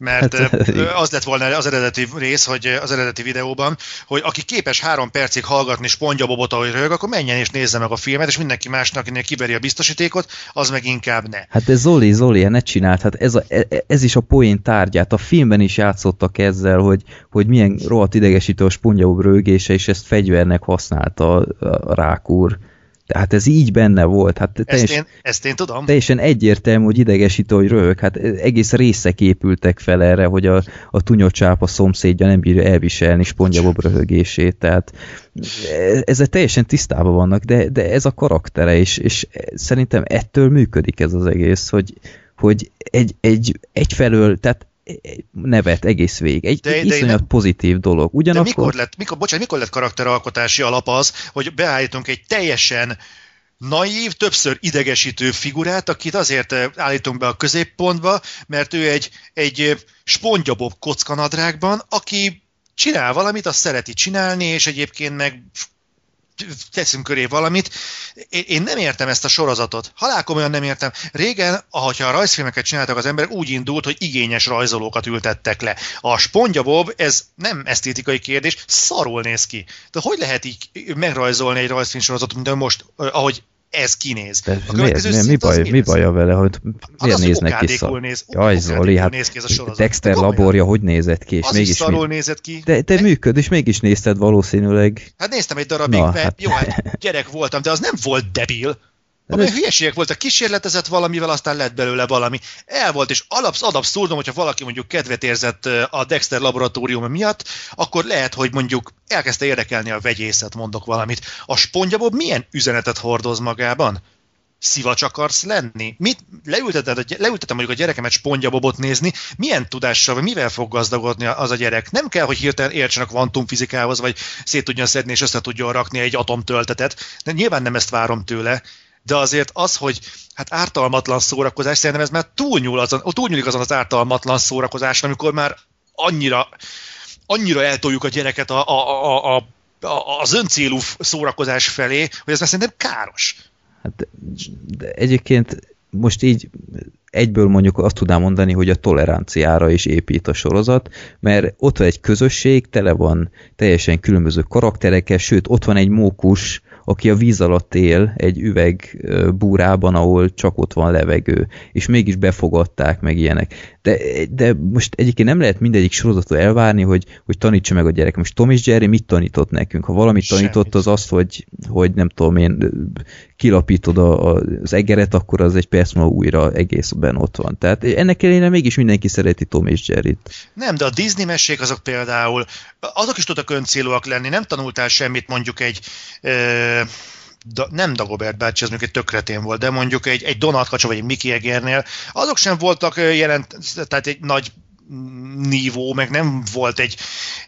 mert hát, [laughs] az lett volna az eredeti rész, hogy az eredeti videóban, hogy aki képes három percig hallgatni Spongyabobot, ahogy röhög, akkor menjen és nézze meg a filmet, és mindenki másnak, akinek kiveri a biztosítékot, az meg inkább ne. Hát ez Zoli, Zoli, ne csinált, hát ez, a, e, ez is a poén tárgyát. A filmben is játszottak ezzel, hogy, hogy milyen rohadt idegesítő a Spongyabob rögése, és ezt fegyvernek használta a, a rákúr. Tehát ez így benne volt. Hát teljes, ezt, én, ezt én tudom. Teljesen egyértelmű, hogy idegesítő, hogy röhög. Hát egész részek épültek fel erre, hogy a, a tunyocsápa szomszédja nem bírja elviselni Spongyabob röhögését. Tehát ezzel teljesen tisztában vannak, de, de ez a karaktere, és, és szerintem ettől működik ez az egész, hogy, hogy egy, egy, egyfelől, tehát nevet egész végig. Egy, de, egy de iszonyat pozitív dolog. Ugyanakkor... De mikor lett, mikor, bocsánat, mikor lett karakteralkotási alap az, hogy beállítunk egy teljesen naív, többször idegesítő figurát, akit azért eh, állítunk be a középpontba, mert ő egy, egy spongyabok kockanadrágban, aki csinál valamit, azt szereti csinálni, és egyébként meg teszünk köré valamit. Én nem értem ezt a sorozatot. Halálkomolyan nem értem. Régen, ahogyha a rajzfilmeket csináltak az emberek, úgy indult, hogy igényes rajzolókat ültettek le. A Spongya Bob, ez nem esztétikai kérdés, szarul néz ki. De hogy lehet így megrajzolni egy rajzfilm sorozatot, mint most, ahogy ez kinéz. De a miért, miért, mi, baj, mi baja vele, hogy miért az, néznek ki szar? Néz, Jaj, Zoli, hát néz ki ez a Dexter laborja hogy nézett ki? És az mégis is mi... nézett ki. De, de működ, és mégis nézted valószínűleg. Hát néztem egy darabig, Na, mert hát... jó, hát gyerek voltam, de az nem volt debil. Ami ez... hülyeségek voltak, kísérletezett valamivel, aztán lett belőle valami. El volt, és alapsz, ad abszurdum, hogyha valaki mondjuk kedvet érzett a Dexter laboratórium miatt, akkor lehet, hogy mondjuk elkezdte érdekelni a vegyészet, mondok valamit. A spongyabob milyen üzenetet hordoz magában? szivacs akarsz lenni? Mit leülteted, leültetem mondjuk a gyerekemet spongyabobot nézni, milyen tudással, vagy mivel fog gazdagodni az a gyerek? Nem kell, hogy hirtelen értsen a kvantumfizikához, vagy szét tudjon szedni és össze tudjon rakni egy atomtöltetet, de nyilván nem ezt várom tőle, de azért az, hogy hát ártalmatlan szórakozás, szerintem ez már túlnyúl azon, túlnyúlik azon az ártalmatlan szórakozáson, amikor már annyira, annyira eltoljuk a gyereket a, a, a, a, az öncélú szórakozás felé, hogy ez már szerintem káros. Hát de egyébként most így egyből mondjuk azt tudnám mondani, hogy a toleranciára is épít a sorozat, mert ott van egy közösség, tele van teljesen különböző karakterekkel, sőt, ott van egy mókus, aki a víz alatt él egy üveg búrában, ahol csak ott van levegő, és mégis befogadták meg ilyenek. De, de most egyébként nem lehet mindegyik sorozatot elvárni, hogy, hogy tanítsa meg a gyerek. Most Tom és Jerry mit tanított nekünk? Ha valamit Semmit. tanított, az azt, hogy, hogy nem tudom én, kilapítod a, az egeret, akkor az egy perc múlva újra egészben ott van. Tehát ennek ellenére mégis mindenki szereti Tom és Jerry-t. Nem, de a Disney mesék azok például, azok is tudtak öncélúak lenni, nem tanultál semmit mondjuk egy ö, da, nem Dagobert bácsi, ez mondjuk egy tökretén volt, de mondjuk egy, egy Donald Kacsa vagy egy Miki Egernél, azok sem voltak jelent, tehát egy nagy nívó, meg nem volt egy,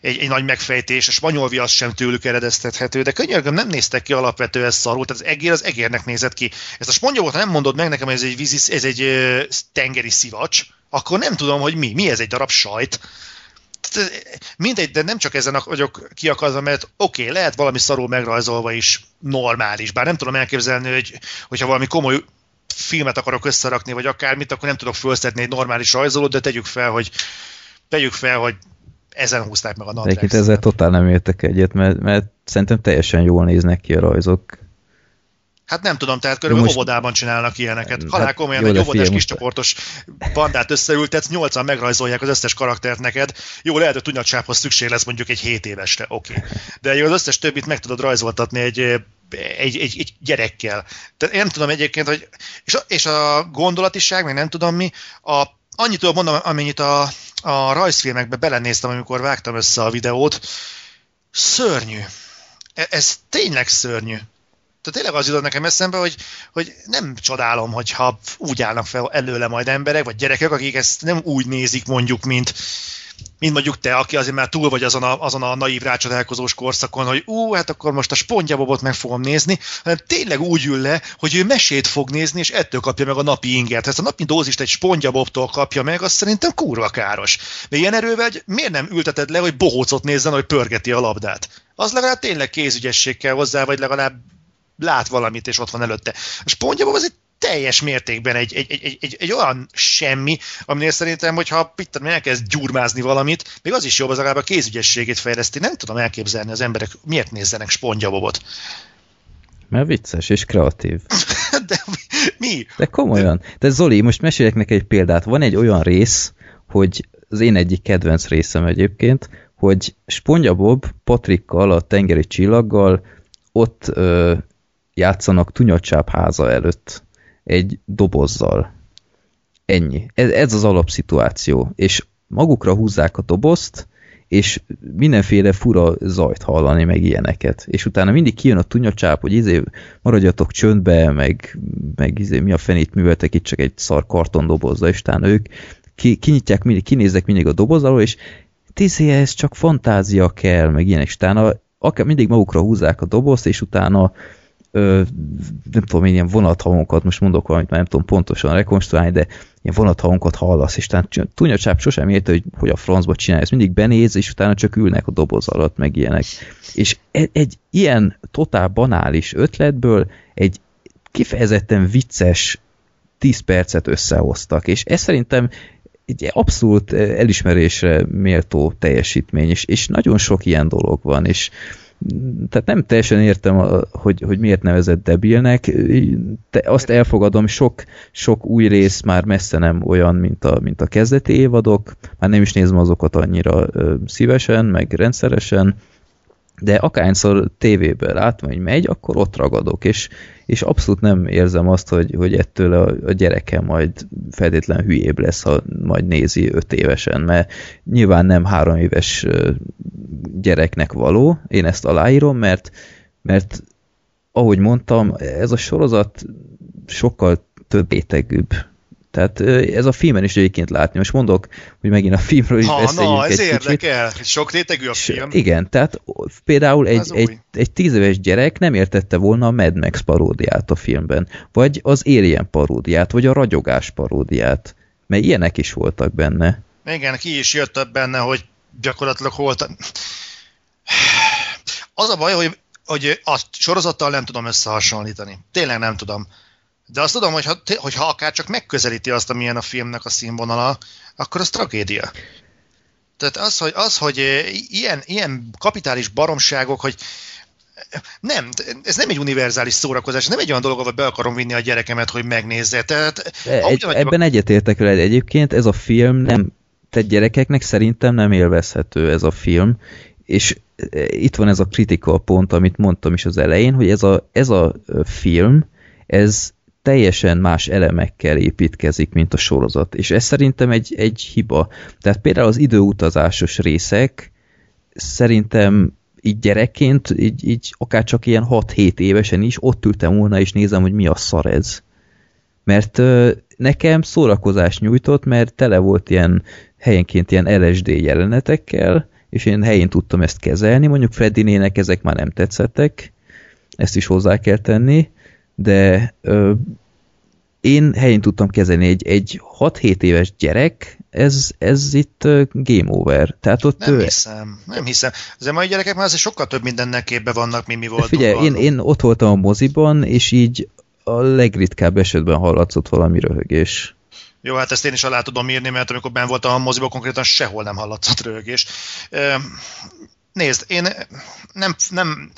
egy, egy nagy megfejtés, a spanyol viasz sem tőlük eredeztethető, de könyörgöm nem néztek ki alapvetően szarul, tehát az egér az egérnek nézett ki. Ezt a spongyabobt nem mondod meg nekem, ez egy, vízi, ez egy tengeri szivacs, akkor nem tudom, hogy mi. Mi ez egy darab sajt? Mindegy, de nem csak ezen vagyok kiakadva, mert oké, okay, lehet valami szarul megrajzolva is normális, bár nem tudom elképzelni, hogy, hogyha valami komoly filmet akarok összerakni, vagy akármit, akkor nem tudok fölszedni egy normális rajzolót, de tegyük fel, hogy tegyük fel, hogy ezen húzták meg a nadrág. Egyébként ezzel totál nem értek egyet, mert, mert szerintem teljesen jól néznek ki a rajzok. Hát nem tudom, tehát körülbelül most... óvodában csinálnak ilyeneket. Hát Halál komolyan egy óvodás kiscsoportos bandát összeültetsz, nyolcan megrajzolják az összes karaktert neked. Jó, lehet, hogy tunyatsáphoz szükség lesz mondjuk egy 7 évesre, oké. Okay. De az összes többit meg tudod rajzoltatni egy, egy, egy, egy gyerekkel. Tehát én nem tudom egyébként, hogy... És a, és a gondolatiság, meg nem tudom mi, a, annyit tudok mondani, amennyit a, a rajzfilmekbe belenéztem, amikor vágtam össze a videót, szörnyű. E, ez tényleg szörnyű. Tehát tényleg az jutott nekem eszembe, hogy, hogy nem csodálom, hogyha úgy állnak fel előle majd emberek, vagy gyerekek, akik ezt nem úgy nézik mondjuk, mint, mint mondjuk te, aki azért már túl vagy azon a, azon a naív rácsodálkozós korszakon, hogy ú, hát akkor most a spongyabobot meg fogom nézni, hanem tényleg úgy ül le, hogy ő mesét fog nézni, és ettől kapja meg a napi ingert. Ezt a napi dózist egy spongyabobtól kapja meg, az szerintem kurva káros. De ilyen erővel miért nem ülteted le, hogy bohócot nézzen, hogy pörgeti a labdát? Az legalább tényleg kézügyesség kell hozzá, vagy legalább lát valamit, és ott van előtte. A spongyabom az egy teljes mértékben egy, egy, egy, egy, egy olyan semmi, aminél szerintem, hogyha itt elkezd gyurmázni valamit, még az is jobb, az legalább a kézügyességét fejleszti. Nem tudom elképzelni az emberek, miért nézzenek spongyabobot. Mert vicces és kreatív. [laughs] De mi? De komolyan. De Zoli, most mesélek neked egy példát. Van egy olyan rész, hogy az én egyik kedvenc részem egyébként, hogy Sponyabob Patrikkal, a tengeri csillaggal ott ö, játszanak Tunyacsább háza előtt egy dobozzal. Ennyi. Ez, ez az alapszituáció. És magukra húzzák a dobozt, és mindenféle fura zajt hallani, meg ilyeneket. És utána mindig kijön a tunyacsáp, hogy izé maradjatok csöndbe, meg, meg izé mi a fenét műveltek itt csak egy szar kartondobozza, és utána ők ki, kinyitják, mindig, kinéznek mindig a doboz alól, és tízé, ez csak fantázia kell, meg ilyenek, és utána akár mindig magukra húzzák a dobozt, és utána ö, nem tudom én, ilyen vonathangokat, most mondok valamit, mert nem tudom pontosan rekonstruálni, de ilyen vonathangokat hallasz, és tehát Csáp sosem érte, hogy, hogy a francba csinálja, ezt mindig benéz, és utána csak ülnek a doboz alatt, meg ilyenek. És egy, egy ilyen totál banális ötletből egy kifejezetten vicces 10 percet összehoztak, és ez szerintem egy abszolút elismerésre méltó teljesítmény, és, és nagyon sok ilyen dolog van, és tehát nem teljesen értem, hogy, hogy miért nevezett debilnek. Te azt elfogadom, sok, sok új rész már messze nem olyan, mint a, mint a kezdeti évadok. Már nem is nézem azokat annyira szívesen, meg rendszeresen, de akárszor tévéből látom, hogy megy, akkor ott ragadok, és, és abszolút nem érzem azt, hogy, hogy ettől a, a gyerekem majd feltétlen hülyébb lesz, ha majd nézi öt évesen, mert nyilván nem három éves gyereknek való, én ezt aláírom, mert, mert ahogy mondtam, ez a sorozat sokkal több rétegűbb, tehát ez a filmen is egyébként látni. Most mondok, hogy megint a filmről is ha, beszéljünk na, ez egy érdekel. Kicsit. Sok rétegű a film. Igen, tehát például egy, egy, egy tíz éves gyerek nem értette volna a Mad Max paródiát a filmben, vagy az Alien paródiát, vagy a ragyogás paródiát, mert ilyenek is voltak benne. Igen, ki is jött benne, hogy gyakorlatilag volt... Az a baj, hogy, hogy a sorozattal nem tudom összehasonlítani. Tényleg nem tudom. De azt tudom, hogy ha, hogyha akár csak megközelíti azt, amilyen a filmnek a színvonala, akkor az tragédia. Tehát az, hogy, az, hogy eh, ilyen, ilyen kapitális baromságok, hogy nem, ez nem egy univerzális szórakozás, nem egy olyan dolog, ahol be akarom vinni a gyerekemet, hogy megnézze. Tehát, egy, ebben a... egyetértek veled egyébként, ez a film nem, tehát gyerekeknek szerintem nem élvezhető ez a film, és eh, itt van ez a kritika pont, amit mondtam is az elején, hogy ez a, ez a film, ez teljesen más elemekkel építkezik, mint a sorozat. És ez szerintem egy, egy hiba. Tehát például az időutazásos részek szerintem így gyerekként, így, így akár csak ilyen 6-7 évesen is ott ültem volna, és nézem, hogy mi a szar ez. Mert nekem szórakozást nyújtott, mert tele volt ilyen helyenként ilyen LSD jelenetekkel, és én helyén tudtam ezt kezelni, mondjuk Freddinének ezek már nem tetszettek, ezt is hozzá kell tenni, de ö, én helyén tudtam kezelni egy, egy 6-7 éves gyerek, ez, ez itt game over. Tehát ott Nem ö, hiszem, nem hiszem. Az mai gyerekek már azért sokkal több mindennek képbe vannak, mint mi voltunk. Figyelj, én, én ott voltam a moziban, és így a legritkább esetben hallatszott valami röhögés. Jó, hát ezt én is alá tudom írni, mert amikor ben voltam a moziban, konkrétan sehol nem hallatszott rögés. Nézd, én nem, nem,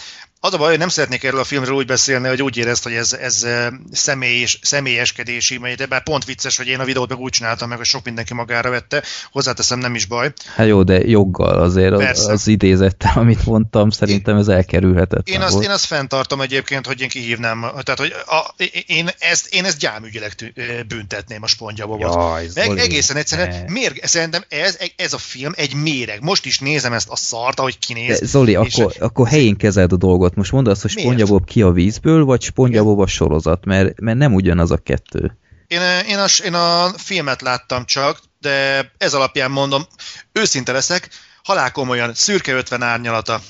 az a baj, hogy nem szeretnék erről a filmről úgy beszélni, hogy úgy érezt, hogy ez, ez személyes, személyeskedési, de bár pont vicces, hogy én a videót meg úgy csináltam meg, hogy sok mindenki magára vette, hozzáteszem nem is baj. Hát jó, de joggal azért az, Persze. az idézettel, amit mondtam, szerintem ez elkerülhetetlen Én azt, volt. én azt fenntartom egyébként, hogy én kihívnám, tehát hogy a, én, ezt, én ezt gyámügyileg tű- ö, büntetném a spongyabobot. Meg Zoli, egészen egyszerűen, ne. miért, szerintem ez, ez a film egy méreg. Most is nézem ezt a szart, ahogy kinéz. De Zoli, és- akkor, akkor helyén kezeld a dolgot. Most mondd azt, hogy? Spongyabob ki a vízből, vagy Spongyabob a sorozat, mert, mert nem ugyanaz a kettő. Én, én, a, én a filmet láttam csak, de ez alapján mondom, őszinte leszek, halál komolyan, szürke 50 árnyalata.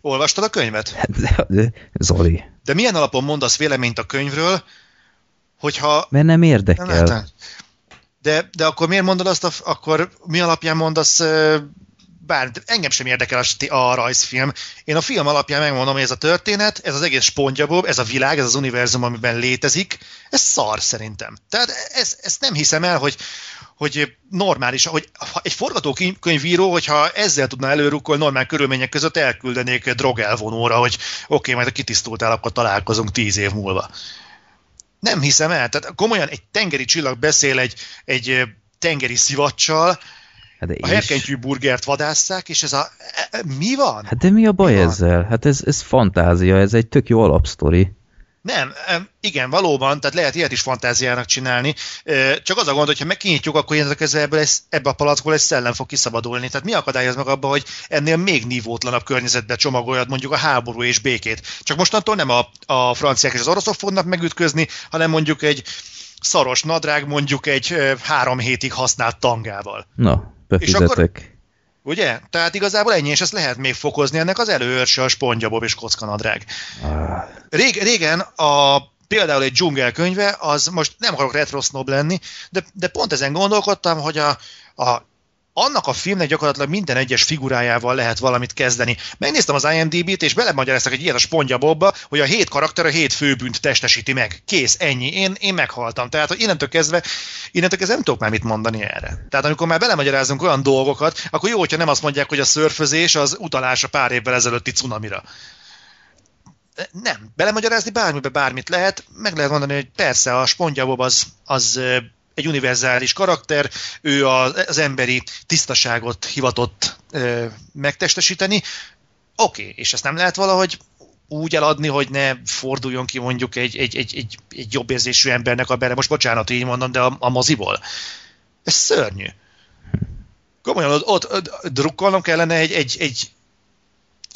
Olvastad a könyvet? Hát, de, de, Zoli, De milyen alapon mondasz véleményt a könyvről, hogyha... mert nem Nem érdekel. De, de akkor miért mondod azt, a, akkor mi alapján mondasz, bár engem sem érdekel a, a rajzfilm. Én a film alapján megmondom, hogy ez a történet, ez az egész spontjabob, ez a világ, ez az univerzum, amiben létezik, ez szar szerintem. Tehát ez, nem hiszem el, hogy, hogy normális, hogy egy forgatókönyvíró, hogyha ezzel tudna előrukkolni normál körülmények között elküldenék drogelvonóra, hogy oké, okay, majd a kitisztultál, akkor találkozunk tíz év múlva. Nem hiszem el. Tehát komolyan egy tengeri csillag beszél egy, egy tengeri szivacsal, Hát a herkentyű burgert vadásszák, és ez a... e- e- Mi van? hát de mi a baj Mi van? ezzel? Hát ez, ez fantázia, ez egy tök jó alapsztori. Nem, em, igen, valóban, tehát lehet ilyet is fantáziának csinálni, csak az a gond, hogyha megkinyitjuk, akkor kezdve ebből egy, ebbe a palackból egy szellem fog kiszabadulni. Tehát mi akadályoz meg abba, hogy ennél még nívótlanabb környezetbe csomagoljad mondjuk a háború és békét. Csak mostantól nem a, a franciák és az oroszok fognak megütközni, hanem mondjuk egy szaros nadrág, mondjuk egy három hétig használt tangával. Na, És akkor- befizetek. Ugye? Tehát igazából ennyi, és ezt lehet még fokozni, ennek az előőrse a spongyabob és kockanadrág. Ah, Rég, régen a például egy dzsungelkönyve, az most nem akarok retrosnob lenni, de, de pont ezen gondolkodtam, hogy a, a annak a filmnek gyakorlatilag minden egyes figurájával lehet valamit kezdeni. Megnéztem az IMDb-t, és belemagyaráztak egy ilyet a spongyabobba, hogy a hét karakter a hét főbűnt testesíti meg. Kész, ennyi. Én, én meghaltam. Tehát, hogy innentől kezdve, innentől kezdve nem tudok már mit mondani erre. Tehát, amikor már belemagyarázunk olyan dolgokat, akkor jó, hogyha nem azt mondják, hogy a szörfözés az utalás a pár évvel ezelőtti cunamira nem, belemagyarázni bármibe bármit lehet, meg lehet mondani, hogy persze a Spongyabob az, az egy univerzális karakter, ő az emberi tisztaságot hivatott ö, megtestesíteni, oké, okay, és ezt nem lehet valahogy úgy eladni, hogy ne forduljon ki mondjuk egy, egy, egy, egy, egy jobb érzésű embernek a bele, most bocsánat, így mondom, de a, a moziból. Ez szörnyű. Komolyan, ott, ott, ott drukkolnom kellene egy, egy, egy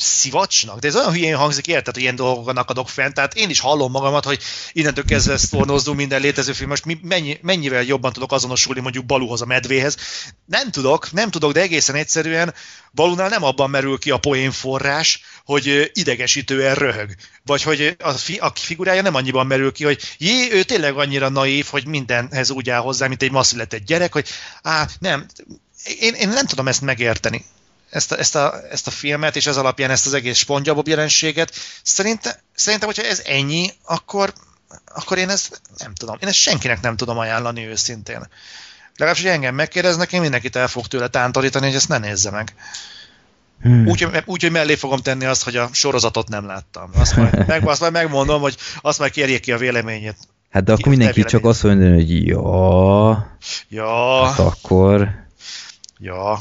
szivacsnak, de ez olyan hülyén hangzik, érted, hogy ilyen dolgoknak adok fent, tehát én is hallom magamat, hogy innentől kezdve sztornozzunk minden létező film, most mi, mennyi, mennyivel jobban tudok azonosulni mondjuk Baluhoz a medvéhez. Nem tudok, nem tudok, de egészen egyszerűen Balunál nem abban merül ki a poén forrás, hogy idegesítően röhög. Vagy hogy a, fi, a figurája nem annyiban merül ki, hogy jé, ő tényleg annyira naív, hogy mindenhez úgy áll hozzá, mint egy ma született gyerek, hogy á, nem, én, én nem tudom ezt megérteni ezt a, ezt, a, ezt a filmet, és ez alapján ezt az egész spongyabob jelenséget. Szerintem, szerintem, hogyha ez ennyi, akkor, akkor én ezt nem tudom. Én ezt senkinek nem tudom ajánlani őszintén. Legalábbis, hogy engem megkérdeznek, én mindenkit el fog tőle tántorítani, hogy ezt ne nézze meg. hmm. Úgy, úgy, hogy mellé fogom tenni azt, hogy a sorozatot nem láttam. Azt majd, [laughs] meg, azt majd megmondom, hogy azt majd kérjék ki a véleményét. Hát de akkor Ki- mindenki csak azt mondja, hogy ja, Ja, hát akkor... ja.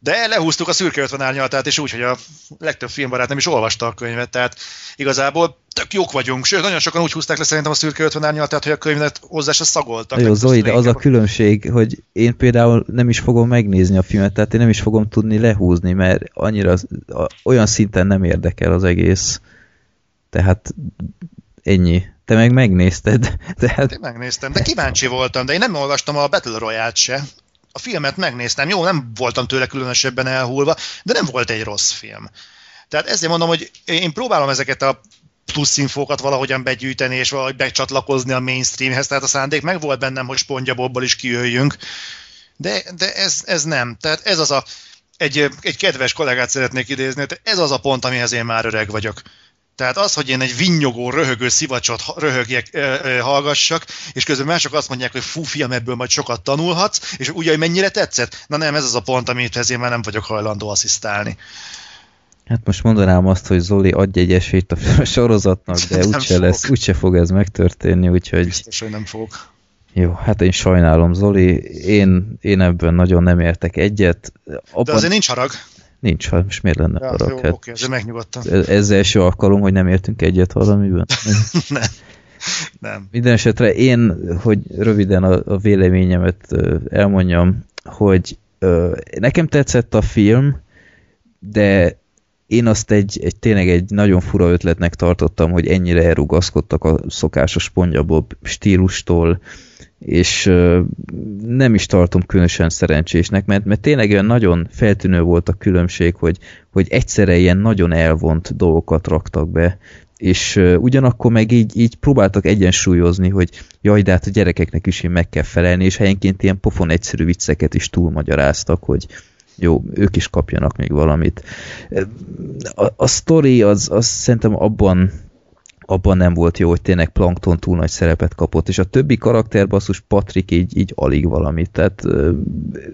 De lehúztuk a szürke 50 árnyalatát, és úgy, hogy a legtöbb filmbarát nem is olvasta a könyvet, tehát igazából tök jók vagyunk. Sőt, nagyon sokan úgy húzták le szerintem a szürke 50 árnyalatát, hogy a könyvet hozzá se szagoltak. Jó, Zoli, de az a különbség, hogy én például nem is fogom megnézni a filmet, tehát én nem is fogom tudni lehúzni, mert annyira olyan szinten nem érdekel az egész. Tehát ennyi. te meg megnézted. Tehát... Én megnéztem, de kíváncsi voltam, de én nem olvastam a Battle Royale-t se. A filmet megnéztem, jó, nem voltam tőle különösebben elhullva, de nem volt egy rossz film. Tehát ezért mondom, hogy én próbálom ezeket a plusz infókat valahogyan begyűjteni, és valahogy becsatlakozni a mainstreamhez, tehát a szándék meg volt bennem, hogy Spongyabobbal is kijöjjünk, de, de ez, ez nem. Tehát ez az a, egy, egy kedves kollégát szeretnék idézni, tehát ez az a pont, amihez én már öreg vagyok. Tehát az, hogy én egy vinnyogó, röhögő szivacsot röhögjek, ö, ö, hallgassak, és közben mások azt mondják, hogy fú, fiam, ebből majd sokat tanulhatsz, és ugye, hogy mennyire tetszett? Na nem, ez az a pont, amit én már nem vagyok hajlandó asszisztálni. Hát most mondanám azt, hogy Zoli adj egy esélyt a [laughs] sorozatnak, de úgyse, lesz, úgyse fog ez megtörténni, úgyhogy Biztos, hogy nem fog. jó, hát én sajnálom Zoli, én, én ebben nagyon nem értek egyet. De Abban azért nincs harag. Nincs, hát most miért lenne Ja, harag? jó, Hát oké, ezért megnyugodtam. ez ez első alkalom, hogy nem értünk egyet valamiben. [laughs] nem. Nem. Minden esetre én, hogy röviden a, a véleményemet elmondjam, hogy ö, nekem tetszett a film, de én azt egy, egy tényleg egy nagyon fura ötletnek tartottam, hogy ennyire elrugaszkodtak a szokásos SpongeBob stílustól, és nem is tartom különösen szerencsésnek, mert, mert tényleg olyan nagyon feltűnő volt a különbség, hogy, hogy egyszerre ilyen nagyon elvont dolgokat raktak be, és ugyanakkor meg így, így próbáltak egyensúlyozni, hogy jaj, de hát a gyerekeknek is én meg kell felelni, és helyenként ilyen pofon egyszerű vicceket is túlmagyaráztak, hogy jó, ők is kapjanak még valamit. A, a sztori az, az szerintem abban abban nem volt jó, hogy tényleg Plankton túl nagy szerepet kapott, és a többi karakterbasszus Patrick így, így alig valamit, tehát ö,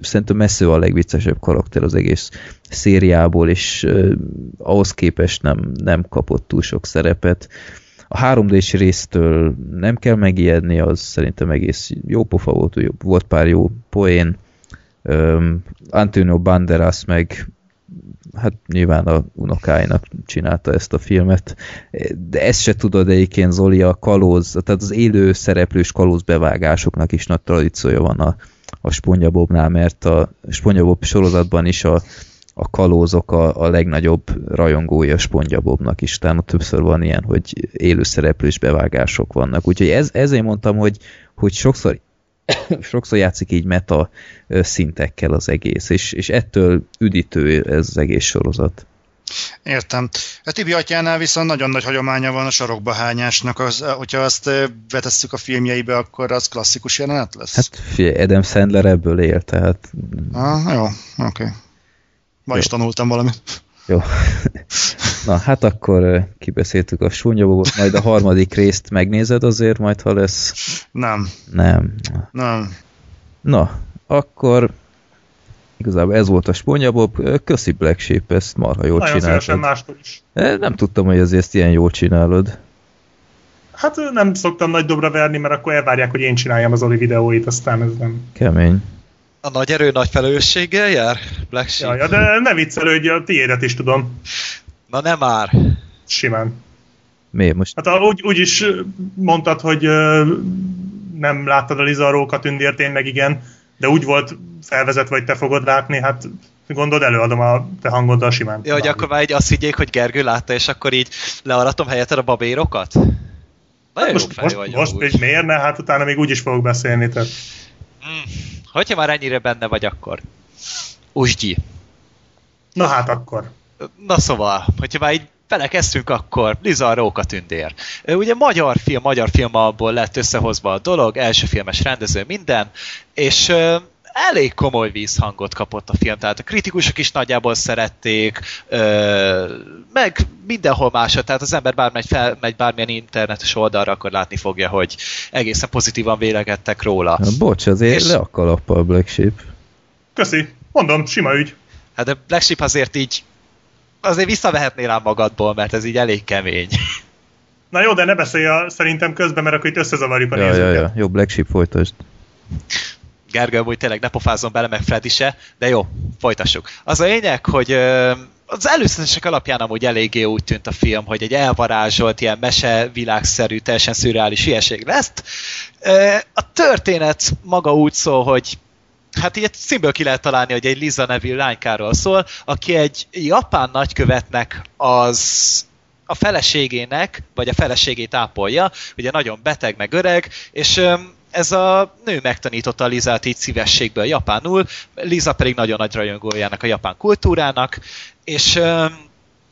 szerintem messze a legviccesebb karakter az egész szériából, és ö, ahhoz képest nem, nem kapott túl sok szerepet. A 3D-s résztől nem kell megijedni, az szerintem egész jó pofa volt, jó- volt pár jó poén. Um, Antonio Banderas meg hát nyilván a unokáinak csinálta ezt a filmet, de ezt se tudod egyébként Zoli a kalóz, tehát az élő szereplős kalóz bevágásoknak is nagy tradíciója van a, a Spongybobnál, mert a Spongyabob sorozatban is a, a kalózok a, a legnagyobb rajongója Spongyabobnak is, tehát többször van ilyen, hogy élő szereplős bevágások vannak, úgyhogy ez, ezért mondtam, hogy, hogy sokszor [coughs] sokszor játszik így meta szintekkel az egész, és, és ettől üdítő ez az egész sorozat. Értem. A Tibi atyánál viszont nagyon nagy hagyománya van a sarokba hányásnak. Az, hogyha azt vetesszük a filmjeibe, akkor az klasszikus jelenet lesz? Hát figyelj, Adam Sandler ebből él, tehát Ah, jó, oké. Okay. Ma is Jó. tanultam valamit. jó. [laughs] Na, hát akkor kibeszéltük a súnyabobot, majd a harmadik részt megnézed azért, majd ha lesz. Nem, Nem. nem. Na, akkor igazából ez volt a Sponyabob. Köszi Black Sheep, ezt marha jól Nagyon csináltad. máskor is. Nem tudtam, hogy azért ezt ilyen jól csinálod. Hát nem szoktam nagy dobra verni, mert akkor elvárják, hogy én csináljam az Oli videóit, aztán ez nem... Kemény. A nagy erő nagy felelősséggel jár? Black Sheep? Ja, ja, de ne viccelődj, a tiédet is tudom. Na nem már. Simán. Miért most? Hát úgy, úgy is mondtad, hogy ö, nem láttad a Lizarókat tündért, én meg igen, de úgy volt felvezetve, hogy te fogod látni, hát gondold, előadom a te hangoddal simán. Ja, hogy akkor már így azt higgyék, hogy Gergő látta, és akkor így learatom helyetted a babérokat? Nagyon jó most, most, vagy most még miért ne? Hát utána még úgy is fogok beszélni. Tehát. Mm. Hogyha már ennyire benne vagy, akkor úgy Na hát akkor. Na szóval, hogyha már így belekezdtünk, akkor Liza a Róka tündér. Ugye magyar film, magyar film abból lett összehozva a dolog, első filmes rendező minden, és elég komoly vízhangot kapott a film, tehát a kritikusok is nagyjából szerették, meg mindenhol másra, tehát az ember bármegy fel, megy bármilyen internetes oldalra, akkor látni fogja, hogy egészen pozitívan vélekedtek róla. Na, bocs, azért És- le a kalappal Black Sheep. Köszi. Mondom, sima ügy. Hát de Black Sheep azért így azért visszavehetnél rá magadból, mert ez így elég kemény. [laughs] Na jó, de ne beszélj a, szerintem közben, mert akkor itt összezavarjuk a Ja, ja, nézőket. ja. Jó, Black Sheep folytasd. Gergő, hogy tényleg ne pofázom bele, meg Freddy se, de jó, folytassuk. Az a lényeg, hogy az előzetesek alapján amúgy eléggé úgy tűnt a film, hogy egy elvarázsolt, ilyen mesevilágszerű, teljesen szürreális hülyeség lesz. A történet maga úgy szól, hogy hát így színből ki lehet találni, hogy egy Liza nevű lánykáról szól, aki egy japán nagykövetnek az a feleségének, vagy a feleségét ápolja, ugye nagyon beteg, meg öreg, és ez a nő megtanította Lizát így szívességből japánul, Liza pedig nagyon nagy rajongójának a japán kultúrának, és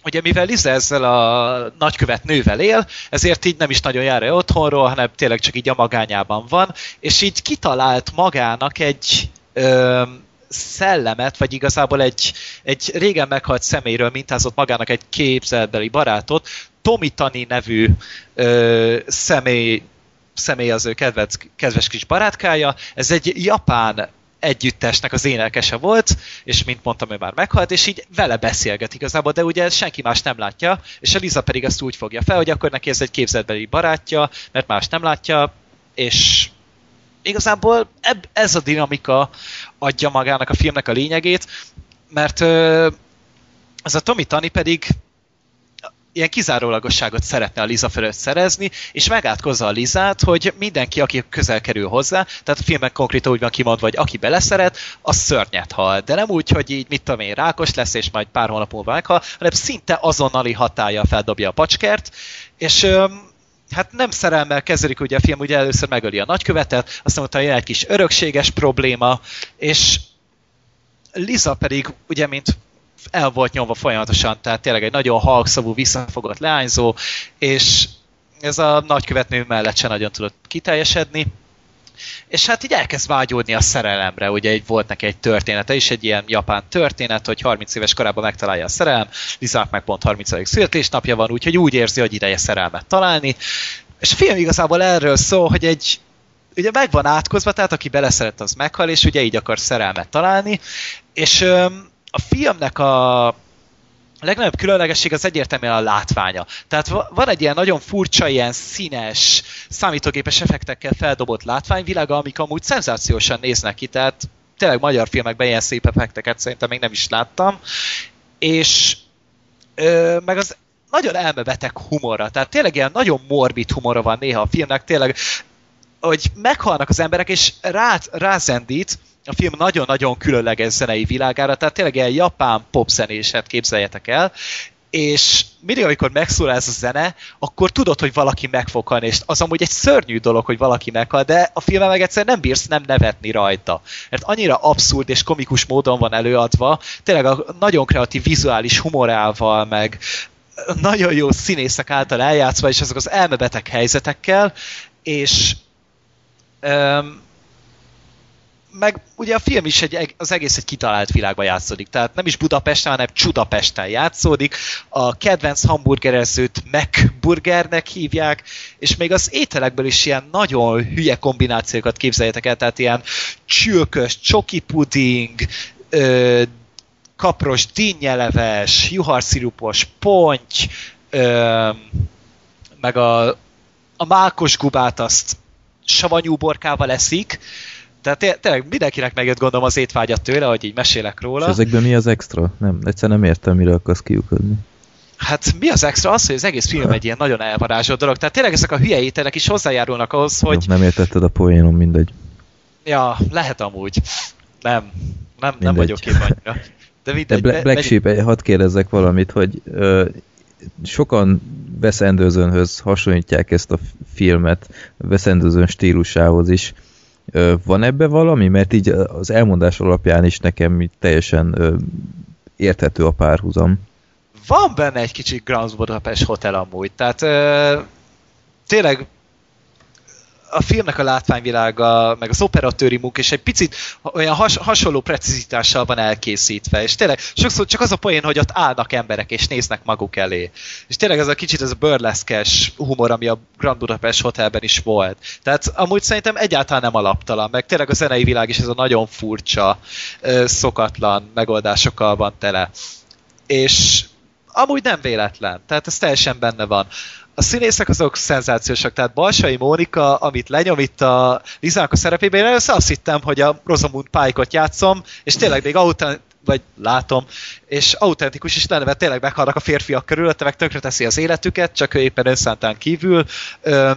ugye mivel Liza ezzel a nagykövet nővel él, ezért így nem is nagyon jár el otthonról, hanem tényleg csak így a magányában van, és így kitalált magának egy ö, szellemet, vagy igazából egy, egy régen meghalt személyről mintázott magának egy képzelbeli barátot, Tomitani nevű ö, személy, személy az ő kedvenc, kedves kis barátkája. Ez egy japán együttesnek az énekese volt, és mint mondtam, ő már meghalt, és így vele beszélget igazából, de ugye senki más nem látja, és Eliza pedig ezt úgy fogja fel, hogy akkor neki ez egy képzetbeli barátja, mert más nem látja, és igazából eb, ez a dinamika adja magának a filmnek a lényegét, mert ez a Tommy Tani pedig ilyen kizárólagosságot szeretne a Liza fölött szerezni, és megátkozza a Lizát, hogy mindenki, aki közel kerül hozzá, tehát a filmek konkrétan úgy van kimondva, hogy aki beleszeret, az szörnyet hal. De nem úgy, hogy így mit tudom én, rákos lesz, és majd pár hónap múlva meghal, hanem szinte azonnali hatája feldobja a pacskert, és hát nem szerelmel kezelik ugye a film, ugye először megöli a nagykövetet, aztán utána jön egy kis örökséges probléma, és Liza pedig, ugye, mint el volt nyomva folyamatosan, tehát tényleg egy nagyon halkszavú, visszafogott leányzó, és ez a nagykövetnő mellett se nagyon tudott kiteljesedni, és hát így elkezd vágyódni a szerelemre, ugye egy, volt neki egy története is, egy ilyen japán történet, hogy 30 éves korában megtalálja a szerelem, Lizák meg pont 30. születésnapja van, úgyhogy úgy érzi, hogy ideje szerelmet találni, és a film igazából erről szól, hogy egy ugye meg van átkozva, tehát aki beleszeret, az meghal, és ugye így akar szerelmet találni, és öm, a filmnek a a legnagyobb különlegesség az egyértelműen a látványa. Tehát van egy ilyen nagyon furcsa, ilyen színes, számítógépes effektekkel feldobott látványvilága, amik amúgy szenzációsan néznek ki, tehát tényleg magyar filmekben ilyen szép effekteket szerintem még nem is láttam. És ö, meg az nagyon elmebeteg humora, tehát tényleg ilyen nagyon morbid humora van néha a filmnek, tényleg, hogy meghalnak az emberek, és rá, rázendít, a film nagyon-nagyon különleges zenei világára, tehát tényleg ilyen japán popzenéset képzeljetek el, és mindig, amikor megszólal ez a zene, akkor tudod, hogy valaki meg és az amúgy egy szörnyű dolog, hogy valaki meghal, de a filmen meg egyszerűen nem bírsz nem nevetni rajta. Mert annyira abszurd és komikus módon van előadva, tényleg a nagyon kreatív vizuális humorával, meg nagyon jó színészek által eljátszva, és azok az elmebeteg helyzetekkel, és um, meg ugye a film is egy, az egész egy kitalált világban játszódik, tehát nem is Budapesten, hanem Csudapesten játszódik. A kedvenc hamburgerezőt McBurgernek hívják, és még az ételekből is ilyen nagyon hülye kombinációkat képzeljetek el, tehát ilyen csülkös, csoki puding, ö, kapros dinnyeleves, juharszirupos ponty, ö, meg a, a mákos gubát azt savanyú borkával eszik, tehát tényleg mindenkinek megjött gondolom az étvágyat tőle, hogy így mesélek róla. És ezekben mi az extra? Nem, egyszerűen nem értem, mire akarsz kiukadni. Hát mi az extra? Az, hogy az egész film egy ilyen nagyon elvarázsolt dolog. Tehát tényleg ezek a hülye ételek is hozzájárulnak ahhoz, hogy... Jó, nem értetted a poénom, mindegy. Ja, lehet amúgy. Nem, nem, nem vagyok annyira. De, mindegy, de Black, Black de, Sheep, hadd kérdezzek valamit, hogy ö, sokan Wes Andersonhöz hasonlítják ezt a filmet, Wes Anderson stílusához is. Van ebbe valami? Mert így az elmondás alapján is nekem teljesen érthető a párhuzam. Van benne egy kicsit Grand Budapest Hotel amúgy, tehát tényleg a filmnek a látványvilága, meg az operatőri munka, és egy picit olyan has, hasonló precizitással van elkészítve, és tényleg sokszor csak az a poén, hogy ott állnak emberek, és néznek maguk elé. És tényleg ez a kicsit ez a burleszkes humor, ami a Grand Budapest Hotelben is volt. Tehát amúgy szerintem egyáltalán nem alaptalan, meg tényleg a zenei világ is ez a nagyon furcsa, szokatlan megoldásokkal van tele. És amúgy nem véletlen, tehát ez teljesen benne van a színészek azok szenzációsak, tehát Balsai Mónika, amit lenyom itt a Lizának a szerepében, én először azt hittem, hogy a Rosamund Pike-ot játszom, és tényleg még autent, vagy látom, és autentikus is lenne, mert tényleg meghalnak a férfiak körülötte, meg tönkre teszi az életüket, csak ő éppen önszántán kívül. Ö,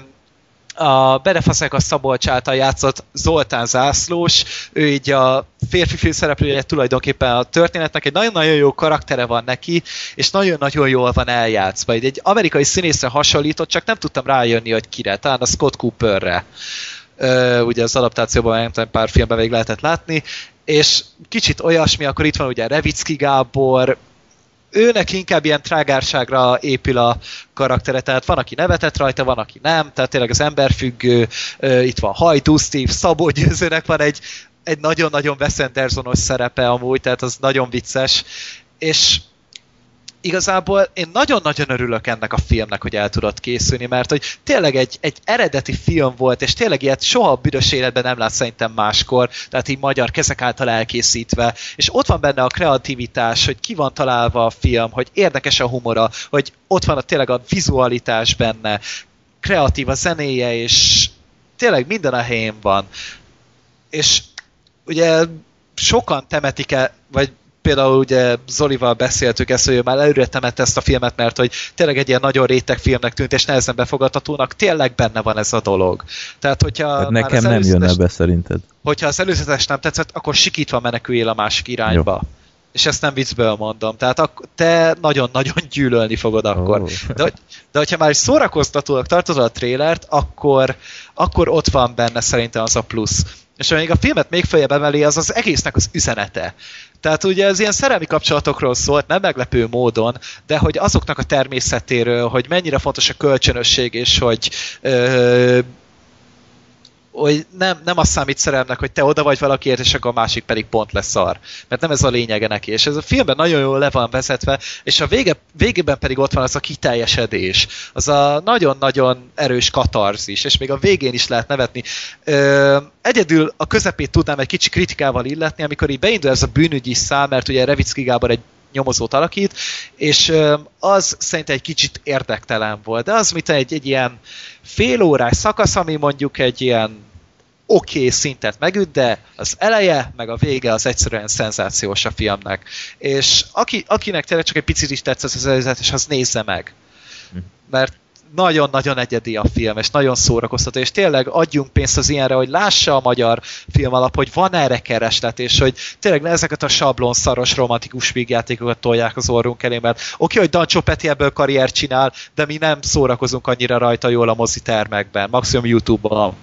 a Benefaszek Szabolcs által játszott Zoltán Zászlós, ő így a férfi főszereplője tulajdonképpen a történetnek, egy nagyon-nagyon jó karaktere van neki, és nagyon-nagyon jól van eljátszva. Egy, egy amerikai színészre hasonlított, csak nem tudtam rájönni, hogy kire, talán a Scott Cooperre. Ö, ugye az adaptációban nem tudom, pár filmben még lehetett látni, és kicsit olyasmi, akkor itt van ugye Revicki Gábor, őnek inkább ilyen trágárságra épül a karaktere, tehát van, aki nevetett rajta, van, aki nem, tehát tényleg az emberfüggő, itt van Hajdú Steve, Szabó Győzőnek van egy, egy nagyon-nagyon Wes Andersonos szerepe amúgy, tehát az nagyon vicces, és igazából én nagyon-nagyon örülök ennek a filmnek, hogy el tudott készülni, mert hogy tényleg egy, egy eredeti film volt, és tényleg ilyet soha a büdös életben nem lát szerintem máskor, tehát így magyar kezek által elkészítve, és ott van benne a kreativitás, hogy ki van találva a film, hogy érdekes a humora, hogy ott van a, tényleg a vizualitás benne, kreatív a zenéje, és tényleg minden a helyén van. És ugye sokan temetik el, vagy például ugye Zolival beszéltük ezt, hogy ő már előre temette ezt a filmet, mert hogy tényleg egy ilyen nagyon réteg filmnek tűnt, és nehezen befogadhatónak, tényleg benne van ez a dolog. Tehát, hogyha hát nekem nem jönne be szerinted. Hogyha az előzetes nem tetszett, akkor sikítva meneküljél a másik irányba. Jó. És ezt nem viccből mondom. Tehát ak- te nagyon-nagyon [laughs] gyűlölni fogod akkor. Oh. De, de hogyha már is szórakoztatóak tartod a trélert, akkor, akkor ott van benne szerintem az a plusz. És még a filmet még följebb emeli, az az egésznek az üzenete. Tehát ugye ez ilyen szerelmi kapcsolatokról szólt, nem meglepő módon, de hogy azoknak a természetéről, hogy mennyire fontos a kölcsönösség, és hogy ö, hogy nem, nem azt számít szerelmnek, hogy te oda vagy valakiért, és akkor a másik pedig pont lesz szar. Mert nem ez a lényege neki. És ez a filmben nagyon jól le van vezetve, és a vége, végében pedig ott van az a kiteljesedés. Az a nagyon-nagyon erős katarzis, és még a végén is lehet nevetni. Ö, egyedül a közepét tudnám egy kicsi kritikával illetni, amikor így beindul ez a bűnügyi szám, mert ugye Revicki Gábor egy nyomozót alakít, és az szerintem egy kicsit érdektelen volt, de az, mint egy, egy ilyen fél órás szakasz, ami mondjuk egy ilyen oké okay szintet megüt, de az eleje, meg a vége az egyszerűen szenzációs a filmnek. És aki, akinek tényleg csak egy picit is tetszett az előzet, és az nézze meg. Hm. Mert nagyon-nagyon egyedi a film, és nagyon szórakoztató, és tényleg adjunk pénzt az ilyenre, hogy lássa a magyar film alap, hogy van erre kereslet, és hogy tényleg ne ezeket a sablon szaros romantikus vígjátékokat tolják az orrunk elé, mert oké, hogy Dancsó Peti ebből karrier csinál, de mi nem szórakozunk annyira rajta jól a mozitermekben, maximum YouTube-on.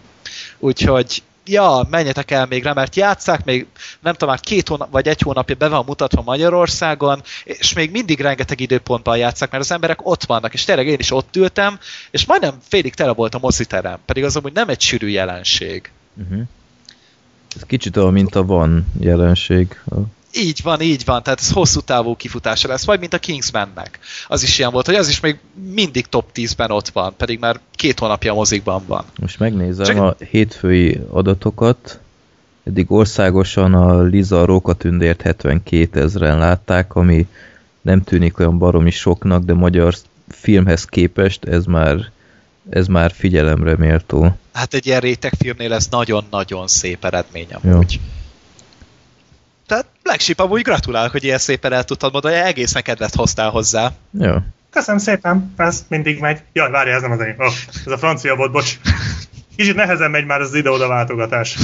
Úgyhogy ja, menjetek el még rá, mert játszák, még nem tudom, már két hónap, vagy egy hónapja be van mutatva Magyarországon, és még mindig rengeteg időpontban játszák, mert az emberek ott vannak, és tényleg én is ott ültem, és majdnem félig tele volt a moziterem, pedig az amúgy nem egy sűrű jelenség. Uh-huh. Ez kicsit olyan, mint a van jelenség. Így van, így van, tehát ez hosszú távú kifutása lesz, majd mint a Kingsmannek. Az is ilyen volt, hogy az is még mindig top 10-ben ott van, pedig már két hónapja a mozikban van. Most megnézem Csak... a hétfői adatokat. Eddig országosan a Liza Rókatündért 72 ezeren látták, ami nem tűnik olyan baromi soknak, de magyar filmhez képest ez már, ez már figyelemre méltó. Hát egy ilyen rétegfilmnél ez nagyon-nagyon szép eredmény amúgy. Jó. Tehát Black Sheep amúgy gratulálok, hogy ilyen szépen el tudtad mondani, egészen kedvet hoztál hozzá. Jó. Köszönöm szépen, ez mindig megy. Jaj, várj, ez nem az enyém. Oh, ez a francia volt, bocs. Kicsit nehezen megy már az ide-oda váltogatás.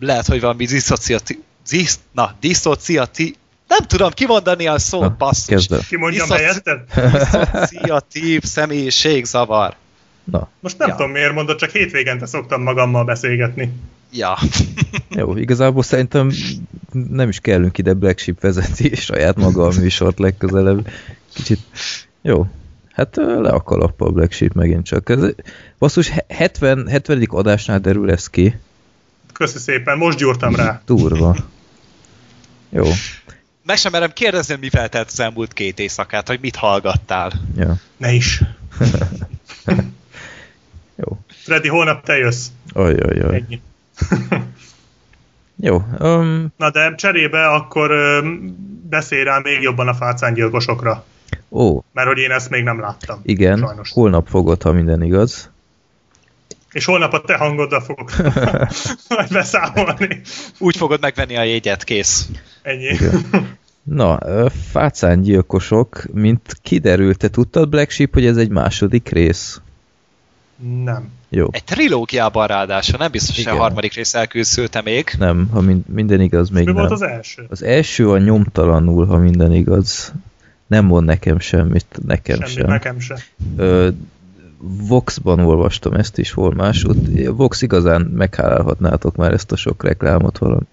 Lehet, hogy valami diszociatív... Disz... Na, diszociatív... Nem tudom kimondani a szót, Na, basszus. Ki mondjam Diszoci... helyetted? Diszociatív személyiségzavar. Na. Most nem ja. tudom miért mondod, csak hétvégente szoktam magammal beszélgetni. Ja. [laughs] Jó, igazából szerintem nem is kellünk ide Black Sheep vezetni saját maga a műsort legközelebb. Kicsit jó. Hát le a kalappal Black Sheep megint csak. Ez, basszus, 70, 70. adásnál derül ez ki. Köszi szépen, most gyúrtam rá. Durva. Jó. Meg sem merem kérdezni, mivel telt az elmúlt két éjszakát, hogy mit hallgattál. Ja. Ne is. [laughs] Jó. Freddy, holnap te jössz. Ajajaj. Ennyi. [laughs] Jó. Um... Na de cserébe akkor um, beszélj rá még jobban a fácángyilkosokra. Ó. Mert hogy én ezt még nem láttam. Igen, sajnos. holnap fogod, ha minden igaz. És holnap a te hangoddal fogok [laughs] majd beszámolni. Úgy fogod megvenni a jegyet, kész. Ennyi. Igen. [laughs] Na, fácángyilkosok, mint kiderült, te tudtad Black Sheep, hogy ez egy második rész? Nem. Jó, Egy trilógiában ráadásul, nem biztos, hogy a harmadik rész elkészülte még. nem, ha min- minden igaz, még Mi nem. volt az első? Az első a nyomtalanul, ha minden igaz. Nem mond nekem semmit, nekem Semmit, sem. nekem se. Ö, Vox-ban olvastam ezt is, hol máshogy. Vox igazán meghálálhatnátok már ezt a sok reklámot valami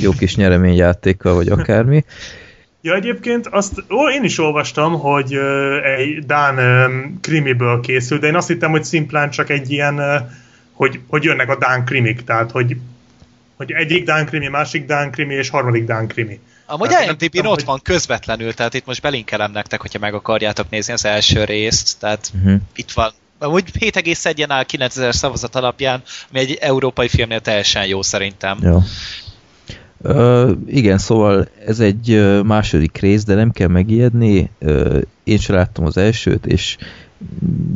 jó kis nyereményjátékkal, vagy akármi. Ja, egyébként azt ó, én is olvastam, hogy ö, egy Dán ö, krimiből készült, de én azt hittem, hogy szimplán csak egy ilyen, ö, hogy, hogy jönnek a Dán krimik, tehát hogy, hogy egyik Dán krimi, másik Dán krimi és harmadik Dán krimi. Amúgy nem IMDb-n tudom, ott hogy- van közvetlenül, tehát itt most belinkelem nektek, hogyha meg akarjátok nézni az első részt, tehát Uh-huh. itt van. Amúgy 7,1-en áll 9000 szavazat alapján, ami egy európai filmnél teljesen jó szerintem. Ja. Igen, szóval ez egy második rész, de nem kell megijedni. Én sem láttam az elsőt, és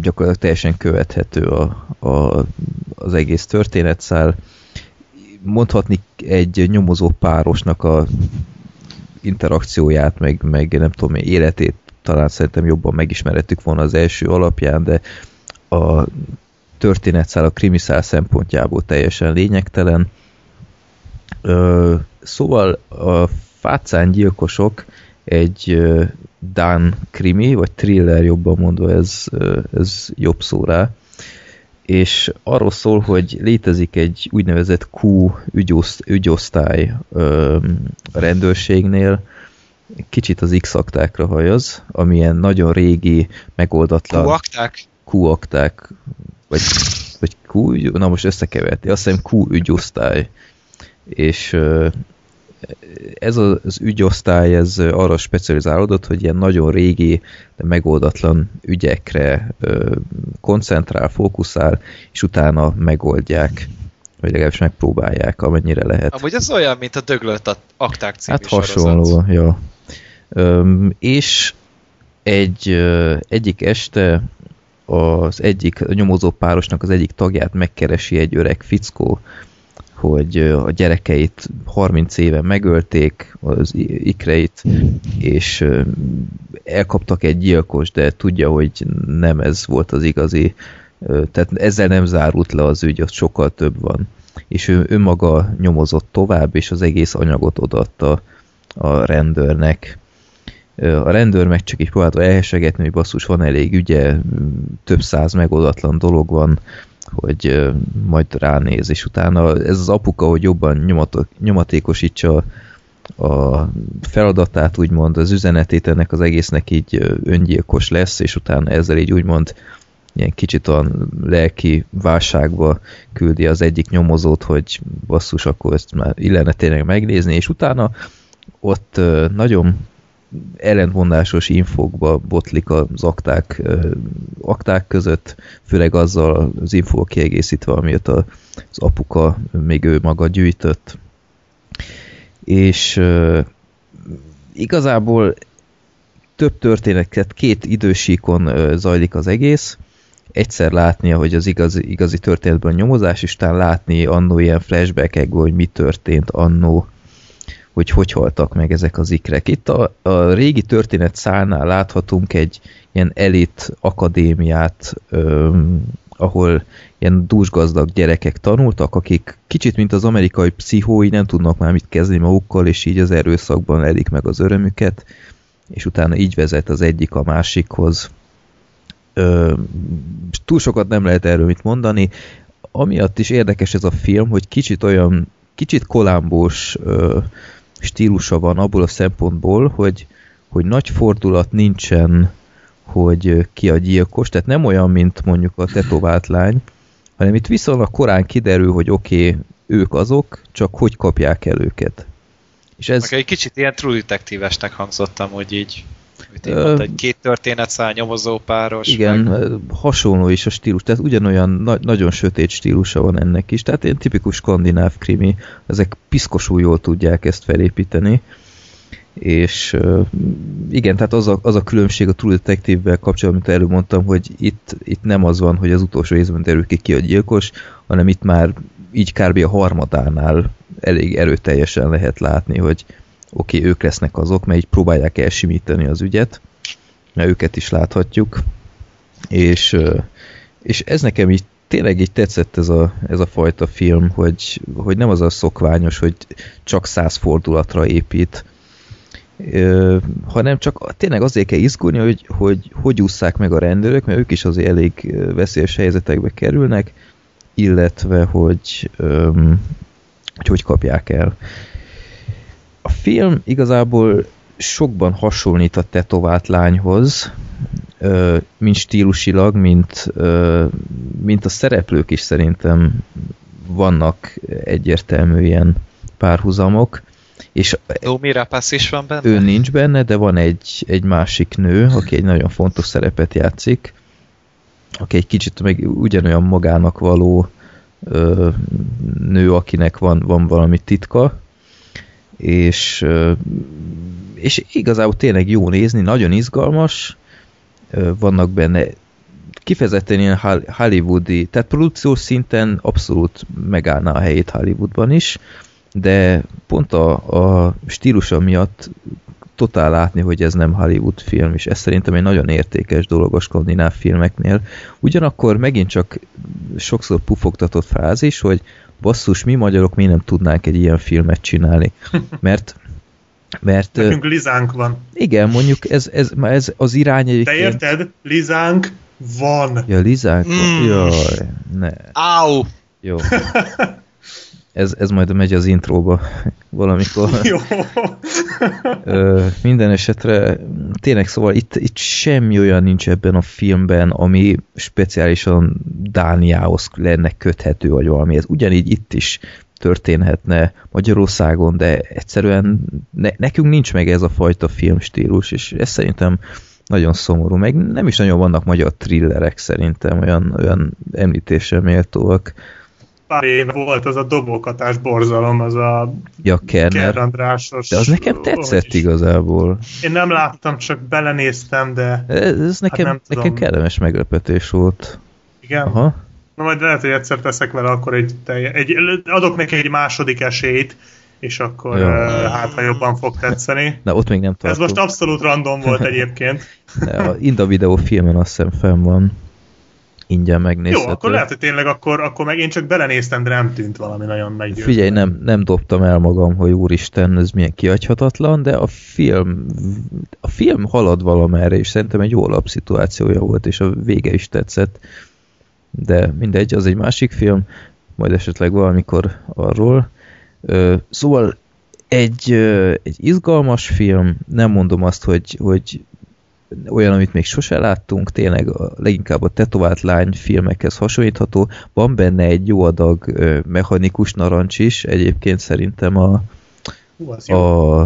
gyakorlatilag teljesen követhető a, a, az egész történetszál. Mondhatni egy nyomozó párosnak a interakcióját, meg, meg nem tudom, életét talán szerintem jobban megismerettük volna az első alapján, de a történetszál a krimiszál szempontjából teljesen lényegtelen. Ö, szóval a fácán gyilkosok egy Dán krimi, vagy thriller jobban mondva, ez, ez jobb szó rá, és arról szól, hogy létezik egy úgynevezett Q ügyoszt, ügyosztály ö, a rendőrségnél, kicsit az X-aktákra hajaz, amilyen nagyon régi, megoldatlan Kuakták? Q-akták, vagy, vagy Q, na most összekeverti, azt hiszem Q ügyosztály. És ez az ügyosztály, ez arra specializálódott, hogy ilyen nagyon régi, de megoldatlan ügyekre koncentrál, fókuszál, és utána megoldják, vagy legalábbis megpróbálják, amennyire lehet. Amúgy ez olyan, mint a döglött a akták című Hát hasonló, sorozat. ja. Öm, és egy ö, egyik este az egyik a nyomozó párosnak az egyik tagját megkeresi egy öreg fickó, hogy a gyerekeit 30 éve megölték, az ikreit, és elkaptak egy gyilkos, de tudja, hogy nem ez volt az igazi, tehát ezzel nem zárult le az ügy, ott sokkal több van. És ő önmaga nyomozott tovább, és az egész anyagot odaadta a rendőrnek. A rendőr meg csak így próbálta elhesegetni, hogy basszus, van elég ügye, több száz megoldatlan dolog van, hogy majd ránéz, és utána ez az apuka, hogy jobban nyomatok, nyomatékosítsa a feladatát, úgymond az üzenetét ennek az egésznek így öngyilkos lesz, és utána ezzel így úgymond ilyen kicsit olyan lelki válságba küldi az egyik nyomozót, hogy basszus, akkor ezt már illene tényleg megnézni, és utána ott nagyon ellentmondásos infókba botlik az akták, akták között, főleg azzal az infó kiegészítve, amit az apuka még ő maga gyűjtött. És igazából több történetet, két idősíkon zajlik az egész, egyszer látnia, hogy az igazi, igazi történetben nyomozás, és utána látni annó ilyen flashbackekből, hogy mi történt annó, hogy hogy haltak meg ezek az ikrek. Itt a, a régi történet szálnál láthatunk egy ilyen elit akadémiát, öm, ahol ilyen dúsgazdag gyerekek tanultak, akik kicsit, mint az amerikai pszichói, nem tudnak már mit kezdeni magukkal, és így az erőszakban elik meg az örömüket, és utána így vezet az egyik a másikhoz. Ö, túl sokat nem lehet erről mit mondani. Amiatt is érdekes ez a film, hogy kicsit olyan, kicsit kolámbós ö, stílusa van abból a szempontból, hogy, hogy nagy fordulat nincsen, hogy ki a gyilkos, tehát nem olyan, mint mondjuk a tetovált lány, hanem itt viszonylag korán kiderül, hogy oké, okay, ők azok, csak hogy kapják el őket. És ez, Meg egy kicsit ilyen True Detective-esnek hangzottam, hogy így mondta, egy két történetszál, nyomozó páros. Igen, meg... hasonló is a stílus, tehát ugyanolyan na- nagyon sötét stílusa van ennek is, tehát ilyen tipikus skandináv krimi, ezek piszkosul jól tudják ezt felépíteni, és igen, tehát az a, az a különbség a True Detective-vel kapcsolatban, amit előbb mondtam, hogy itt, itt nem az van, hogy az utolsó részben derül ki ki a gyilkos, hanem itt már így kb. a harmadánál elég erőteljesen lehet látni, hogy oké, okay, ők lesznek azok, mert így próbálják elsimítani az ügyet, mert őket is láthatjuk, és, és ez nekem így tényleg így tetszett ez a, ez a fajta film, hogy, hogy nem az a szokványos, hogy csak száz fordulatra épít, hanem csak tényleg azért kell izgulni, hogy, hogy hogy ússzák meg a rendőrök, mert ők is azért elég veszélyes helyzetekbe kerülnek, illetve hogy hogy, hogy kapják el. A film igazából sokban hasonlít a tetovált lányhoz, mint stílusilag, mint, mint a szereplők is szerintem vannak egyértelmű ilyen párhuzamok. És Lumi Rapace is van benne? Ő nincs benne, de van egy, egy másik nő, aki egy nagyon fontos szerepet játszik, aki egy kicsit meg ugyanolyan magának való ö, nő, akinek van, van valami titka, és, és igazából tényleg jó nézni, nagyon izgalmas, vannak benne kifejezetten ilyen hollywoodi, tehát produkciós szinten abszolút megállná a helyét Hollywoodban is, de pont a, a stílusa miatt totál látni, hogy ez nem Hollywood film, és ez szerintem egy nagyon értékes dolog a skandináv filmeknél. Ugyanakkor megint csak sokszor pufogtatott frázis, hogy basszus, mi magyarok mi nem tudnánk egy ilyen filmet csinálni. [laughs] Mert mert, Nekünk Lizánk van. Igen, mondjuk ez, ez, ez az irány egyébként... Te érted? Lizánk van. Ja, Lizánk van. Mm. Jaj, ne. Au! Jó. [laughs] Ez, ez majd megy az intróba valamikor. Jó. Ö, minden esetre tényleg szóval itt, itt semmi olyan nincs ebben a filmben, ami speciálisan Dániához lenne köthető, vagy valami. Ez ugyanígy itt is történhetne Magyarországon, de egyszerűen ne, nekünk nincs meg ez a fajta filmstílus, és ez szerintem nagyon szomorú, meg nem is nagyon vannak magyar thrillerek szerintem, olyan, olyan említésre méltóak pár éve volt az a dobókatás borzalom, az a ja, Kerner. Andrásos. De az nekem tetszett is. igazából. Én nem láttam, csak belenéztem, de... Ez, ez nekem, hát nekem kellemes meglepetés volt. Igen? Aha. Na majd lehet, hogy egyszer teszek vele akkor egy, egy adok neki egy második esélyt, és akkor ja. uh, hát, ha jobban fog tetszeni. Na, ott még nem tartom. Ez most abszolút random volt egyébként. [laughs] A Inda videó filmen azt hiszem fenn van ingyen megnézhető. Jó, akkor lehet, hogy tényleg akkor, akkor meg én csak belenéztem, de nem tűnt valami nagyon meggyőző. Figyelj, nem, nem dobtam el magam, hogy úristen, ez milyen kiadhatatlan, de a film, a film halad valamerre, és szerintem egy jó alapszituációja volt, és a vége is tetszett. De mindegy, az egy másik film, majd esetleg valamikor arról. Szóval egy, egy izgalmas film, nem mondom azt, hogy, hogy olyan, amit még sose láttunk, tényleg a, leginkább a tetovált lány filmekhez hasonlítható. Van benne egy jó adag ö, mechanikus narancs is, egyébként szerintem a, a,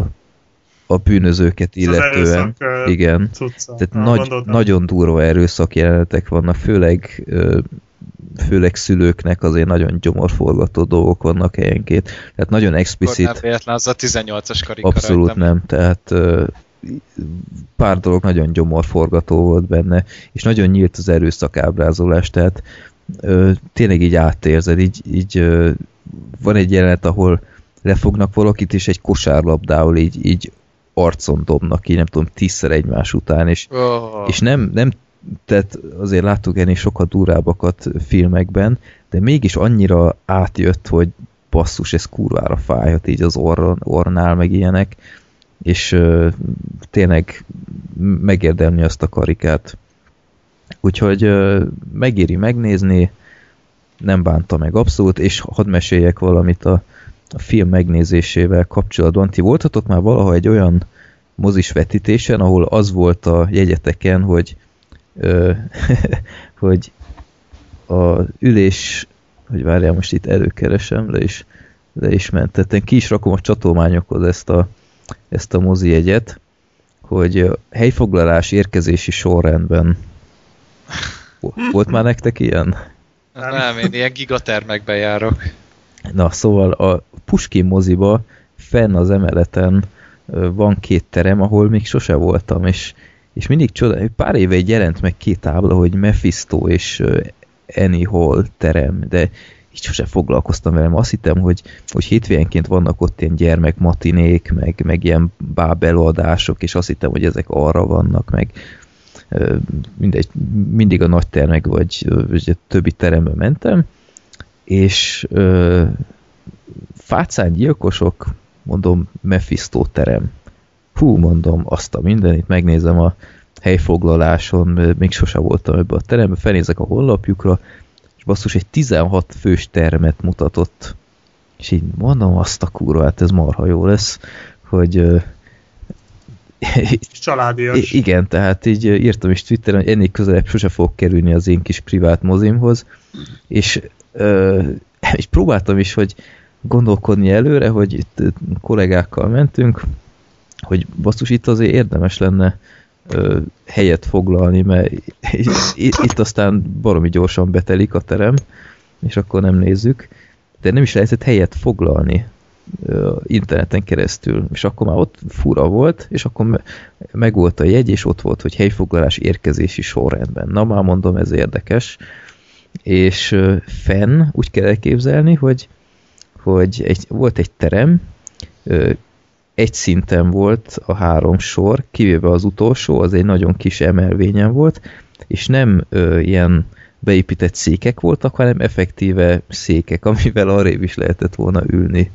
a bűnözőket illetően. erőszak, igen. Cucca. Tehát nagy, nagyon durva erőszak jelenetek vannak, főleg ö, főleg szülőknek azért nagyon gyomorforgató dolgok vannak helyenként. Tehát nagyon explicit. Nem véletlen az a 18-as karika Abszolút rajtam. nem. Tehát pár dolog nagyon gyomorforgató volt benne, és nagyon nyílt az erőszakábrázolás, tehát ö, tényleg így átérzed, így, így ö, van egy jelenet, ahol lefognak valakit, és egy kosárlabdával így, így arcon dobnak, így nem tudom, tízszer egymás után, és, oh. és nem, nem tehát azért láttuk ennél sokkal durábbakat filmekben, de mégis annyira átjött, hogy basszus, ez kurvára fájhat így az orron, ornál, meg ilyenek, és ö, tényleg megérdemli azt a karikát. Úgyhogy ö, megéri megnézni, nem bánta meg abszolút, és hadd meséljek valamit a, a film megnézésével kapcsolatban. Ti voltatok már valaha egy olyan mozis vetítésen, ahol az volt a jegyeteken, hogy ö, [laughs] hogy a ülés, hogy várjál, most itt előkeresem, le is, le is mentettem, ki is rakom a csatolmányokhoz ezt a ezt a mozi jegyet, hogy helyfoglalás érkezési sorrendben volt már nektek ilyen? Nem, én ilyen gigatermekbe járok. Na, szóval a Puskin moziba fenn az emeleten van két terem, ahol még sose voltam, és, és mindig csoda, pár éve egy jelent meg két tábla, hogy Mephisto és Annie Hall terem, de így sosem foglalkoztam velem. Azt hittem, hogy, hogy hétvégenként vannak ott ilyen gyermekmatinék, meg, meg ilyen bábelőadások, és azt hittem, hogy ezek arra vannak, meg mindegy, mindig a nagy termek vagy, vagy a többi terembe mentem, és ö, fácán gyilkosok, mondom, Mephisto terem. Hú, mondom, azt a mindenit, megnézem a helyfoglaláson, még sose voltam ebbe a terembe, felnézek a honlapjukra, és basszus, egy 16 fős termet mutatott. És így mondom, azt a kurva, hát ez marha jó lesz, hogy És [laughs] családias. Igen, tehát így írtam is Twitteren, hogy ennél közelebb sose fogok kerülni az én kis privát mozimhoz, és, ö, [laughs] és próbáltam is, hogy gondolkodni előre, hogy itt kollégákkal mentünk, hogy basszus, itt azért érdemes lenne helyet foglalni, mert itt aztán baromi gyorsan betelik a terem, és akkor nem nézzük, de nem is lehetett helyet foglalni interneten keresztül, és akkor már ott fura volt, és akkor me megvolt a jegy, és ott volt, hogy helyfoglalás érkezési sorrendben. Na már mondom, ez érdekes. És ö, fenn úgy kell elképzelni, hogy, hogy egy, volt egy terem, egy szinten volt a három sor, kivéve az utolsó, az egy nagyon kis emelvényen volt, és nem ö, ilyen beépített székek voltak, hanem effektíve székek, [laughs] amivel arrébb is lehetett volna ülni.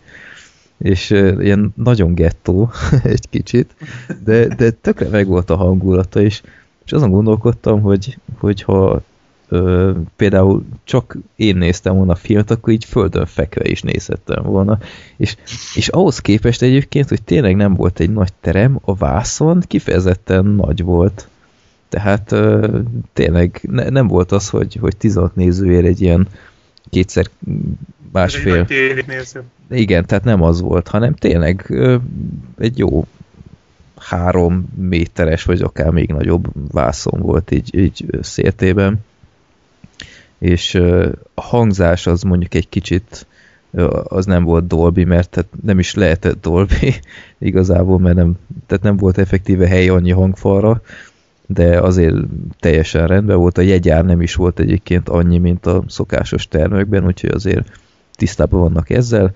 És ö, ilyen nagyon gettó [laughs] egy kicsit, de, de tökre meg volt a hangulata, és, és azon gondolkodtam, hogy, hogy ha ö, például csak én néztem volna a filmet, akkor így földön fekve is nézhettem volna. És, és ahhoz képest egyébként, hogy tényleg nem volt egy nagy terem, a vászon kifejezetten nagy volt. Tehát ö, tényleg ne, nem volt az, hogy, hogy 16 nézőért egy ilyen kétszer másfél igen, tehát nem az volt, hanem tényleg ö, egy jó három méteres, vagy akár még nagyobb vászon volt így, így szértében. És a hangzás az mondjuk egy kicsit az nem volt Dolby, mert tehát nem is lehetett Dolby [laughs] igazából, mert nem, tehát nem volt effektíve hely annyi hangfalra, de azért teljesen rendben volt. A jegyár nem is volt egyébként annyi, mint a szokásos termekben, úgyhogy azért tisztában vannak ezzel.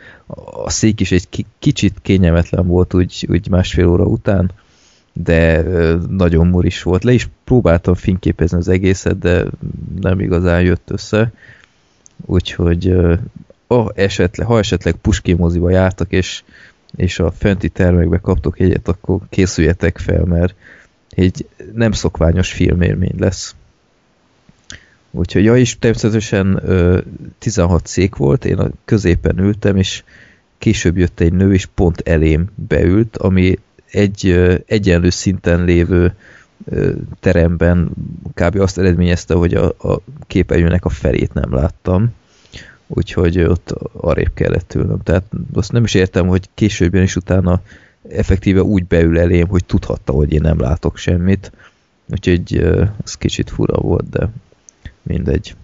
A szék is egy ki- kicsit kényelmetlen volt úgy, úgy másfél óra után, de nagyon muris volt. Le is próbáltam fényképezni az egészet, de nem igazán jött össze. Úgyhogy ha esetleg, ha esetleg Puskin moziba jártak, és, és a fenti termekbe kaptok egyet, akkor készüljetek fel, mert egy nem szokványos filmélmény lesz. Úgyhogy, ja, és természetesen ö, 16 szék volt, én a középen ültem, és később jött egy nő, és pont elém beült, ami egy egyenlő szinten lévő teremben kb. azt eredményezte, hogy a, a képernyőnek a felét nem láttam. Úgyhogy ott arrébb kellett ülnöm. Tehát azt nem is értem, hogy későbben is utána effektíve úgy beül elém, hogy tudhatta, hogy én nem látok semmit. Úgyhogy az kicsit fura volt, de mindegy.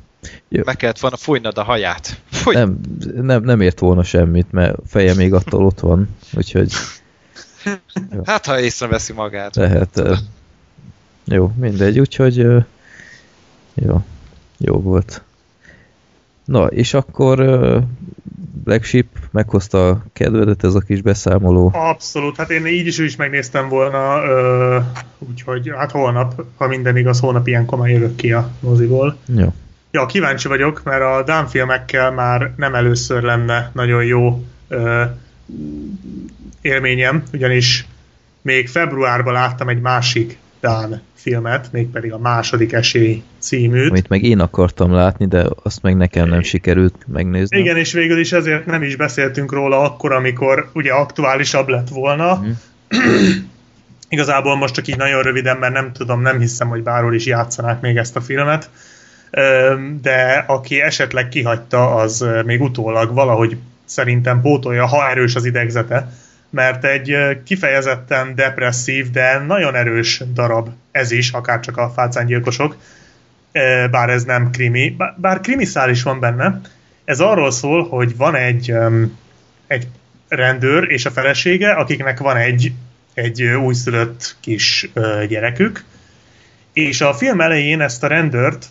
Meg kellett volna fújnod a haját. Fúj! Nem, nem, nem ért volna semmit, mert feje még attól ott van, úgyhogy Hát, ha észreveszi magát. lehet. Jó, mindegy, úgyhogy jó, jó volt. Na, és akkor Black Sheep meghozta a kedvedet ez a kis beszámoló. Abszolút, hát én így is, is megnéztem volna, úgyhogy hát holnap, ha minden igaz, holnap ilyenkor már jövök ki a moziból. Jó. Ja, kíváncsi vagyok, mert a Dán filmekkel már nem először lenne nagyon jó élményem, ugyanis még februárban láttam egy másik Dán filmet, mégpedig a második esély címűt. Amit meg én akartam látni, de azt meg nekem nem sikerült megnézni. Igen, és végül is ezért nem is beszéltünk róla akkor, amikor ugye aktuálisabb lett volna. Mhm. [clears throat] Igazából most csak így nagyon röviden, mert nem tudom, nem hiszem, hogy bárhol is játszanák még ezt a filmet. De aki esetleg kihagyta, az még utólag valahogy szerintem pótolja, ha erős az idegzete, mert egy kifejezetten depresszív, de nagyon erős darab ez is, akár csak a fácángyilkosok, bár ez nem krimi, bár- bár krimiszál is van benne. Ez arról szól, hogy van egy, egy rendőr és a felesége, akiknek van egy, egy újszülött kis gyerekük, és a film elején ezt a rendőrt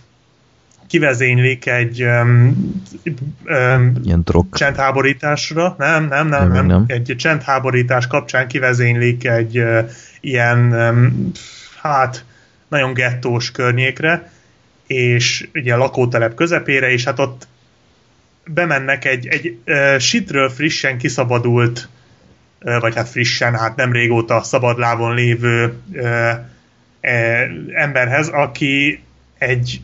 kivezénylik egy um, um, Ilyen drog. csendháborításra, nem, nem, nem, Nem, nem, egy csendháborítás kapcsán kivezénylik egy uh, ilyen, um, hát nagyon gettós környékre, és ugye a lakótelep közepére, és hát ott bemennek egy, egy uh, sitről frissen kiszabadult, uh, vagy hát frissen, hát nem régóta szabadlávon lévő uh, emberhez, aki egy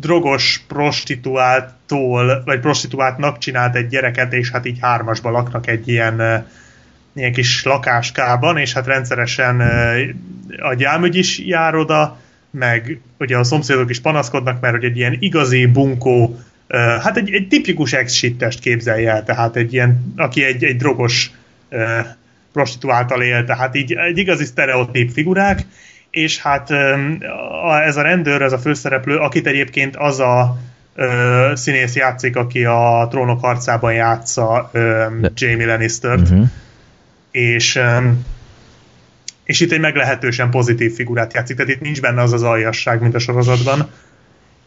drogos prostituáltól, vagy prostituáltnak csinált egy gyereket, és hát így hármasba laknak egy ilyen, ilyen kis lakáskában, és hát rendszeresen a gyámügy is jár oda, meg ugye a szomszédok is panaszkodnak, mert hogy egy ilyen igazi bunkó, hát egy, egy tipikus ex képzelje el, tehát egy ilyen, aki egy, egy drogos prostituáltal él, tehát így egy igazi sztereotíp figurák, és hát ez a rendőr, ez a főszereplő, akit egyébként az a ö, színész játszik, aki a trónok harcában játsza ö, Jamie Lannister-t, uh-huh. és ö, és itt egy meglehetősen pozitív figurát játszik, tehát itt nincs benne az az aljasság, mint a sorozatban,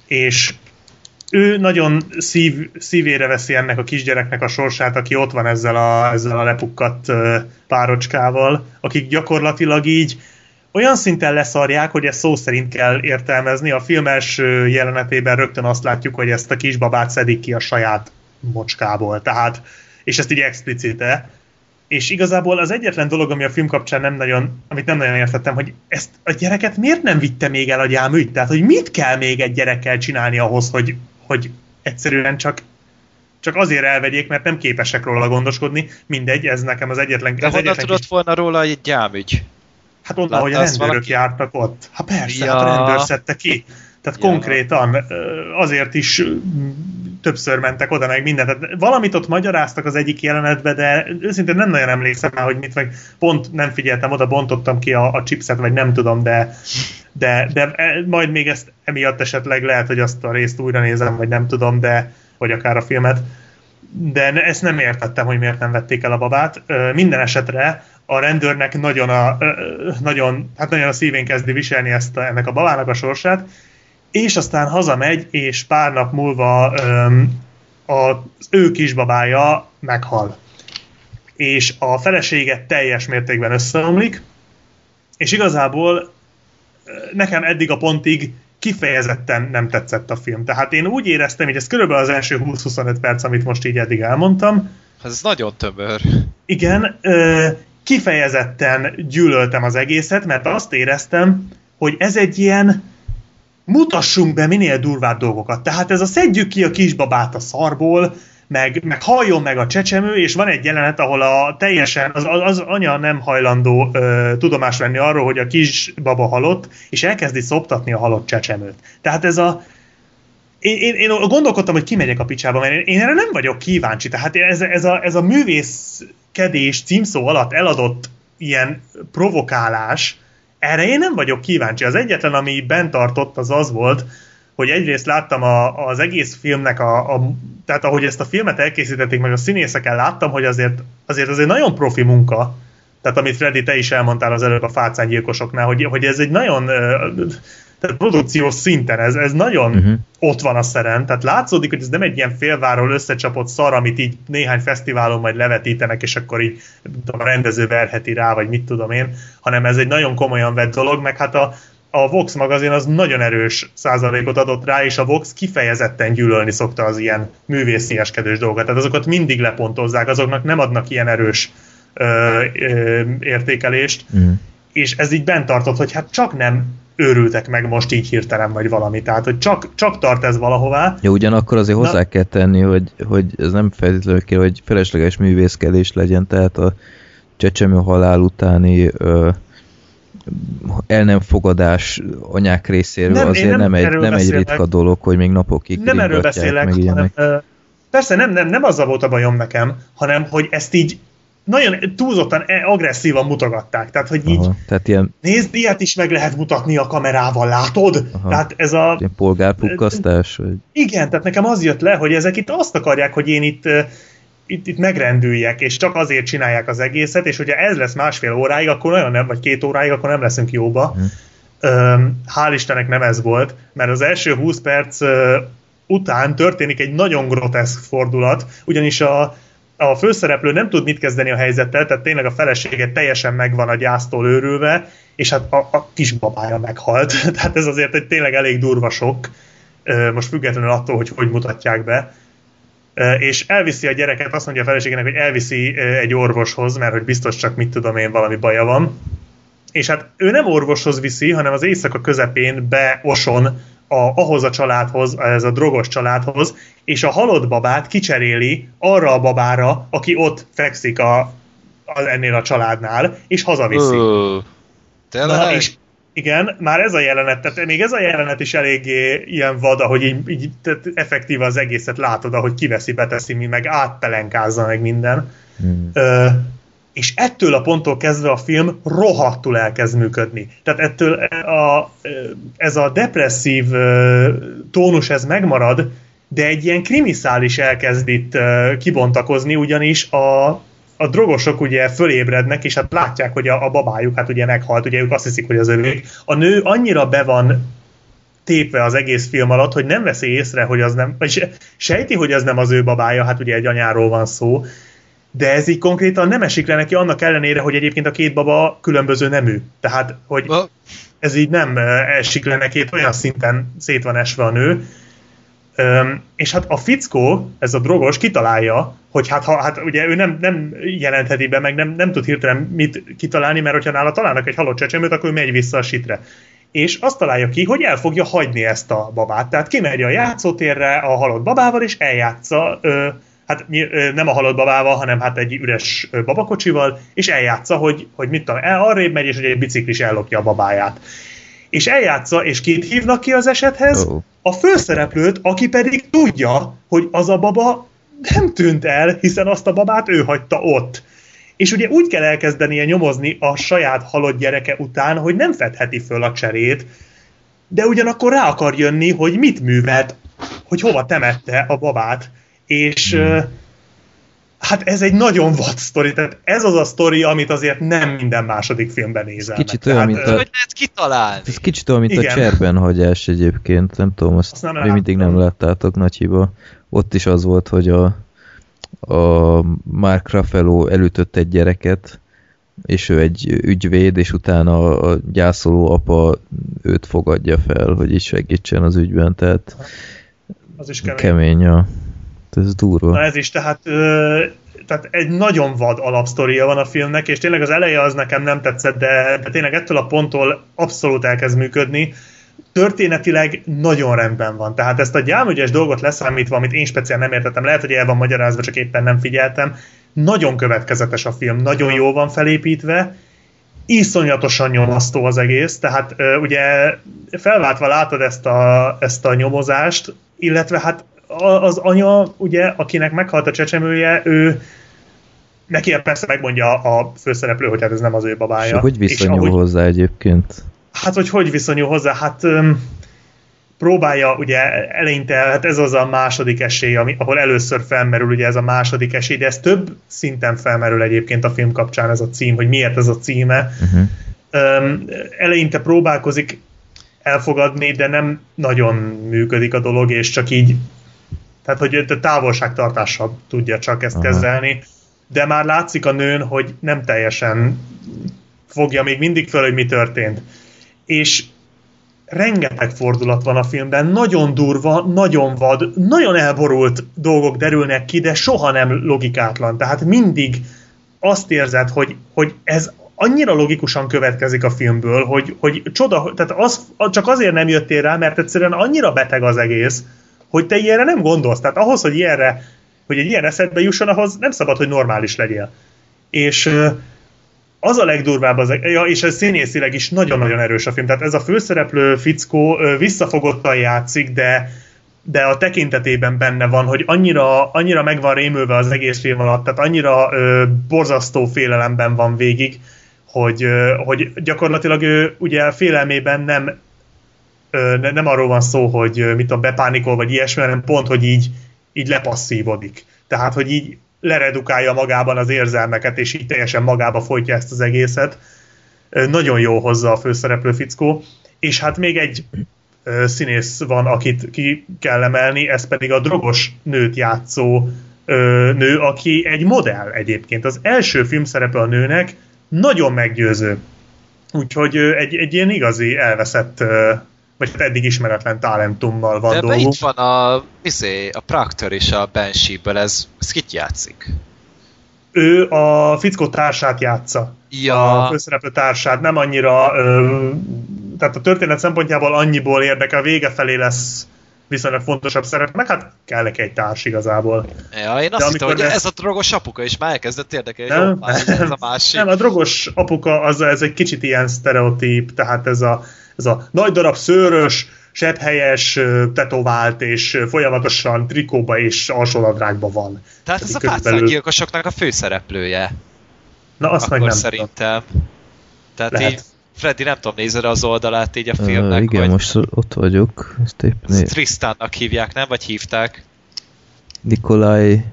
és ő nagyon szív, szívére veszi ennek a kisgyereknek a sorsát, aki ott van ezzel a, ezzel a lepukkadt párocskával, akik gyakorlatilag így olyan szinten leszarják, hogy ezt szó szerint kell értelmezni. A film első jelenetében rögtön azt látjuk, hogy ezt a kisbabát szedik ki a saját mocskából. Tehát, és ezt így explicite. És igazából az egyetlen dolog, ami a film kapcsán nem nagyon, amit nem nagyon értettem, hogy ezt a gyereket miért nem vitte még el a gyámügy? Tehát, hogy mit kell még egy gyerekkel csinálni ahhoz, hogy, hogy egyszerűen csak csak azért elvegyék, mert nem képesek róla gondoskodni. Mindegy, ez nekem az egyetlen... De az honnan egyetlen tudott kis... volna róla egy gyámügy? Hát onnan, hogy a rendőrök valaki? jártak ott. Hát persze, Ja. hát a rendőr szedte ki. Tehát Ja. konkrétan azért is többször mentek oda, meg mindent. Tehát valamit ott magyaráztak az egyik jelenetben, de őszintén nem nagyon emlékszem már, hogy mit, meg pont nem figyeltem oda, bontottam ki a, a chipset, vagy nem tudom, de, de, de e- majd még ezt emiatt esetleg lehet, hogy azt a részt újra nézem, vagy nem tudom, de vagy akár a filmet de ezt nem értettem, hogy miért nem vették el a babát. Minden esetre a rendőrnek nagyon a, nagyon, hát nagyon a szívén kezdi viselni ezt a, ennek a babának a sorsát, és aztán hazamegy, és pár nap múlva öm, az ő kisbabája meghal. És a felesége teljes mértékben összeomlik, és igazából nekem eddig a pontig kifejezetten nem tetszett a film. Tehát én úgy éreztem, hogy ez körülbelül az első 20-25 perc, amit most így eddig elmondtam, Ez nagyon tömör. igen, ö, kifejezetten gyűlöltem az egészet, mert azt éreztem, hogy ez egy ilyen mutassunk be minél durvább dolgokat. Tehát ez a szedjük ki a kisbabát a szarból, meg, meg halljon meg a csecsemő, és van egy jelenet, ahol a teljesen az, az, anya nem hajlandó ö, tudomást venni arról, hogy a kisbaba halott, és elkezdi szoptatni a halott csecsemőt. Tehát ez a én, én, én gondolkodtam, hogy kimegyek a picsába, mert én, én erre nem vagyok kíváncsi. Tehát ez, ez, a, ez a művészkedés címszó alatt eladott ilyen provokálás, erre én nem vagyok kíváncsi. Az egyetlen, ami bent tartott, az az volt, hogy egyrészt láttam a, az egész filmnek, a, a, tehát ahogy ezt a filmet elkészítették, meg a színészeken láttam, hogy azért, azért az egy nagyon profi munka, tehát amit Freddy, te is elmondtál az előbb a fácángyilkosoknál, hogy, hogy ez egy nagyon tehát produkciós szinten ez, ez nagyon uh-huh. ott van a szeren, tehát látszódik, hogy ez nem egy ilyen félváról összecsapott szar, amit így néhány fesztiválon majd levetítenek, és akkor így tudom, a rendező verheti rá, vagy mit tudom én, hanem ez egy nagyon komolyan vett dolog, meg hát a, a Vox magazin az nagyon erős százalékot adott rá, és a Vox kifejezetten gyűlölni szokta az ilyen művészieskedős dolgokat. Tehát azokat mindig lepontozzák, azoknak nem adnak ilyen erős ö, ö, értékelést, Mm. és ez így bent tartott, hogy hát csak nem őrültek meg most így hirtelen, vagy valami. Tehát, hogy csak, csak tart ez valahová. Ja, ugyanakkor azért Na- hozzá kell tenni, hogy, hogy ez nem feltétlenül kell, hogy felesleges művészkedés legyen, tehát a csecsemő halál utáni ö, el nem fogadás anyák részéről Nem, azért nem nem, egy, nem egy ritka dolog, hogy még napokig nem erről beszélek, meg hanem ilyenek. persze nem, nem, nem azzal volt a bajom nekem, hanem hogy ezt így nagyon túlzottan e- agresszívan mutogatták. Tehát, hogy így Aha, tehát ilyen, nézd, ilyet is meg lehet mutatni a kamerával, látod? Aha. Tehát ez a... ilyen polgárpukkasztás, vagy Igen, tehát nekem az jött le, hogy ezek itt azt akarják, hogy én itt, itt, itt megrendüljek, és csak azért csinálják az egészet, és hogyha ez lesz másfél óráig, akkor nagyon nem, vagy két óráig, akkor nem leszünk jóba. Öm, hál' Istennek nem ez volt, mert az első 20 perc után történik egy nagyon groteszk fordulat, ugyanis a, a főszereplő nem tud mit kezdeni a helyzettel, tehát tényleg a felesége teljesen megvan a gyásztól őrülve, és hát a, a kisbabája meghalt. [laughs] tehát ez azért egy tényleg elég durva sok, most függetlenül attól, hogy hogy mutatják be. És elviszi a gyereket, azt mondja a feleségének, hogy elviszi egy orvoshoz, mert hogy biztos csak mit tudom én, valami baja van. És hát ő nem orvoshoz viszi, hanem az éjszaka közepén beoson a, ahhoz a családhoz, ez a drogos családhoz, és a halott babát kicseréli arra a babára, aki ott fekszik a, a, ennél a családnál, és hazaviszi. Ö, Na, és igen, már ez a jelenet, tehát még ez a jelenet is eléggé ilyen vad, ahogy így, így tehát effektív az egészet látod, ahogy kiveszi, beteszi, mi meg átpelenkázza meg minden. Hmm. Ö, és ettől a ponttól kezdve a film rohadtul elkezd működni. Tehát ettől a, ez a depresszív tónus ez megmarad, de egy ilyen krimiszális elkezd itt kibontakozni, ugyanis a, a drogosok ugye fölébrednek, és hát látják, hogy a, a babájuk hát ugye meghalt, ugye ők azt hiszik, hogy az övék. A nő annyira be van tépve az egész film alatt, hogy nem veszi észre, hogy az nem, vagy sejti, hogy az nem az ő babája, hát ugye egy anyáról van szó, de ez így konkrétan nem esik le neki annak ellenére, hogy egyébként a két baba különböző nemű. Tehát, hogy ez így nem esik le neki, olyan szinten szét van esve a nő. És hát a fickó, ez a drogos kitalálja, hogy hát, ha, hát ugye ő nem, nem jelentheti be, meg nem, nem tud hirtelen mit kitalálni, mert hogyha nála találnak egy halott csecsemőt, akkor ő megy vissza a sitre. És azt találja ki, hogy el fogja hagyni ezt a babát. Tehát kimegy a játszótérre a halott babával, és eljátsza ö, hát nem a halott babával, hanem hát egy üres babakocsival, és eljátsza, hogy, hogy mit tudom, el, arrébb megy, és hogy egy biciklis ellopja a babáját. És eljátsza, és két hívnak ki az esethez? Oh. A főszereplőt, aki pedig tudja, hogy az a baba nem tűnt el, hiszen azt a babát ő hagyta ott. És ugye úgy kell elkezdenie nyomozni a saját halott gyereke után, hogy nem fedheti föl a cserét, de ugyanakkor rá akar jönni, hogy mit művelt, hogy hova temette a babát és hmm. Hát ez egy nagyon vad sztori, tehát ez az a sztori, amit azért nem minden második filmben nézel. Kicsit olyan, mint a... Hogy lehet kitalálni? Ez kicsit olyan, mint igen. a cserben hagyás egyébként, nem tudom, azt, azt nem mi mindig nem láttátok, nagy hiba. Ott is az volt, hogy a, a Mark Raffaello elütött egy gyereket, és ő egy ügyvéd, és utána a gyászoló apa őt fogadja fel, hogy is segítsen az ügyben, tehát az is kemény. kemény ja. Ez durva. Na ez is, tehát, ö, tehát egy nagyon vad alapsztoria van a filmnek, és tényleg az eleje az nekem nem tetszett, de, de tényleg ettől a ponttól abszolút elkezd működni. Történetileg nagyon rendben van. Tehát ezt a gyámügyes dolgot leszámítva, amit én speciál nem értettem, lehet, hogy el van magyarázva, csak éppen nem figyeltem, nagyon következetes a film, nagyon jó van felépítve, iszonyatosan nyomasztó az egész, tehát ugye felváltva látod ezt a, ezt a nyomozást, illetve hát az anya, ugye, akinek meghalt a csecsemője, ő neki persze megmondja a főszereplő, hogy hát ez nem az ő babája. És hogy viszonyul és ahogy, hozzá egyébként? Hát, hogy hogy viszonyul hozzá? Hát um, próbálja, ugye eleinte, hát ez az a második esély, ami, ahol először felmerül ugye ez a második esély, de ez több szinten felmerül egyébként a film kapcsán ez a cím, hogy miért ez a címe. Uh-huh. Um, eleinte próbálkozik elfogadni, de nem nagyon működik a dolog, és csak így tehát, hogy távolságtartással tudja csak ezt Aha. kezelni, de már látszik a nőn, hogy nem teljesen fogja még mindig föl, hogy mi történt. És rengeteg fordulat van a filmben, nagyon durva, nagyon vad, nagyon elborult dolgok derülnek ki, de soha nem logikátlan. Tehát mindig azt érzed, hogy, hogy ez annyira logikusan következik a filmből, hogy, hogy csoda, tehát az, csak azért nem jöttél rá, mert egyszerűen annyira beteg az egész, hogy te ilyenre nem gondolsz. Tehát ahhoz, hogy ilyenre, hogy egy ilyen eszedbe jusson, ahhoz nem szabad, hogy normális legyél. És az a legdurvább, az, ja, és ez színészileg is nagyon-nagyon erős a film. Tehát ez a főszereplő fickó visszafogottan játszik, de, de a tekintetében benne van, hogy annyira, annyira meg van rémülve az egész film alatt, tehát annyira ö, borzasztó félelemben van végig, hogy, ö, hogy gyakorlatilag ő ugye félelmében nem nem arról van szó, hogy mit tudom, bepánikol, vagy ilyesmi, hanem pont, hogy így, így lepasszívodik. Tehát, hogy így leredukálja magában az érzelmeket, és így teljesen magába folytja ezt az egészet. Nagyon jó hozza a főszereplő fickó. És hát még egy színész van, akit ki kell emelni, ez pedig a drogos nőt játszó nő, aki egy modell egyébként. Az első filmszerepe a nőnek nagyon meggyőző. Úgyhogy egy, egy ilyen igazi elveszett, vagy hát eddig ismeretlen talentummal van De dolgunk. itt van a, izé, a Proctor és a Banshee-ből, ez, ez kit játszik? Ő a fickó társát játsza. A Ja, főszereplő társát, nem annyira, ö, tehát a történet szempontjából annyiból érdekel, a vége felé lesz viszonylag fontosabb szerep, meg hát kell neki egy társ igazából. ja én azt hittem, hogy lesz- ez a drogos apuka, és már elkezdett érdekelni, Nem, jó, ez a másik. Nem, a drogos apuka az, ez egy kicsit ilyen sztereotíp, tehát ez a, ez a nagy darab szőrös, sebhelyes, tetovált, és folyamatosan trikóba és alsóladrágba van. Tehát ez a pátszángyilkosoknak a főszereplője, Na, azt meg akkor nem tudom. szerintem. Tehát Lehet. így, Freddy, nem tudom, nézed az oldalát így a filmnek, igen, hogy most ott vagyok. Ezt épp né- Tristannak hívják, nem? Vagy hívták? Nikolaj...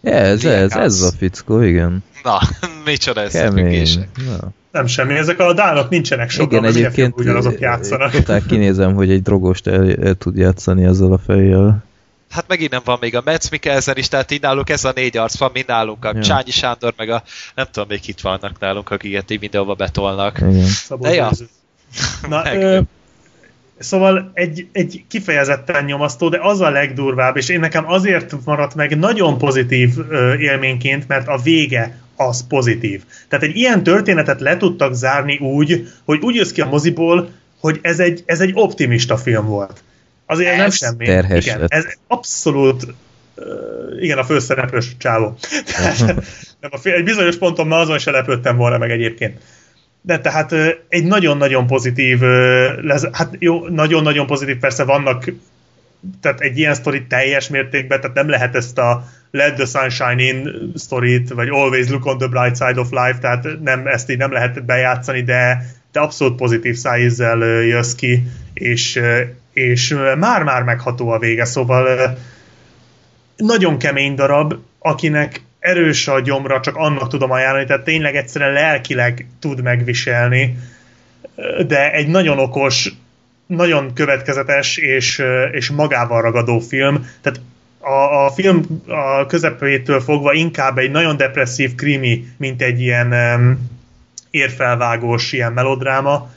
Ja, ez, ez, Liekas. ez a fickó, igen. Na, [laughs] micsoda ez a Kemény. függések. Na. Nem semmi, ezek a dánok nincsenek sokan, Igen, egyébként ugyanazok játszanak. totál kinézem, hogy egy drogost el, el tud játszani ezzel a fejjel. Hát megint nem van még a Metz Mikkelsen is, tehát így náluk ez a négy arc van, mind nálunk a Ja. Csányi Sándor, meg a nem tudom még itt vannak nálunk, akiket így mindenhova betolnak. Igen. Szabó De ja. [laughs] Na, ö, szóval egy, egy kifejezetten nyomasztó, de az a legdurvább, és én nekem azért maradt meg nagyon pozitív ö, élményként, mert a vége az pozitív. Tehát egy ilyen történetet le tudtak zárni úgy, hogy úgy jössz ki a moziból, hogy ez egy, ez egy optimista film volt. Azért nem Ez semmi. terhes Igen, lett. ez abszolút igen, a főszereplős csávó. Tehát, [laughs] nem, a egy bizonyos ponton már azon se lepődtem volna meg egyébként. De tehát egy nagyon-nagyon pozitív, lez, hát jó, nagyon-nagyon pozitív, persze vannak, tehát egy ilyen sztori teljes mértékben, tehát nem lehet ezt a Let the Sunshine In sztorit, vagy Always Look on the Bright Side of Life, tehát nem, ezt így nem lehet bejátszani, de, de abszolút pozitív szájízzel jössz ki, és, és már-már megható a vége, szóval nagyon kemény darab, akinek erős a gyomra, csak annak tudom ajánlani, tehát tényleg egyszerűen lelkileg tud megviselni, de egy nagyon okos, nagyon következetes és, és magával ragadó film. Tehát a, a film a közepétől fogva inkább egy nagyon depresszív krimi, mint egy ilyen um, érfelvágós ilyen melodráma.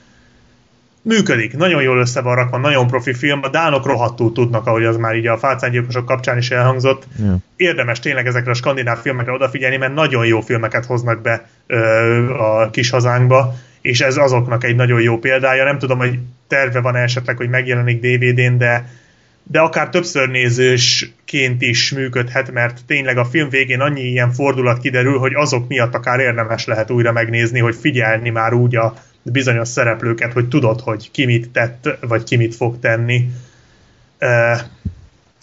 Működik, nagyon jól össze van rakva, nagyon profi film, a dánok rohadtul tudnak, ahogy az már így a fácángyilkosok kapcsán is elhangzott. Ja. Érdemes tényleg ezekre a skandináv filmekre odafigyelni, mert nagyon jó filmeket hoznak be ö, a kis hazánkba, és ez azoknak egy nagyon jó példája. Nem tudom, hogy terve van esetleg, hogy megjelenik DVD-n, de de akár többször nézősként is működhet, mert tényleg a film végén annyi ilyen fordulat kiderül, hogy azok miatt akár érdemes lehet újra megnézni, hogy figyelni már úgy a bizonyos szereplőket, hogy tudod, hogy ki mit tett, vagy ki mit fog tenni. Uh,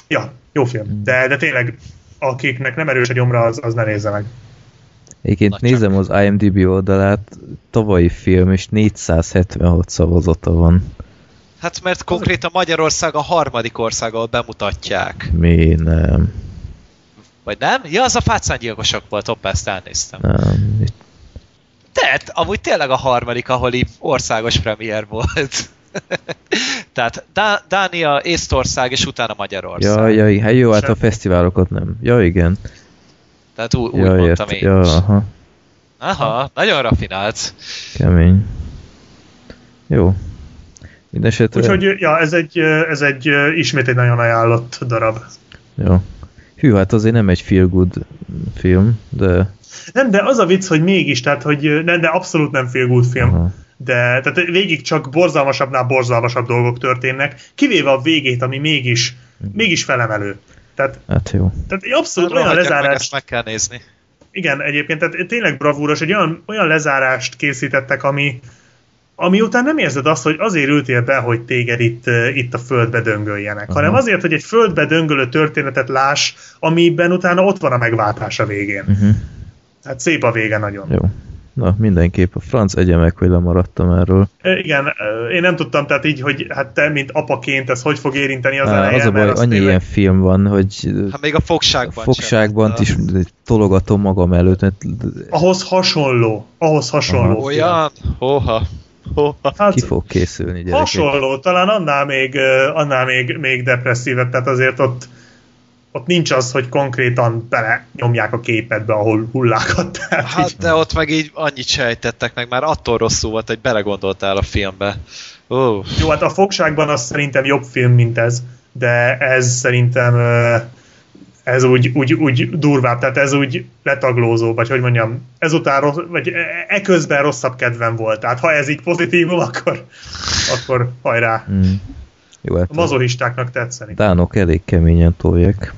ja, jó film. De, de tényleg, akiknek nem erős a gyomra, az, az ne nézze meg. Egyébként Na csak. nézem az IMDb oldalát, tavalyi film, és 476 szavazata van. Hát mert konkrétan Magyarország a harmadik ország, ahol bemutatják. Mi nem. Vagy nem? Ja, az a fácángyilkosok volt, hoppá, ezt elnéztem. nem. De hát, amúgy tényleg a harmadik, ahol így országos premier volt. [laughs] Tehát Dá- Dánia, Észtország, és utána Magyarország. Ja, ja, hát jó, hát a fesztiválokat nem. Ja, igen. Tehát ú- úgy ja, mondtam ért- én ja, is. aha, Aha, nagyon rafinált. kemény. Jó. Mindenesetre... Úgyhogy, ja, ez egy, ez egy ismét egy nagyon ajánlott darab. Jó. Hű, hát azért nem egy feel good film, de... Nem, de az a vicc, hogy mégis, tehát, hogy nem, de abszolút nem feel good film. Aha. De tehát végig csak borzalmasabbnál borzalmasabb dolgok történnek, kivéve a végét, ami mégis, mégis felemelő. Tehát, Hát jó. tehát egy abszolút olyan Rohadjak meg, ezt meg kell nézni. igen, egyébként, tehát tényleg bravúros, egy olyan, olyan lezárást készítettek, ami, ami után nem érzed azt, hogy azért ültél be, hogy téged itt, itt a földbe döngöljenek, Aha. hanem azért, hogy egy földbe döngölő történetet láss, amiben utána ott van a megváltás a végén. Uh-huh. Hát szép a vége nagyon. Jó. Na, mindenképp a franc egye meg, hogy lemaradtam erről. Igen, én nem tudtam, tehát így, hogy hát te, mint apaként, ez hogy fog érinteni az Á, elején, az a baj, annyi tényleg- ilyen film van, hogy Hát még a fogságban fogságban sem. is tologatom magam előtt, mert Ahhoz hasonló, ahhoz hasonló. Aha. Olyan? Hóha. Hát, ki fog készülni, gyerekek. hasonló, talán annál még, annál még, még depresszívebb, tehát azért ott ott nincs az, hogy konkrétan bele nyomják a képedbe, ahol hullákat. Tehát Hát így- de ott meg így annyit sejtettek meg, már attól rosszul volt, hogy belegondoltál a filmbe. Ó, Jó, hát a fogságban az szerintem jobb film, mint ez, de ez szerintem ez úgy, úgy, úgy durvább, tehát ez úgy letaglózó, vagy hogy mondjam, ezután rossz, vagy e- eközben rosszabb kedvem volt. Tehát ha ez így pozitívum, akkor, akkor hajrá. Mm. Jó, hát A mazohistáknak tetszeni. dánok elég keményen tolják.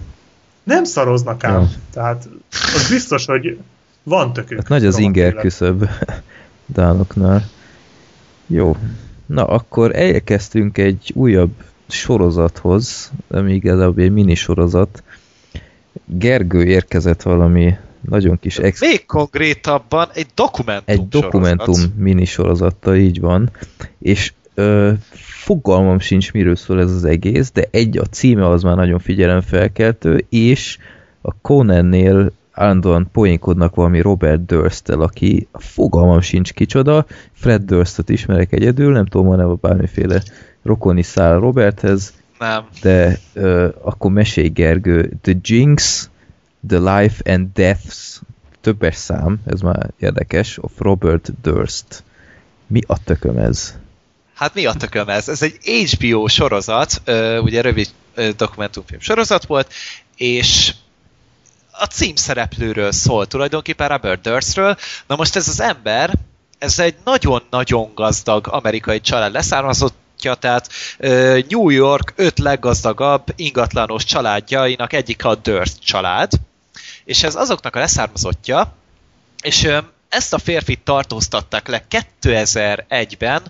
Nem szaroznak ám. Ja. Tehát az biztos, hogy van tökük. Hát nagy az inger küszöb [laughs] dánoknál. Jó. Na, akkor elkezdtünk egy újabb sorozathoz, ami igazából egy minisorozat. Gergő érkezett valami nagyon kis ex még konkrétabban egy dokumentum egy dokumentum sorozat. minisorozattal, így van, és ö, fogalmam sincs, miről szól ez az egész, de egy, a címe az már nagyon figyelemfelkeltő, és a Conan-nél állandóan poénkodnak valami Robert durst aki fogalmam sincs kicsoda, Fred Durstot ismerek egyedül, nem tudom, van-e bármiféle rokoni szál Roberthez, Nem. de ö, akkor mesélj Gergő, The Jinx, The Life and Deaths, többes szám, ez már érdekes, of Robert Durst. Mi a tököm ez? Hát mi a tököm ez? Ez egy HBO sorozat, ugye rövid dokumentumfilm sorozat volt, és a címszereplőről szól tulajdonképpen Robert Durstről. Na most ez az ember, ez egy nagyon-nagyon gazdag amerikai család leszármazottja, tehát New York öt leggazdagabb ingatlanos családjainak egyik a Durst család, és ez azoknak a leszármazottja, és ezt a férfit tartóztatták le 2001-ben,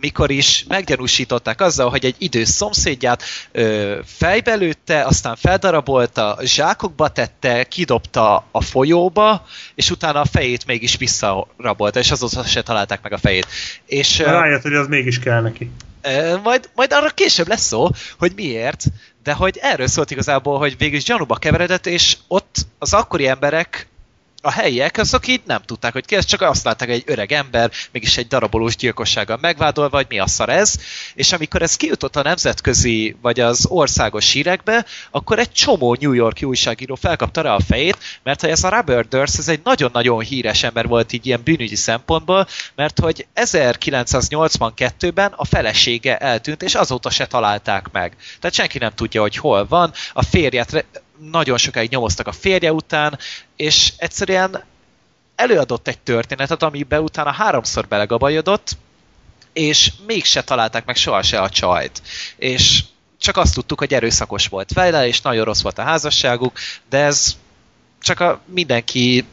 mikor is meggyanúsították azzal, hogy egy idős szomszédját ö, fejbe lőtte, aztán feldarabolta, zsákokba tette, kidobta a folyóba, és utána a fejét mégis visszarabolta, és azóta se találták meg a fejét. És, Rájött, hogy az mégis kell neki. Majd, majd arra később lesz szó, hogy miért, de hogy erről szólt igazából, hogy végül is gyanúba keveredett, és ott az akkori emberek, a helyiek, azok így nem tudták, hogy ki ez, csak azt látták, hogy egy öreg ember, mégis egy darabolós gyilkossággal megvádolva, hogy mi a szar ez, és amikor ez kijutott a nemzetközi, vagy az országos hírekbe, akkor egy csomó New Yorki újságíró felkapta rá a fejét, mert hogy ez a Robert Durst, ez egy nagyon-nagyon híres ember volt így ilyen bűnügyi szempontból, mert hogy 1982-ben a felesége eltűnt, és azóta se találták meg. Tehát senki nem tudja, hogy hol van. A férjet nagyon sokáig nyomoztak a férje után, és egyszerűen előadott egy történetet, amiben utána háromszor belegabajodott, és mégse találták meg soha se a csajt. És csak azt tudtuk, hogy erőszakos volt vele, és nagyon rossz volt a házasságuk, de ez csak a mindenki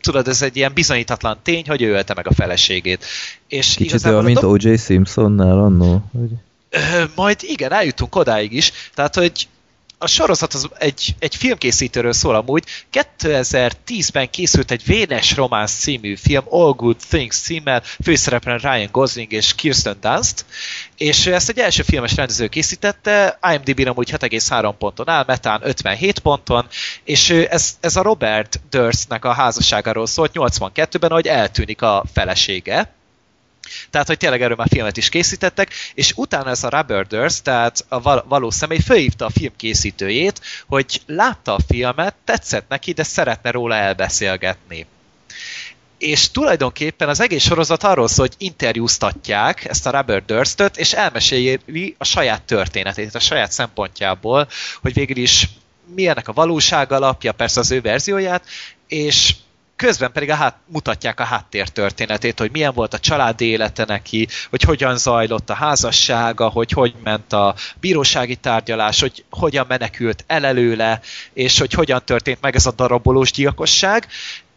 tudod, ez egy ilyen bizonyítatlan tény, hogy ő ölte meg a feleségét. És Kicsit olyan, mint O.J. Simpsonnál annó. Hogy... Majd igen, eljutunk odáig is. Tehát, hogy a sorozat az egy, egy filmkészítőről szól amúgy. 2010-ben készült egy Vénes Románsz című film, All Good Things címmel, főszereplen Ryan Gosling és Kirsten Dunst, és ezt egy első filmes rendező készítette, IMDb-n amúgy 7,3 ponton áll, Metán 57 ponton, és ez, ez a Robert Durstnek a házasságáról szólt 82-ben, hogy eltűnik a felesége, tehát, hogy tényleg erről már filmet is készítettek, és utána ez a Robert Durst, tehát a val- való személy fölhívta a film készítőjét, hogy látta a filmet, tetszett neki, de szeretne róla elbeszélgetni. És tulajdonképpen az egész sorozat arról szól, hogy interjúztatják ezt a Robert Durstot, és elmeséli a saját történetét, a saját szempontjából, hogy végül is mi ennek a valóság alapja, persze az ő verzióját, és közben pedig a hát, mutatják a háttér történetét, hogy milyen volt a család élete neki, hogy hogyan zajlott a házassága, hogy hogy ment a bírósági tárgyalás, hogy hogyan menekült el előle, és hogy hogyan történt meg ez a darabolós gyilkosság,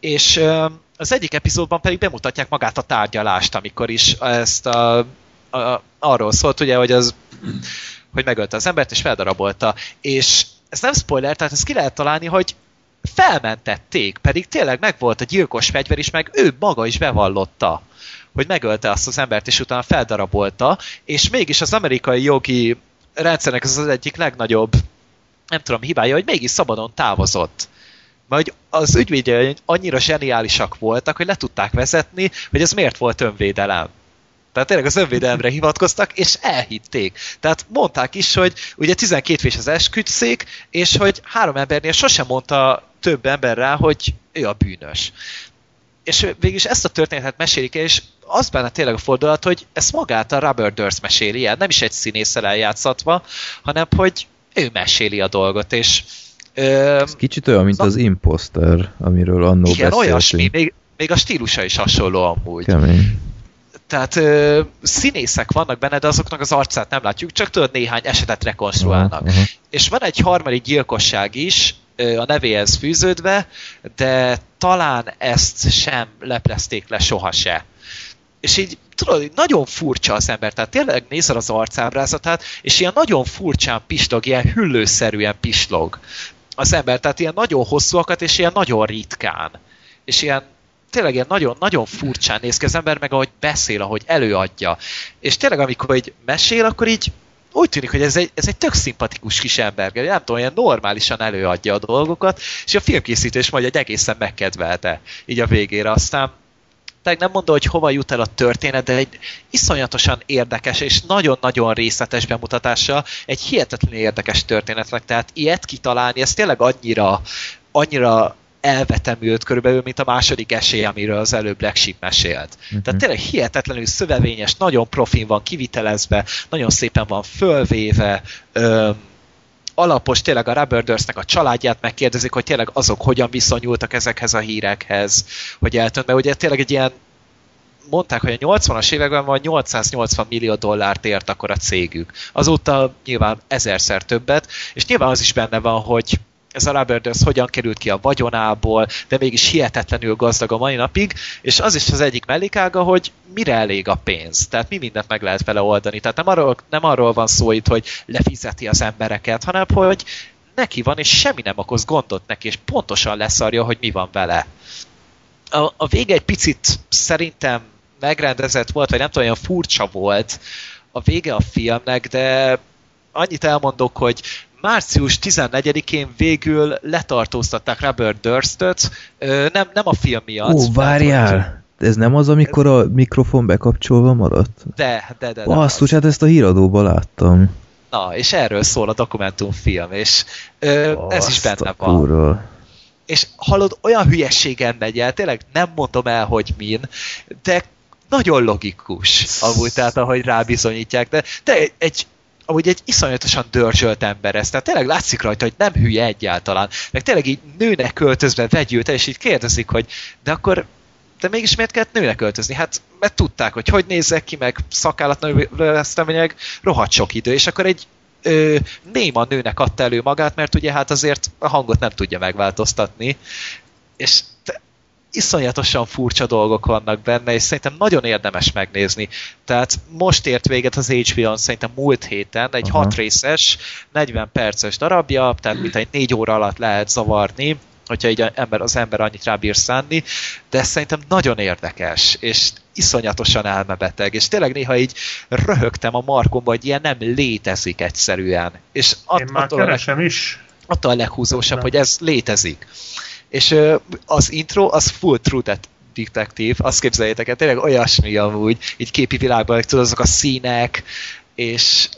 és az egyik epizódban pedig bemutatják magát a tárgyalást, amikor is ezt a, a, arról szólt, ugye, hogy az hogy megölte az embert, és feldarabolta. És ez nem spoiler, tehát ezt ki lehet találni, hogy felmentették, pedig tényleg megvolt a gyilkos fegyver is, meg ő maga is bevallotta, hogy megölte azt az embert, és utána feldarabolta, és mégis az amerikai jogi rendszernek ez az egyik legnagyobb, nem tudom, hibája, hogy mégis szabadon távozott. Mert az ügyvédjei annyira zseniálisak voltak, hogy le tudták vezetni, hogy ez miért volt önvédelem. Tehát tényleg az önvédelemre hivatkoztak, és elhitték. Tehát mondták is, hogy ugye 12 fés az esküdszék, és hogy három embernél sosem mondta több ember rá, hogy ő a bűnös. És végülis ezt a történetet mesélik el, és az benne tényleg a fordulat, hogy ezt magát a Robert Durst meséli el, nem is egy színésszel eljátszatva, hanem hogy ő meséli a dolgot, és Ö, Ez kicsit olyan, mint az Imposter, amiről annó igen, beszéltünk. olyasmi, még, még a stílusa is hasonló amúgy. Kemény. Tehát ö, színészek vannak benne, de azoknak az arcát nem látjuk, csak tudod néhány esetet rekonstruálnak. Aha. És van egy harmadik gyilkosság is, a nevéhez fűződve, de talán ezt sem leplezték le soha se. És így tudod, nagyon furcsa az ember, tehát tényleg nézel az arcábrázatát, és ilyen nagyon furcsán pislog, ilyen hüllőszerűen pislog az ember, tehát ilyen nagyon hosszúakat, és ilyen nagyon ritkán. És ilyen tényleg ilyen nagyon, nagyon furcsán néz ki az ember, meg ahogy beszél, ahogy előadja. És tényleg, amikor így mesél, akkor így úgy tűnik, hogy ez egy, ez egy tök szimpatikus kis ember, nem tudom, ilyen normálisan előadja a dolgokat, és a filmkészítés majd egy egészen megkedvelte így a végére. Aztán tényleg nem mondom, hogy hova jut el a történet, de egy iszonyatosan érdekes és nagyon-nagyon részletes bemutatása egy hihetetlenül érdekes történetnek, tehát ilyet kitalálni, ez tényleg annyira, annyira elvetemült körülbelül, mint a második esély, amiről az előbb Black Sheep mesélt. Uh-huh. Tehát tényleg hihetetlenül szövevényes, nagyon profin van kivitelezve, nagyon szépen van fölvéve, öm, alapos tényleg a Rubber Durstnek a családját megkérdezik, hogy tényleg azok hogyan viszonyultak ezekhez a hírekhez, hogy eltűnt, mert ugye tényleg egy ilyen mondták, hogy a 80-as években van 880 millió dollárt ért akkor a cégük. Azóta nyilván ezerszer többet, és nyilván az is benne van, hogy ez a Robert Durst hogyan került ki a vagyonából, de mégis hihetetlenül gazdag a mai napig, és az is az egyik mellékága, hogy mire elég a pénz, tehát mi mindent meg lehet vele oldani. Tehát nem arról, nem arról van szó itt, hogy lefizeti az embereket, hanem hogy neki van, és semmi nem okoz gondot neki, és pontosan leszarja, hogy mi van vele. A, a vége egy picit szerintem megrendezett volt, vagy nem tudom, olyan furcsa volt a vége a filmnek, de annyit elmondok, hogy március 14-én végül letartóztatták Robert Durstot, nem, nem a film miatt. Ó, várjál! Ez nem az, amikor a mikrofon bekapcsolva maradt? De, de, de. Basszus, hát ezt a híradóban láttam. Na, és erről szól a dokumentumfilm, és ö, ez is benne van. Kurva. És hallod, olyan hülyeségen megy el, tényleg nem mondom el, hogy min, de nagyon logikus, amúgy, tehát ahogy rábizonyítják, de, de egy amúgy egy iszonyatosan dörzsölt ember ez, tehát tényleg látszik rajta, hogy nem hülye egyáltalán, meg tényleg így nőnek költözve vegyült és így kérdezik, hogy de akkor de mégis miért kellett nőnek költözni? Hát, mert tudták, hogy hogy nézek ki, meg szakállat növesztem, meg rohadt sok idő, és akkor egy ö, néma nőnek adta elő magát, mert ugye hát azért a hangot nem tudja megváltoztatni, és iszonyatosan furcsa dolgok vannak benne, és szerintem nagyon érdemes megnézni. Tehát most ért véget az HBO-n szerintem múlt héten, egy Aha. hat részes, 40 perces darabja, tehát mint egy négy óra alatt lehet zavarni, hogyha így ember, az ember annyit rábír szánni, de szerintem nagyon érdekes, és iszonyatosan elmebeteg, és tényleg néha így röhögtem a markomba, hogy ilyen nem létezik egyszerűen. És att, Én már attól keresem is. Attól a leghúzósabb, hogy ez létezik. És az intro, az full true detective, azt képzeljétek el, tényleg olyasmi amúgy, így képi világban, tudod, azok a színek, és.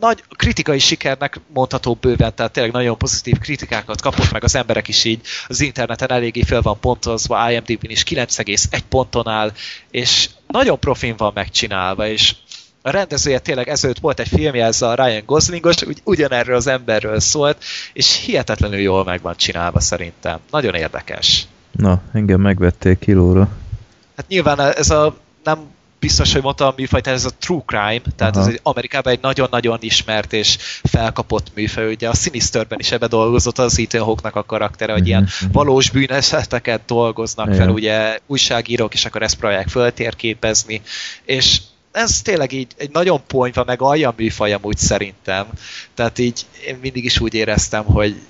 Nagy kritikai sikernek mondható bőven, tehát tényleg nagyon pozitív kritikákat kapott meg az emberek is így. Az interneten eléggé fel van pontozva, IMDb-n is 9,1 ponton áll, és nagyon profin van megcsinálva, és a rendezője tényleg ezelőtt volt egy filmje, ez a Ryan Goslingos, ugy, ugyanerről az emberről szólt, és hihetetlenül jól meg van csinálva szerintem. Nagyon érdekes. Na, engem megvették kilóra. Hát nyilván ez a nem biztos, hogy mondtam a műfajt, ez a true crime, tehát Aha. ez egy, Amerikában egy nagyon-nagyon ismert és felkapott műfaj, ugye a Sinisterben is ebbe dolgozott az Ethan Hawke-nak a karaktere, hogy ilyen mhm. valós bűneseteket dolgoznak Igen. fel, ugye újságírók, és akkor ezt próbálják föltérképezni, és ez tényleg így egy nagyon ponyva, meg alja műfaj amúgy szerintem. Tehát így én mindig is úgy éreztem, hogy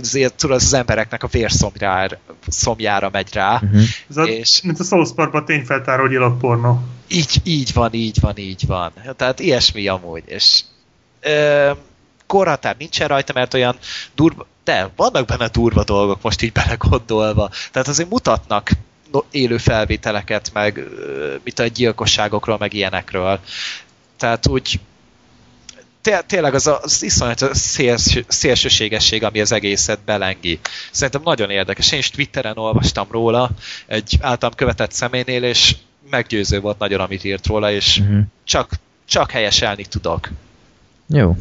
azért, tudod, az embereknek a vérszomjára megy rá. Uh-huh. Ez a, és mint a South Parkban tényfeltáró gyilakpornó. Így, így van, így van, így van. Tehát ilyesmi amúgy. És ö, korhatár nincsen rajta, mert olyan durva, de vannak benne durva dolgok most így belegondolva. Tehát azért mutatnak élő felvételeket, meg mit a gyilkosságokról, meg ilyenekről. Tehát úgy té- tényleg az, az iszonyat szélső, szélsőségesség, ami az egészet belengi. Szerintem nagyon érdekes. Én is Twitteren olvastam róla, egy általam követett személynél, és meggyőző volt nagyon, amit írt róla, és Mhm. csak, csak helyeselni tudok. Jó.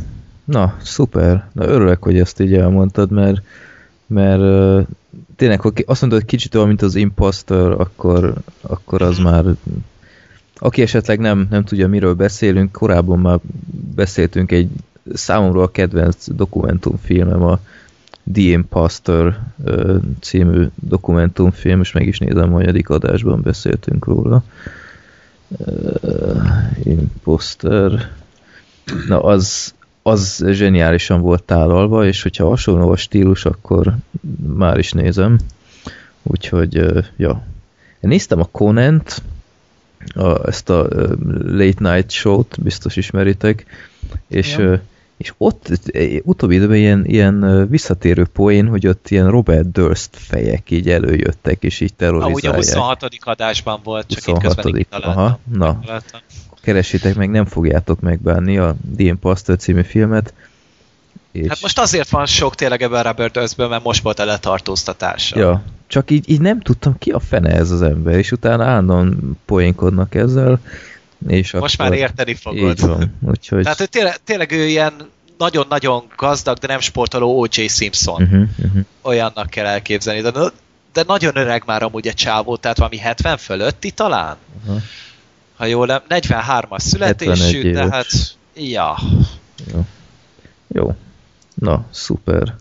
Na, szuper. Na, örülök, hogy ezt így elmondtad, mert, mert tényleg, ha azt mondod, hogy kicsit olyan, mint az imposter, akkor, akkor az már aki esetleg nem, nem tudja, miről beszélünk, korábban már beszéltünk egy számomra a kedvenc dokumentumfilmem, a The Imposter című dokumentumfilm, és meg is nézem, hogy adásban beszéltünk róla. Imposter na az, az zseniálisan volt tálalva, és hogyha hasonló a stílus, akkor már is nézem. Úgyhogy, ja. Én néztem a Conant, a, ezt a Late Night Show-t, biztos ismeritek, és, Ja. és ott utóbbi időben ilyen, ilyen visszatérő poén, hogy ott ilyen Robert Durst fejek így előjöttek, és így Ahogy a terrorizálják. 26. adásban volt, csak itt 26. közben így találtam. Aha, na, Találtam. Keresétek meg, nem fogjátok megbánni a The Imposter című filmet. És, Hát most azért van sok tényleg ebben Robert Durstből, mert most volt a letartóztatása. Ja, csak így, így nem tudtam, ki a fene ez az ember, és utána állandóan poénkodnak ezzel, és Most akkor... már érteni fogod. Így van, úgyhogy... Tehát tényleg, tényleg ő ilyen nagyon-nagyon gazdag, de nem sportoló O.J. Simpson. uh-huh, uh-huh. Olyannak kell elképzelni. De, de nagyon öreg már amúgy a csávó, tehát valami 70 fölötti talán? Aha. Ha jól nem, 43-as 71 születésű, éves. tehát ja. Jó. Na, szuper.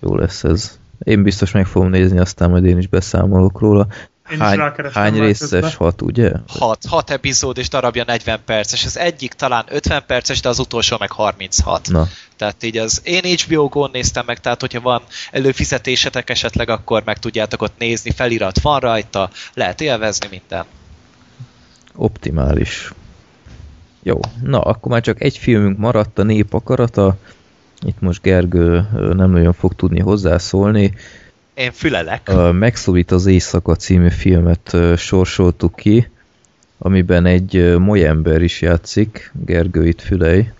Jó lesz ez. Én biztos meg fogom nézni, aztán majd én is beszámolok róla. Én Hány, hány részes? közben. Hat, ugye? 6, 6 epizód és darabja 40 perces. Az egyik talán 50 perces, de az utolsó meg 36. Na, Tehát így az én HBO Go-n néztem meg, tehát hogyha van előfizetésetek esetleg, akkor meg tudjátok ott nézni, felirat van rajta, lehet élvezni minden. Optimális. Jó, na akkor már csak egy filmünk maradt, a Nép akarata. Itt most Gergő nem nagyon fog tudni hozzászólni. Én fülelek. A Megszólít az éjszaka című filmet sorsoltuk ki, amiben egy molyember is játszik, Gergő itt fülej.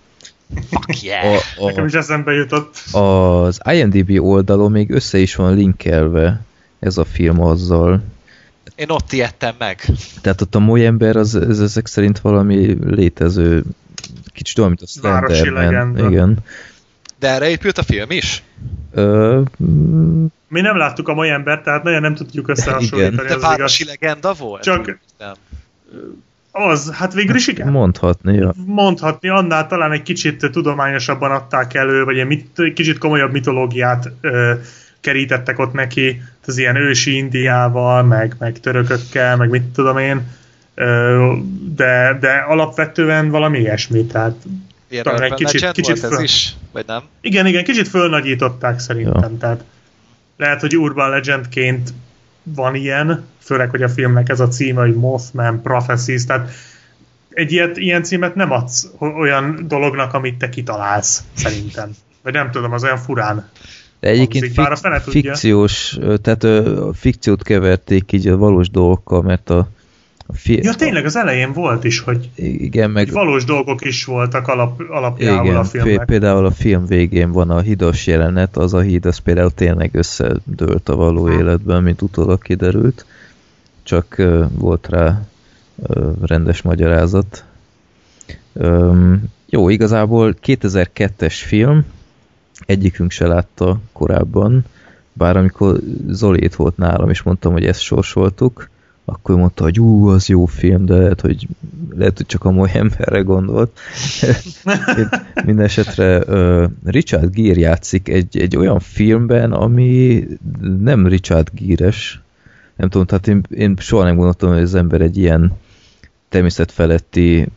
Fuck yeah. A, Nekem a, is eszembe jutott. az IMDb oldalon még össze is van linkelve ez a film azzal. Én ott ijedtem meg. Tehát ott a molyember az, ez ezek szerint valami létező, kicsit olyan, mint a Városi Slenderman. Igen. De erre épült a film is? Ö, mm, Mi nem láttuk a mai embert, tehát nagyon nem tudjuk összehasonlítani. De az városi igaz. legenda volt? Csak- Nem. Az, hát végül is igen. mondhatni, ja. Mondhatni, annál talán egy kicsit tudományosabban adták elő, vagy egy mit, kicsit komolyabb mitológiát ö, kerítettek ott neki, az ilyen ősi Indiával, meg, meg törökökkel, meg mit tudom én, de, de alapvetően valami ilyesmi, tehát Talán egy kicsit- kicsit volt ez föl- is? Vagy nem? igen, igen, kicsit fölnagyították szerintem, Ja. tehát lehet, hogy Urban Legendként van ilyen, főleg, hogy a filmnek ez a címe, hogy Mothman Prophecies, tehát egy ilyet, ilyen címet nem adsz olyan dolognak, amit te kitalálsz, szerintem. Vagy nem tudom, az olyan furán. De egyébként fik- fene fikciós, tehát a fikciót keverték így a valós dolgokkal, mert a, a fi- Ja, tényleg, az elején volt is, hogy igen, meg valós dolgok is voltak alap, alapjául igen, a filmnek. például a film végén van a hidas jelenet, az a híd, az például tényleg összedőlt a való életben, mint utólag kiderült, csak ö, volt rá ö, rendes magyarázat. Öm, jó, igazából 2002-es film, egyikünk se látta korábban, bár amikor Zoli itt volt nálam, és mondtam, hogy ezt sorsoltuk, akkor mondta, hogy ú, az jó film, de lehet, hogy, lehet, hogy csak a moly emberre gondolt. [laughs] Minden esetre uh, Richard Gere játszik egy, egy olyan filmben, ami nem Richard Gere-es. Nem tudom, tehát én, én soha nem gondoltam, hogy az ember egy ilyen természetfeletti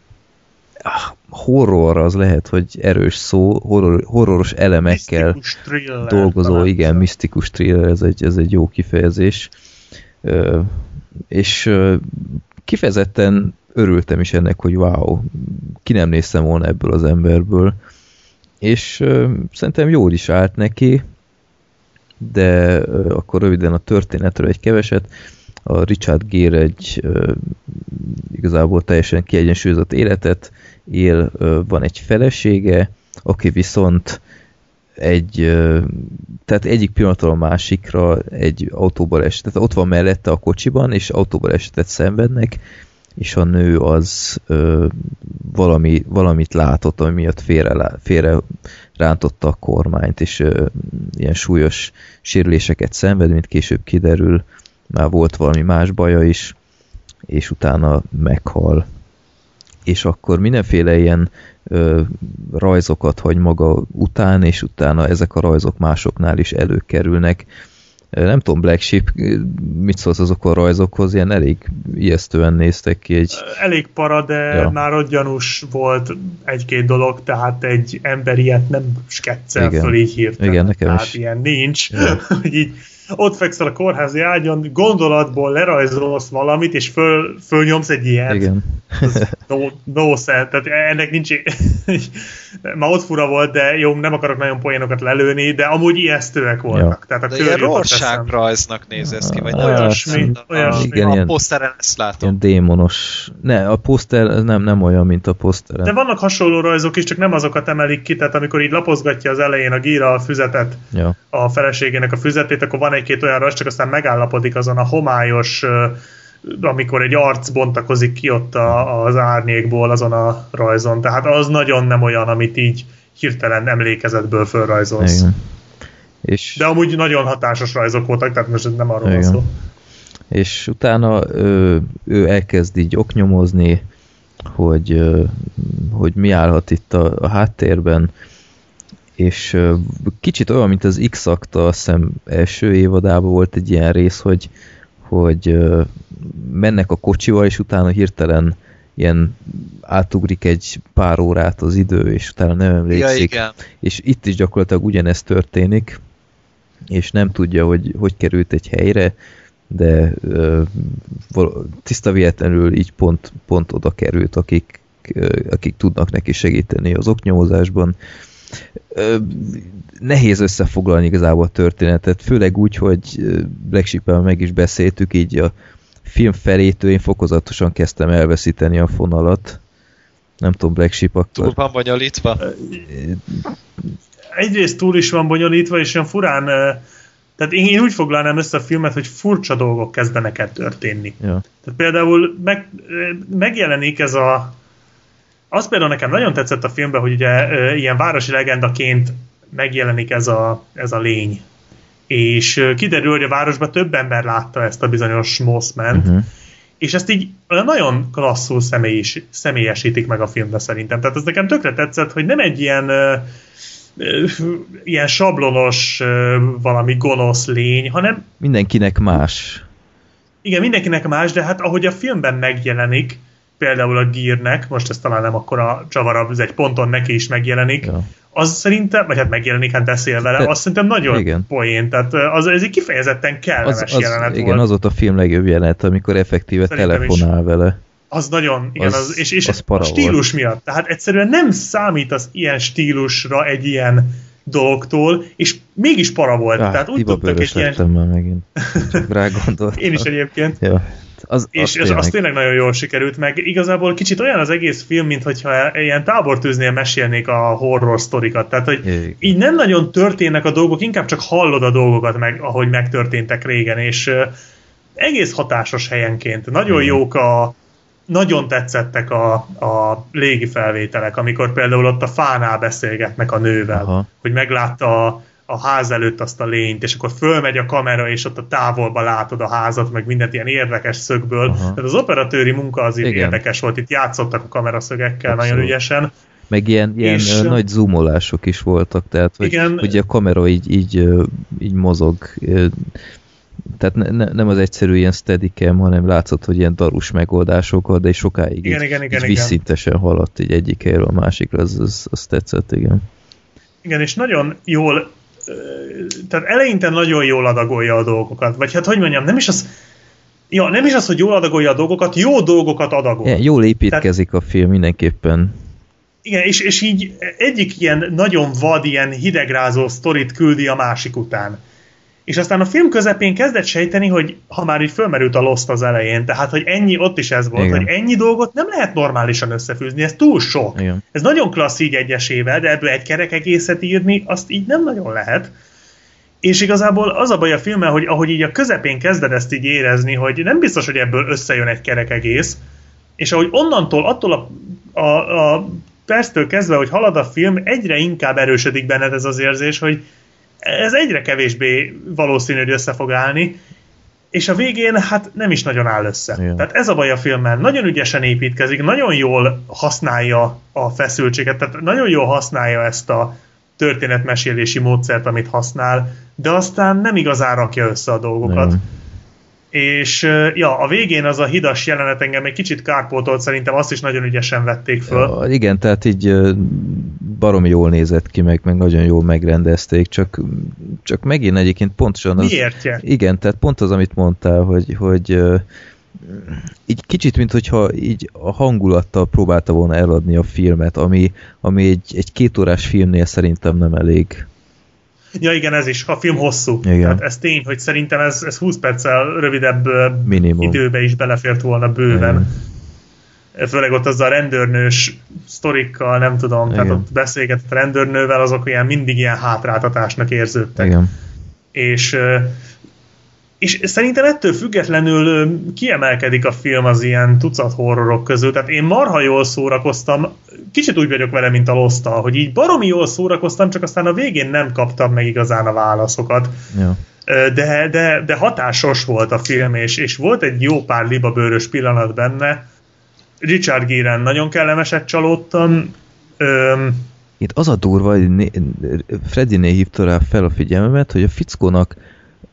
horror az lehet, hogy erős szó, horror, horroros elemekkel Misztikus thriller, dolgozó, talán. igen, misztikus thriller, ez egy, ez egy jó kifejezés. Ö, és ö, kifejezetten örültem is ennek, hogy wow, ki nem néztem volna ebből az emberből. És ö, szerintem jól is állt neki, de ö, akkor röviden a történetről egy keveset. A Richard Gere egy ö, igazából teljesen kiegyensúlyozott életet él, ö, van egy felesége, aki viszont egy, ö, tehát egyik pillanatról a másikra egy autóból esett, tehát ott van mellette a kocsiban, és autóból esetet szenvednek, és a nő az ö, valami, valamit látott, ami miatt félre, félre rántotta a kormányt, és ö, ilyen súlyos sérüléseket szenved, mint később kiderül, már volt valami más baja is, és utána meghal. És akkor mindenféle ilyen ö, rajzokat hagy maga után, és utána ezek a rajzok másoknál is előkerülnek. Nem tudom, Black Sheep, mit szólsz azok a rajzokhoz? Ilyen elég ijesztően néztek ki. Egy... Elég para, de Ja. már ott gyanús volt egy-két dolog, tehát egy ember ilyet nem sketzel Igen. föl így hirtelen. Igen, nekem tehát is. ilyen nincs, Ja. [laughs] hogy így ott fekszel a kórházi ágyon, gondolatból lerajzolsz valamit, és föl, fölnyomsz egy ilyet. Igen. No, no sense, tehát ennek nincs... [laughs] Már ott fura volt, de jó, nem akarok nagyon poénokat lelőni, de amúgy ijesztőek voltak. Ja. Tehát a De ilyen eszembe. rorságrajznak néz ez ki, vagy Olyasmi, a, olyasmi. Igen, a poszteren ezt látom. Ilyen démonos. Ne, a poszter ez nem, nem olyan, mint a poszteren. De vannak hasonló rajzok is, csak nem azokat emelik ki, tehát amikor így lapozgatja az elején a gíra a füzetet, Ja. a feleségének a füzetét, akkor van egy-két olyan rajz, csak aztán megállapodik azon a homályos, amikor egy arc bontakozik ki ott a, az árnyékból azon a rajzon. Tehát az nagyon nem olyan, amit így hirtelen emlékezetből fölrajzolsz. Igen. És, De amúgy nagyon hatásos rajzok voltak, tehát most nem arról van szó. és utána ő, ő elkezd így oknyomozni, hogy, hogy mi állhat itt a, a háttérben, és kicsit olyan, mint az X-Acta, azt hiszem első évadában volt egy ilyen rész, hogy, hogy mennek a kocsival, és utána hirtelen ilyen átugrik egy pár órát az idő, és utána nem Ja, emlékszik. igen. és itt is gyakorlatilag ugyanezt történik, és nem tudja, hogy hogy került egy helyre, de ö, tiszta véletlenül így pont, pont oda került, akik, ö, akik tudnak neki segíteni az oknyomozásban. Ö, nehéz összefoglalni igazából a történetet, főleg úgy, hogy Black sheep meg is beszéltük, így a film felétől én fokozatosan kezdtem elveszíteni a fonalat. Nem tudom, Black Sheep akkor... Túl van bonyolítva. egyrészt túl is van bonyolítva, és olyan furán, tehát én, én úgy foglalnám össze a filmet, hogy furcsa dolgok kezdenek el történni. Ja. Tehát például meg, megjelenik ez a az például nekem nagyon tetszett a filmben, hogy ugye ilyen városi legendaként megjelenik ez a, ez a lény. És kiderül, hogy a városban több ember látta ezt a bizonyos Mossman, Uh-huh. és ezt így nagyon klasszul személyis, személyesítik meg a filmbe szerintem. Tehát ez nekem tökre tetszett, hogy nem egy ilyen ilyen sablonos valami gonosz lény, hanem Mindenkinek más. igen, mindenkinek más, de hát ahogy a filmben megjelenik, például a Gírnek, most ez talán nem akkora csavar, ez egy ponton neki is megjelenik, Ja. az szerintem, vagy hát megjelenik, hát beszél vele, De- azt szerintem nagyon igen. poén, tehát az, ez egy kifejezetten kellemes Az, az, jelenet igen, volt. az volt a film legjobb jelenet, amikor effektíve Szerintem is. telefonál vele. Az nagyon, igen, Az- az, és, és az a stílus miatt. Tehát egyszerűen nem számít az ilyen stílusra egy ilyen dologtól, és mégis para volt. Ah, Tehát úgy tudtak egy ilyen... már megint. [laughs] Rá gondoltam. Én is egyébként. Ja. Az, És az az, az tényleg- tényleg nagyon jól sikerült, meg igazából kicsit olyan az egész film, mintha ilyen tábortűznél mesélnék a horror sztorikat. Tehát, hogy Igen. így nem nagyon történnek a dolgok, inkább csak hallod a dolgokat, meg, ahogy megtörténtek régen, és egész hatásos helyenként. Nagyon jók a nagyon tetszettek a, a légi felvételek, amikor például ott a fánál beszélgetnek a nővel, Aha. hogy meglátta a, a ház előtt azt a lényt, és akkor fölmegy a kamera, és ott a távolba látod a házat, meg mindent ilyen érdekes szögből. Aha. Tehát az operatőri munka az Igen. érdekes volt, itt játszottak a kameraszögekkel Abszolút. nagyon ügyesen. Meg ilyen, ilyen És, nagy zoomolások is voltak, tehát hogy, Igen. hogy a kamera így, így, így mozog. Tehát ne, ne, nem az egyszerű ilyen steadicam, hanem látszott, hogy ilyen darus megoldásokkal, de sokáig Igen, így, igen, igen, így igen. visszintesen haladt így egyik helyről a másikra, az, az, az tetszett, igen. Igen, és nagyon jól, tehát eleinte nagyon jól adagolja a dolgokat. Vagy hát, hogy mondjam, nem is az, ja, nem is az, hogy jól adagolja a dolgokat, jó dolgokat adagol. Ilyen, jól építkezik a film mindenképpen. Igen, és, és így egyik ilyen nagyon vad, ilyen hidegrázó sztorit küldi a másik után. És aztán a film közepén kezdett sejteni, hogy ha már így fölmerült a Lost az elején, tehát hogy ennyi, ott is ez volt, Igen. hogy ennyi dolgot nem lehet normálisan összefűzni, ez túl sok. Igen. Ez nagyon klassz így egyesével, de ebből egy kerek egészet írni, azt így nem nagyon lehet. És igazából az a baj a filmmel, hogy ahogy így a közepén kezded ezt így érezni, hogy nem biztos, hogy ebből összejön egy kerek egész, és ahogy onnantól, attól a, a, a perctől kezdve, hogy halad a film, egyre inkább erősödik benned ez az érzés, hogy ez egyre kevésbé valószínű, hogy össze fog állni, és a végén hát nem is nagyon áll össze. Igen. Tehát ez a baj a filmmel. Nagyon ügyesen építkezik, nagyon jól használja a feszültséget, tehát nagyon jól használja ezt a történetmesélési módszert, amit használ, de aztán nem igazán rakja össze a dolgokat. Nem. És ja, a végén az a hidas jelenet engem egy kicsit kárpótolt, szerintem azt is nagyon ügyesen vették föl. Ja, igen, tehát így ö, baromi jól nézett ki, meg, meg nagyon jól megrendezték, csak, csak megint egyébként pontosan az... Miértje? Igen, tehát pont az, amit mondtál, hogy, hogy így kicsit, mint hogyha így a hangulattal próbálta volna eladni a filmet, ami, ami egy, egy kétórás filmnél szerintem nem elég. Ja igen, ez is. A film hosszú. Igen. Tehát ez tény, hogy szerintem ez, ez 20 perccel rövidebb Minimum. időbe is belefért volna bőven. Igen. Főleg ott az a rendőrnős sztorikkal, nem tudom, tehát Igen. ott beszélgetett a rendőrnővel, azok ilyen mindig ilyen hátráltatásnak érződtek. Igen. És, és szerintem ettől függetlenül kiemelkedik a film az ilyen tucat horrorok közül, tehát én marha jól szórakoztam, kicsit úgy vagyok vele, mint a lost hogy így baromi jól szórakoztam, csak aztán a végén nem kaptam meg igazán a válaszokat. Ja. De, de, de hatásos volt a film, és, és volt egy jó pár libabőrös pillanat benne. Richard Gere-en nagyon kellemeset csalódtam. Öm, Itt az a durva, hogy né- Freddynél hívta rá fel a figyelmemet, hogy a fickónak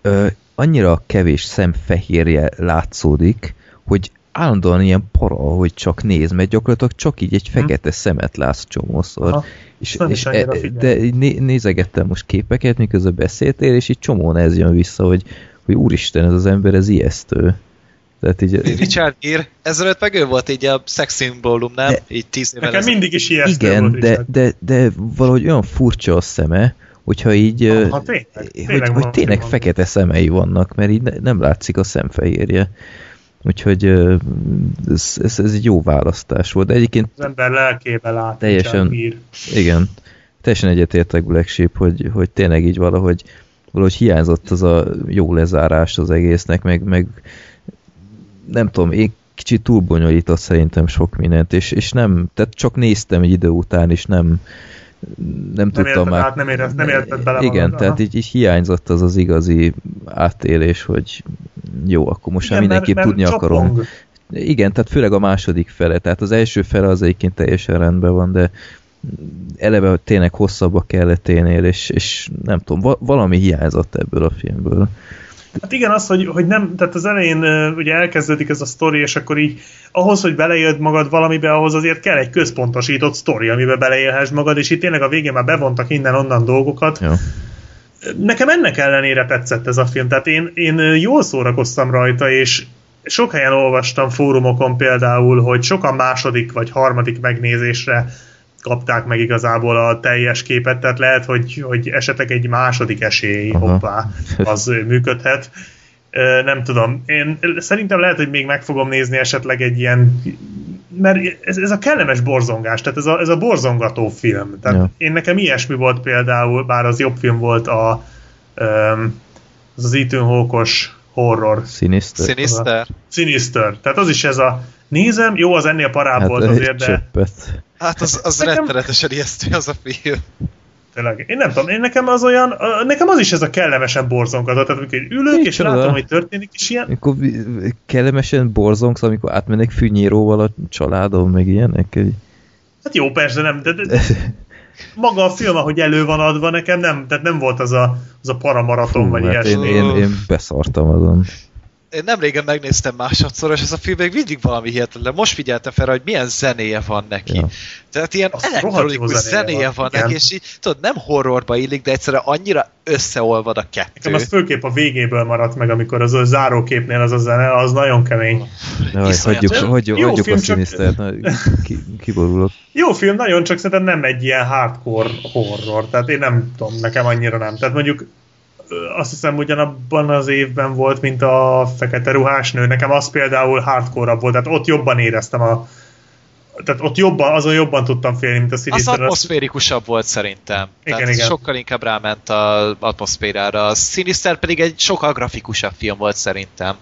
ö, annyira kevés szemfehérje látszódik, hogy állandóan ilyen para, hogy csak néz, mert gyakorlatilag csak így egy fekete szemet látsz csomószor. Ha, és, és e, figyelj. de így né, nézegettem most képeket, miközben beszéltél, és így csomóan ez jön vissza, hogy, hogy úristen, ez az ember, ez ijesztő. Tehát így, Richard Gere, ezelőtt meg ő volt így a sex szimbólum, nem? De- így tíz évvel nekem ezelőtt. mindig is ijesztő igen, volt de, de, de valahogy olyan furcsa a szeme, hogyha így, ö, Ha, tényleg, hogy, tényleg hogy valami tényleg van. fekete szemei vannak, mert így ne, nem látszik a szemfehérje. Úgyhogy ez, ez, ez egy jó választás volt. De egyébként Az ember lelkébe lát. Teljesen. Gere. igen, teljesen egyetértek Black Sheep, hogy, hogy tényleg így valahogy, valahogy hiányzott az a jó lezárás az egésznek, meg, meg nem tudom, én kicsit túlbonyolított szerintem sok mindent, és, és nem, tehát csak néztem egy idő után, és nem nem, tudtam érted már. át, nem érez- nem érted bele Igen, magad, tehát aha. így, így hiányzott az az igazi átélés, hogy jó, akkor most már Igen, mindenképp mert- tudni mert akarom. Igen, tehát főleg a második fele. Tehát az első fele az egyébként teljesen rendben van, de eleve tényleg hosszabb a kelleténél, és, és nem tudom, va- valami hiányzott ebből a filmből. Hát igen, az, hogy, hogy nem, tehát az elején ugye elkezdődik ez a sztori, és akkor így ahhoz, hogy belejöd magad valamibe, ahhoz azért kell egy központosított sztori, amiben beleélhess magad, és itt tényleg a végén már bevontak innen-onnan dolgokat. Ja. Nekem ennek ellenére tetszett ez a film, tehát én, én jól szórakoztam rajta, és sok helyen olvastam fórumokon például, hogy sokan második vagy harmadik megnézésre kapták meg igazából a teljes képet, tehát lehet, hogy, hogy esetleg egy második esély, Aha. hoppá, [laughs] az működhet. Nem tudom, én szerintem lehet, hogy még meg fogom nézni esetleg egy ilyen mert ez, ez a kellemes borzongás, tehát ez a, ez a borzongató film. Tehát Ja. én nekem ilyesmi volt például, bár az jobb film volt a az az Ethan Hawke-os horror Sinister. Sinister. Sinister. Tehát az is ez a nézem, jó, az ennél parább Hát volt azért, de csöppet. Hát az, az Nekem- rettenetesen ijesztő az a film. tényleg, én nem tudom, én nekem az olyan, nekem az is ez a kellemesen borzongató, tehát amikor ülök, és Micsoda? látom, hogy történik, és ilyen, Amikor kellemesen borzongsz, amikor átmennek fűnyíróval a családom, meg ilyenek. Hát jó, persze nem, de, de, de [laughs] maga a film, ahogy elő van adva, nekem nem, tehát nem volt az a, az a paramaraton, vagy hát én, ilyesmi. én, én beszartam azon. Én nem régen megnéztem másodszor, és ez a film még mindig valami hihetetlen. Most figyeltem fel, hogy milyen zenéje van neki. Ja. Tehát ilyen Az rohadt elektronikus zenéje zenéje van, van, neki, és így, tudod, nem horrorba illik, de egyszerűen annyira összeolvad a kettő. Nekem az főképp a végéből maradt meg, amikor az a záróképnél az a zene, az nagyon kemény. Jaj, hagyjuk, hagyjuk, Jó hagyjuk film, a csak- na, ki, kiborulok. Jó film, nagyon csak szerintem nem egy ilyen hardcore horror, tehát én nem tudom, nekem annyira nem. Tehát mondjuk azt hiszem ugyanabban az évben volt, mint a Fekete Ruhás Nő. Nekem az például hardcore volt, tehát ott jobban éreztem a tehát ott jobban, azon jobban tudtam félni, mint a Az Sinister. atmoszférikusabb volt szerintem. Igen, Tehát igen. sokkal inkább ráment az atmoszférára. A Sinister pedig egy sokkal grafikusabb film volt szerintem.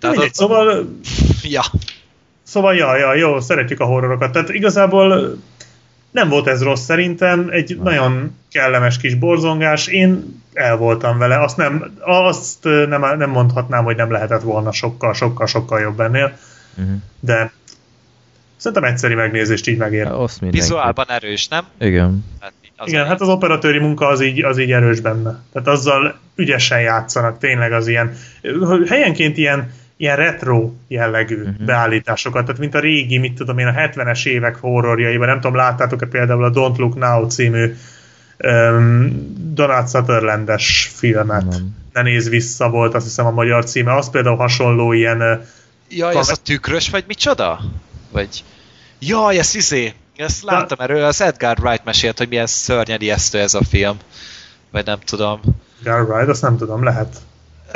Tehát mindegy, ott, szóval, [laughs] ja, szóval ja, ja, jó, szeretjük a horrorokat. Tehát igazából nem volt ez rossz szerintem, egy nagyon kellemes kis borzongás, én el voltam vele, azt nem, azt nem, nem mondhatnám, hogy nem lehetett volna sokkal, sokkal, sokkal jobb ennél, Uh-huh. de szerintem egyszeri megnézést így megér. Mindenki. vizuálban erős, nem? Igen. Hát, az Igen, hát az operatőri munka az így, az így erős benne. Tehát azzal ügyesen játszanak, tényleg az ilyen, hogy helyenként ilyen, ilyen retro jellegű uh-huh. beállításokat, tehát mint a régi, mit tudom én, a 70-es évek horrorjaiban, nem tudom, láttátok-e például a Don't Look Now című um, Donald Sutherlandes filmet. Nem. Ne néz vissza volt, azt hiszem a magyar címe. Az például hasonló ilyen Jaj, ez a tükrös, vagy micsoda? Vagy... Jaj, ez izé! Ezt láttam erről, az Edgar Wright mesélt, hogy milyen szörnyen ijesztő ez a film. Vagy nem tudom. Yeah, right, azt nem tudom, lehet.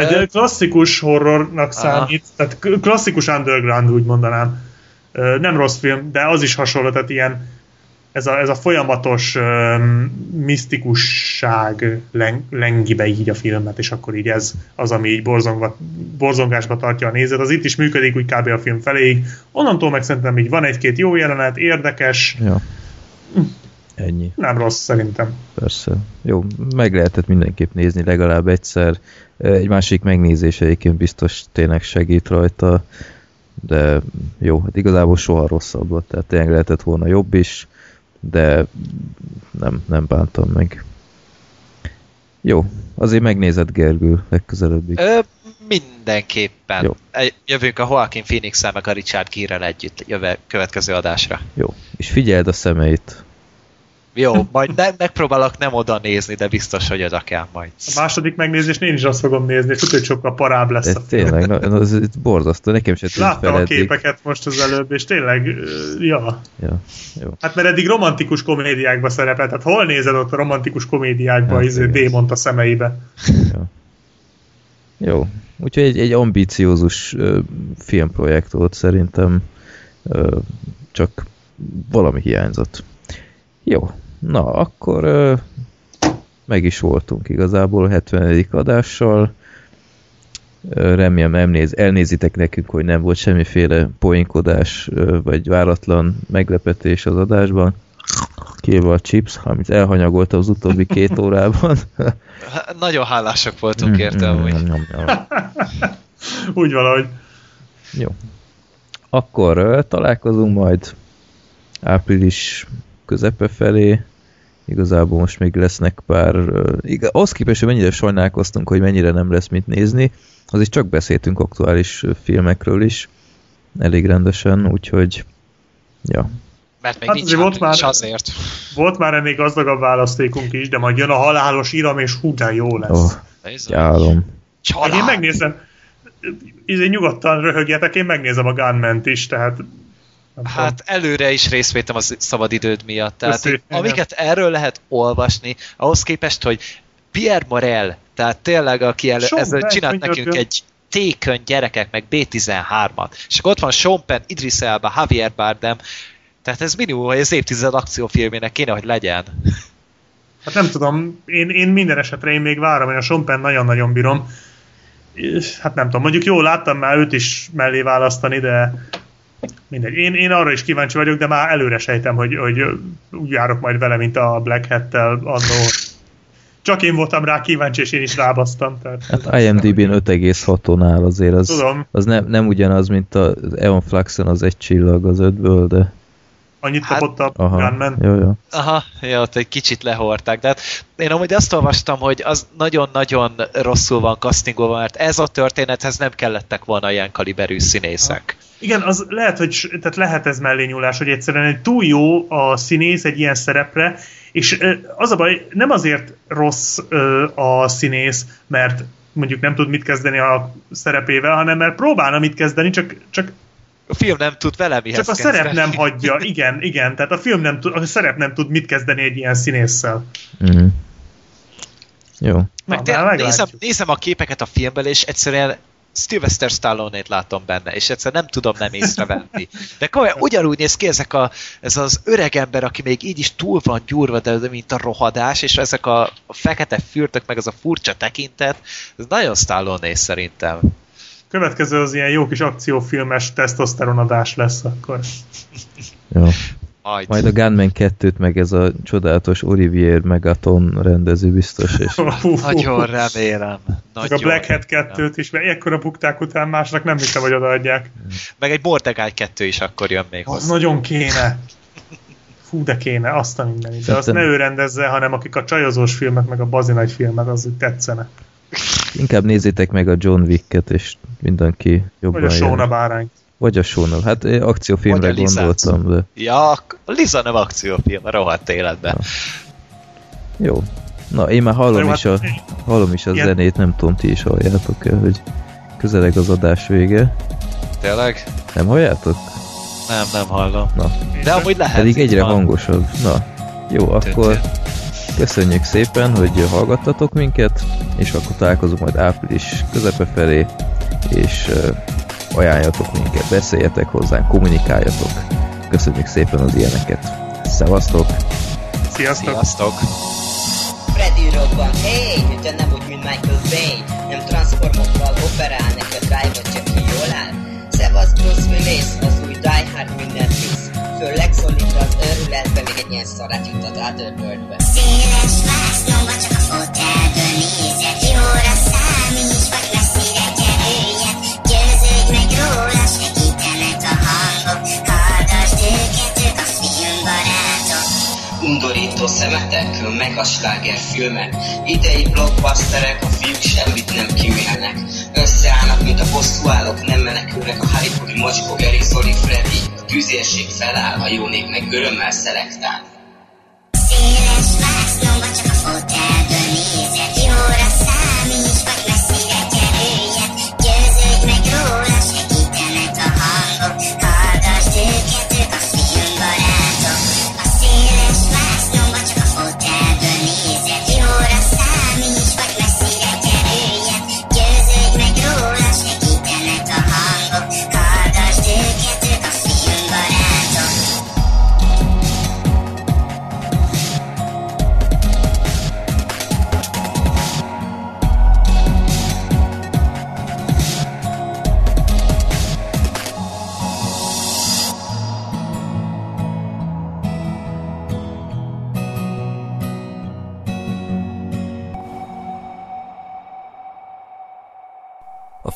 Egy klasszikus horrornak számít, tehát k- klasszikus underground úgy mondanám. Nem rossz film, de az is hasonló, tehát ilyen ez a, ez a folyamatos um, misztikusság len, lengi be így a filmet, és akkor így ez az, ami így borzongva, borzongásba tartja a nézőt. Az itt is működik úgy kb. a film feléig. Onnantól meg szerintem így van egy-két jó jelenet, érdekes, Ja. Ennyi, nem rossz szerintem. persze. Jó, meg lehetett mindenképp nézni legalább egyszer. Egy másik megnézés egyébként biztos tényleg segít rajta, de jó, hát igazából soha rosszabb volt, tehát tényleg lehetett volna jobb is, de nem, nem bántam meg. Jó, azért megnézed Gergő legközelebbi. Ö, mindenképpen. Jó. Jövünk a Joaquin phoenix meg a Richard Gere-rel együtt jövő következő adásra. Jó, és figyeld a szemeit. Jó, majd ne, megpróbálok nem oda nézni, de biztos, hogy oda kell majd. A második megnézést én is azt fogom nézni, és tudod, hogy sokkal parább lesz De tényleg, na, az, ez borzasztó, nekem se tűnt Láttam fel a képeket most az előbb, és tényleg, ja. Ja, jó. Hát mert eddig romantikus komédiákba szerepelt, tehát hol nézed ott a romantikus komédiákba, Hát hát, izé, démont a szemeibe? Jó. Úgyhogy egy, egy ambiciózus ö, filmprojekt volt szerintem, ö, csak valami hiányzott. Jó. Na, akkor ö, meg is voltunk igazából a 70. adással. Remélem elnéz, elnézitek nekünk, hogy nem volt semmiféle poénkodás vagy váratlan meglepetés az adásban. Kivéve a chips, amit elhanyagolta az utóbbi két [laughs] órában. Hát, Nagyon hálásak voltunk érte amúgy. [laughs] Úgy valahogy. Jó. Akkor találkozunk majd április közepe felé. Igazából most még lesznek pár... Igaz, ahhoz képest, hogy mennyire sajnálkoztunk, hogy mennyire nem lesz mit nézni, azért csak beszéltünk aktuális filmekről is elég rendesen, úgyhogy ja. Mert még Hát nincs azért volt már- azért. Volt már ennél gazdagabb választékunk is, de majd jön a halálos iram, és hú, de jó lesz. Oh. Gyálom. Hát én megnézem, izé nyugodtan röhögjetek, én megnézem a Gunment is, tehát. Hát előre is részt vettem a szabadidőd miatt. Tehát Köszi, amiket erről lehet olvasni, ahhoz képest, hogy Pierre Morel, tehát tényleg, aki el, ezzel csinált nekünk egy tékön gyerekek, meg B13-at. És akkor ott van Sean Penn, Idris Elba, Javier Bardem, tehát ez minimum, hogy az évtized akciófilmének kéne, hogy legyen. Hát nem tudom, én, én minden esetre én még várom, én a Sean Penn nagyon-nagyon bírom. Hát nem tudom, mondjuk jól láttam már őt is mellé választani, de mindegy. Én, én arra is kíváncsi vagyok, de már előre sejtem, hogy, hogy úgy járok majd vele, mint a Black Hat-tel annó. Csak én voltam rá kíváncsi, és én is rábasztam. Tehát Hát IMDb-n 5,6-on áll azért, az, Tudom. az nem, nem ugyanaz, mint az Eon Fluxon az egy csillag az ötből, de Annyit Hát- kapott a aha, Gunman. jó, jó. Aha, ja, ott egy kicsit lehorták, de hát én amúgy azt olvastam, hogy az nagyon-nagyon rosszul van castingolva, mert ez a történethez nem kellettek volna ilyen kaliberű színészek. Igen, az lehet, hogy tehát lehet ez mellé nyúlás, hogy egyszerűen egy túl jó a színész egy ilyen szerepre, és az a baj, nem azért rossz a színész, mert mondjuk nem tud mit kezdeni a szerepével, hanem mert próbálna mit kezdeni, csak, csak, A film nem tud vele mihez csak a kezdeni. szerep nem hagyja. Igen, igen, tehát a film nem tud, a szerep nem tud mit kezdeni egy ilyen színésszel. Mhm. Jó. Na, Meg már tényleg nézem, nézem a képeket a filmből, és egyszerűen Sylvester Stallone-t látom benne, és egyszerűen nem tudom nem észrevenni. De komolyan [laughs] ugyanúgy néz ki ezek a, ez az öreg ember, aki még így is túl van gyúrva, de, de mint a rohadás, és ezek a, a fekete fürtök, meg az a furcsa tekintet, ez nagyon Stallone szerintem. Következő az ilyen jó kis akciófilmes tesztoszteronadás lesz akkor. Jó. Majd. Majd a Gunman 2-t meg ez a csodálatos Olivier Megaton rendező biztos, és. [laughs] Nagyon remélem. Meg Nagyon a Black Hat remélem. 2-t is, mert ekkora bukták után másnak nem hiszem, hogy odaadják. Meg egy Mordecai 2 is akkor jön még Az hozzá. nagyon kéne. Fú, de kéne, azt a mindenit. De azt ne ő rendezze, hanem akik a csajozós filmek, meg a bazinagy filmek, az úgy tetszene. [laughs] inkább nézzétek meg a John Wick-et, és mindenki jobban Vagy a. Sóna bárány. Vagy a Sóna. Hát eh, akciófilmre Vagy a gondoltam, de Ja, a Liza nem akciófilm, a rohadt életben. jó. Na, én már hallom Jó, is a, hát- hallom is a Igen. zenét, nem tudom, ti is halljátok el, hogy közeleg az adás vége. Tényleg? Nem halljátok? Nem, nem hallom. Na, De amúgy lehet. pedig egyre Van. hangosabb. Na, jó, akkor köszönjük szépen, hogy hallgattatok minket, és akkor találkozunk majd április közepe felé, és ajánljatok minket, beszéljetek hozzánk, kommunikáljatok. Köszönjük szépen az ilyeneket. Szevasztok! Sziasztok! Sziasztok! Freddy robban, hey, de nem úgy, mint Michael Bay Nem transformokkal operál, neki a drive csak ki jól áll Szevasz Bruce Willis, ilyen szarát juttat át Earthworldbe Széles vásznomba csak a fotelből nézek Jóra számíts, vagy messzire kerüljek Győződj meg róla, segítenek a hangok. Hallgasd őket, ők a filmbarátok Undorító szemetek, meg a slágerfilmek Idei blockbusterek, a fiúk semmit nem kimélnek Összeállnak, mint a bosszúállók, nem menekülnek a Harry Potter, Mocskó, Geri, Zoli, Freddy A tűzérség feláll, a jó meg örömmel szelektál. Széles vásznomba csak a fotelből nézek Jóra számíts,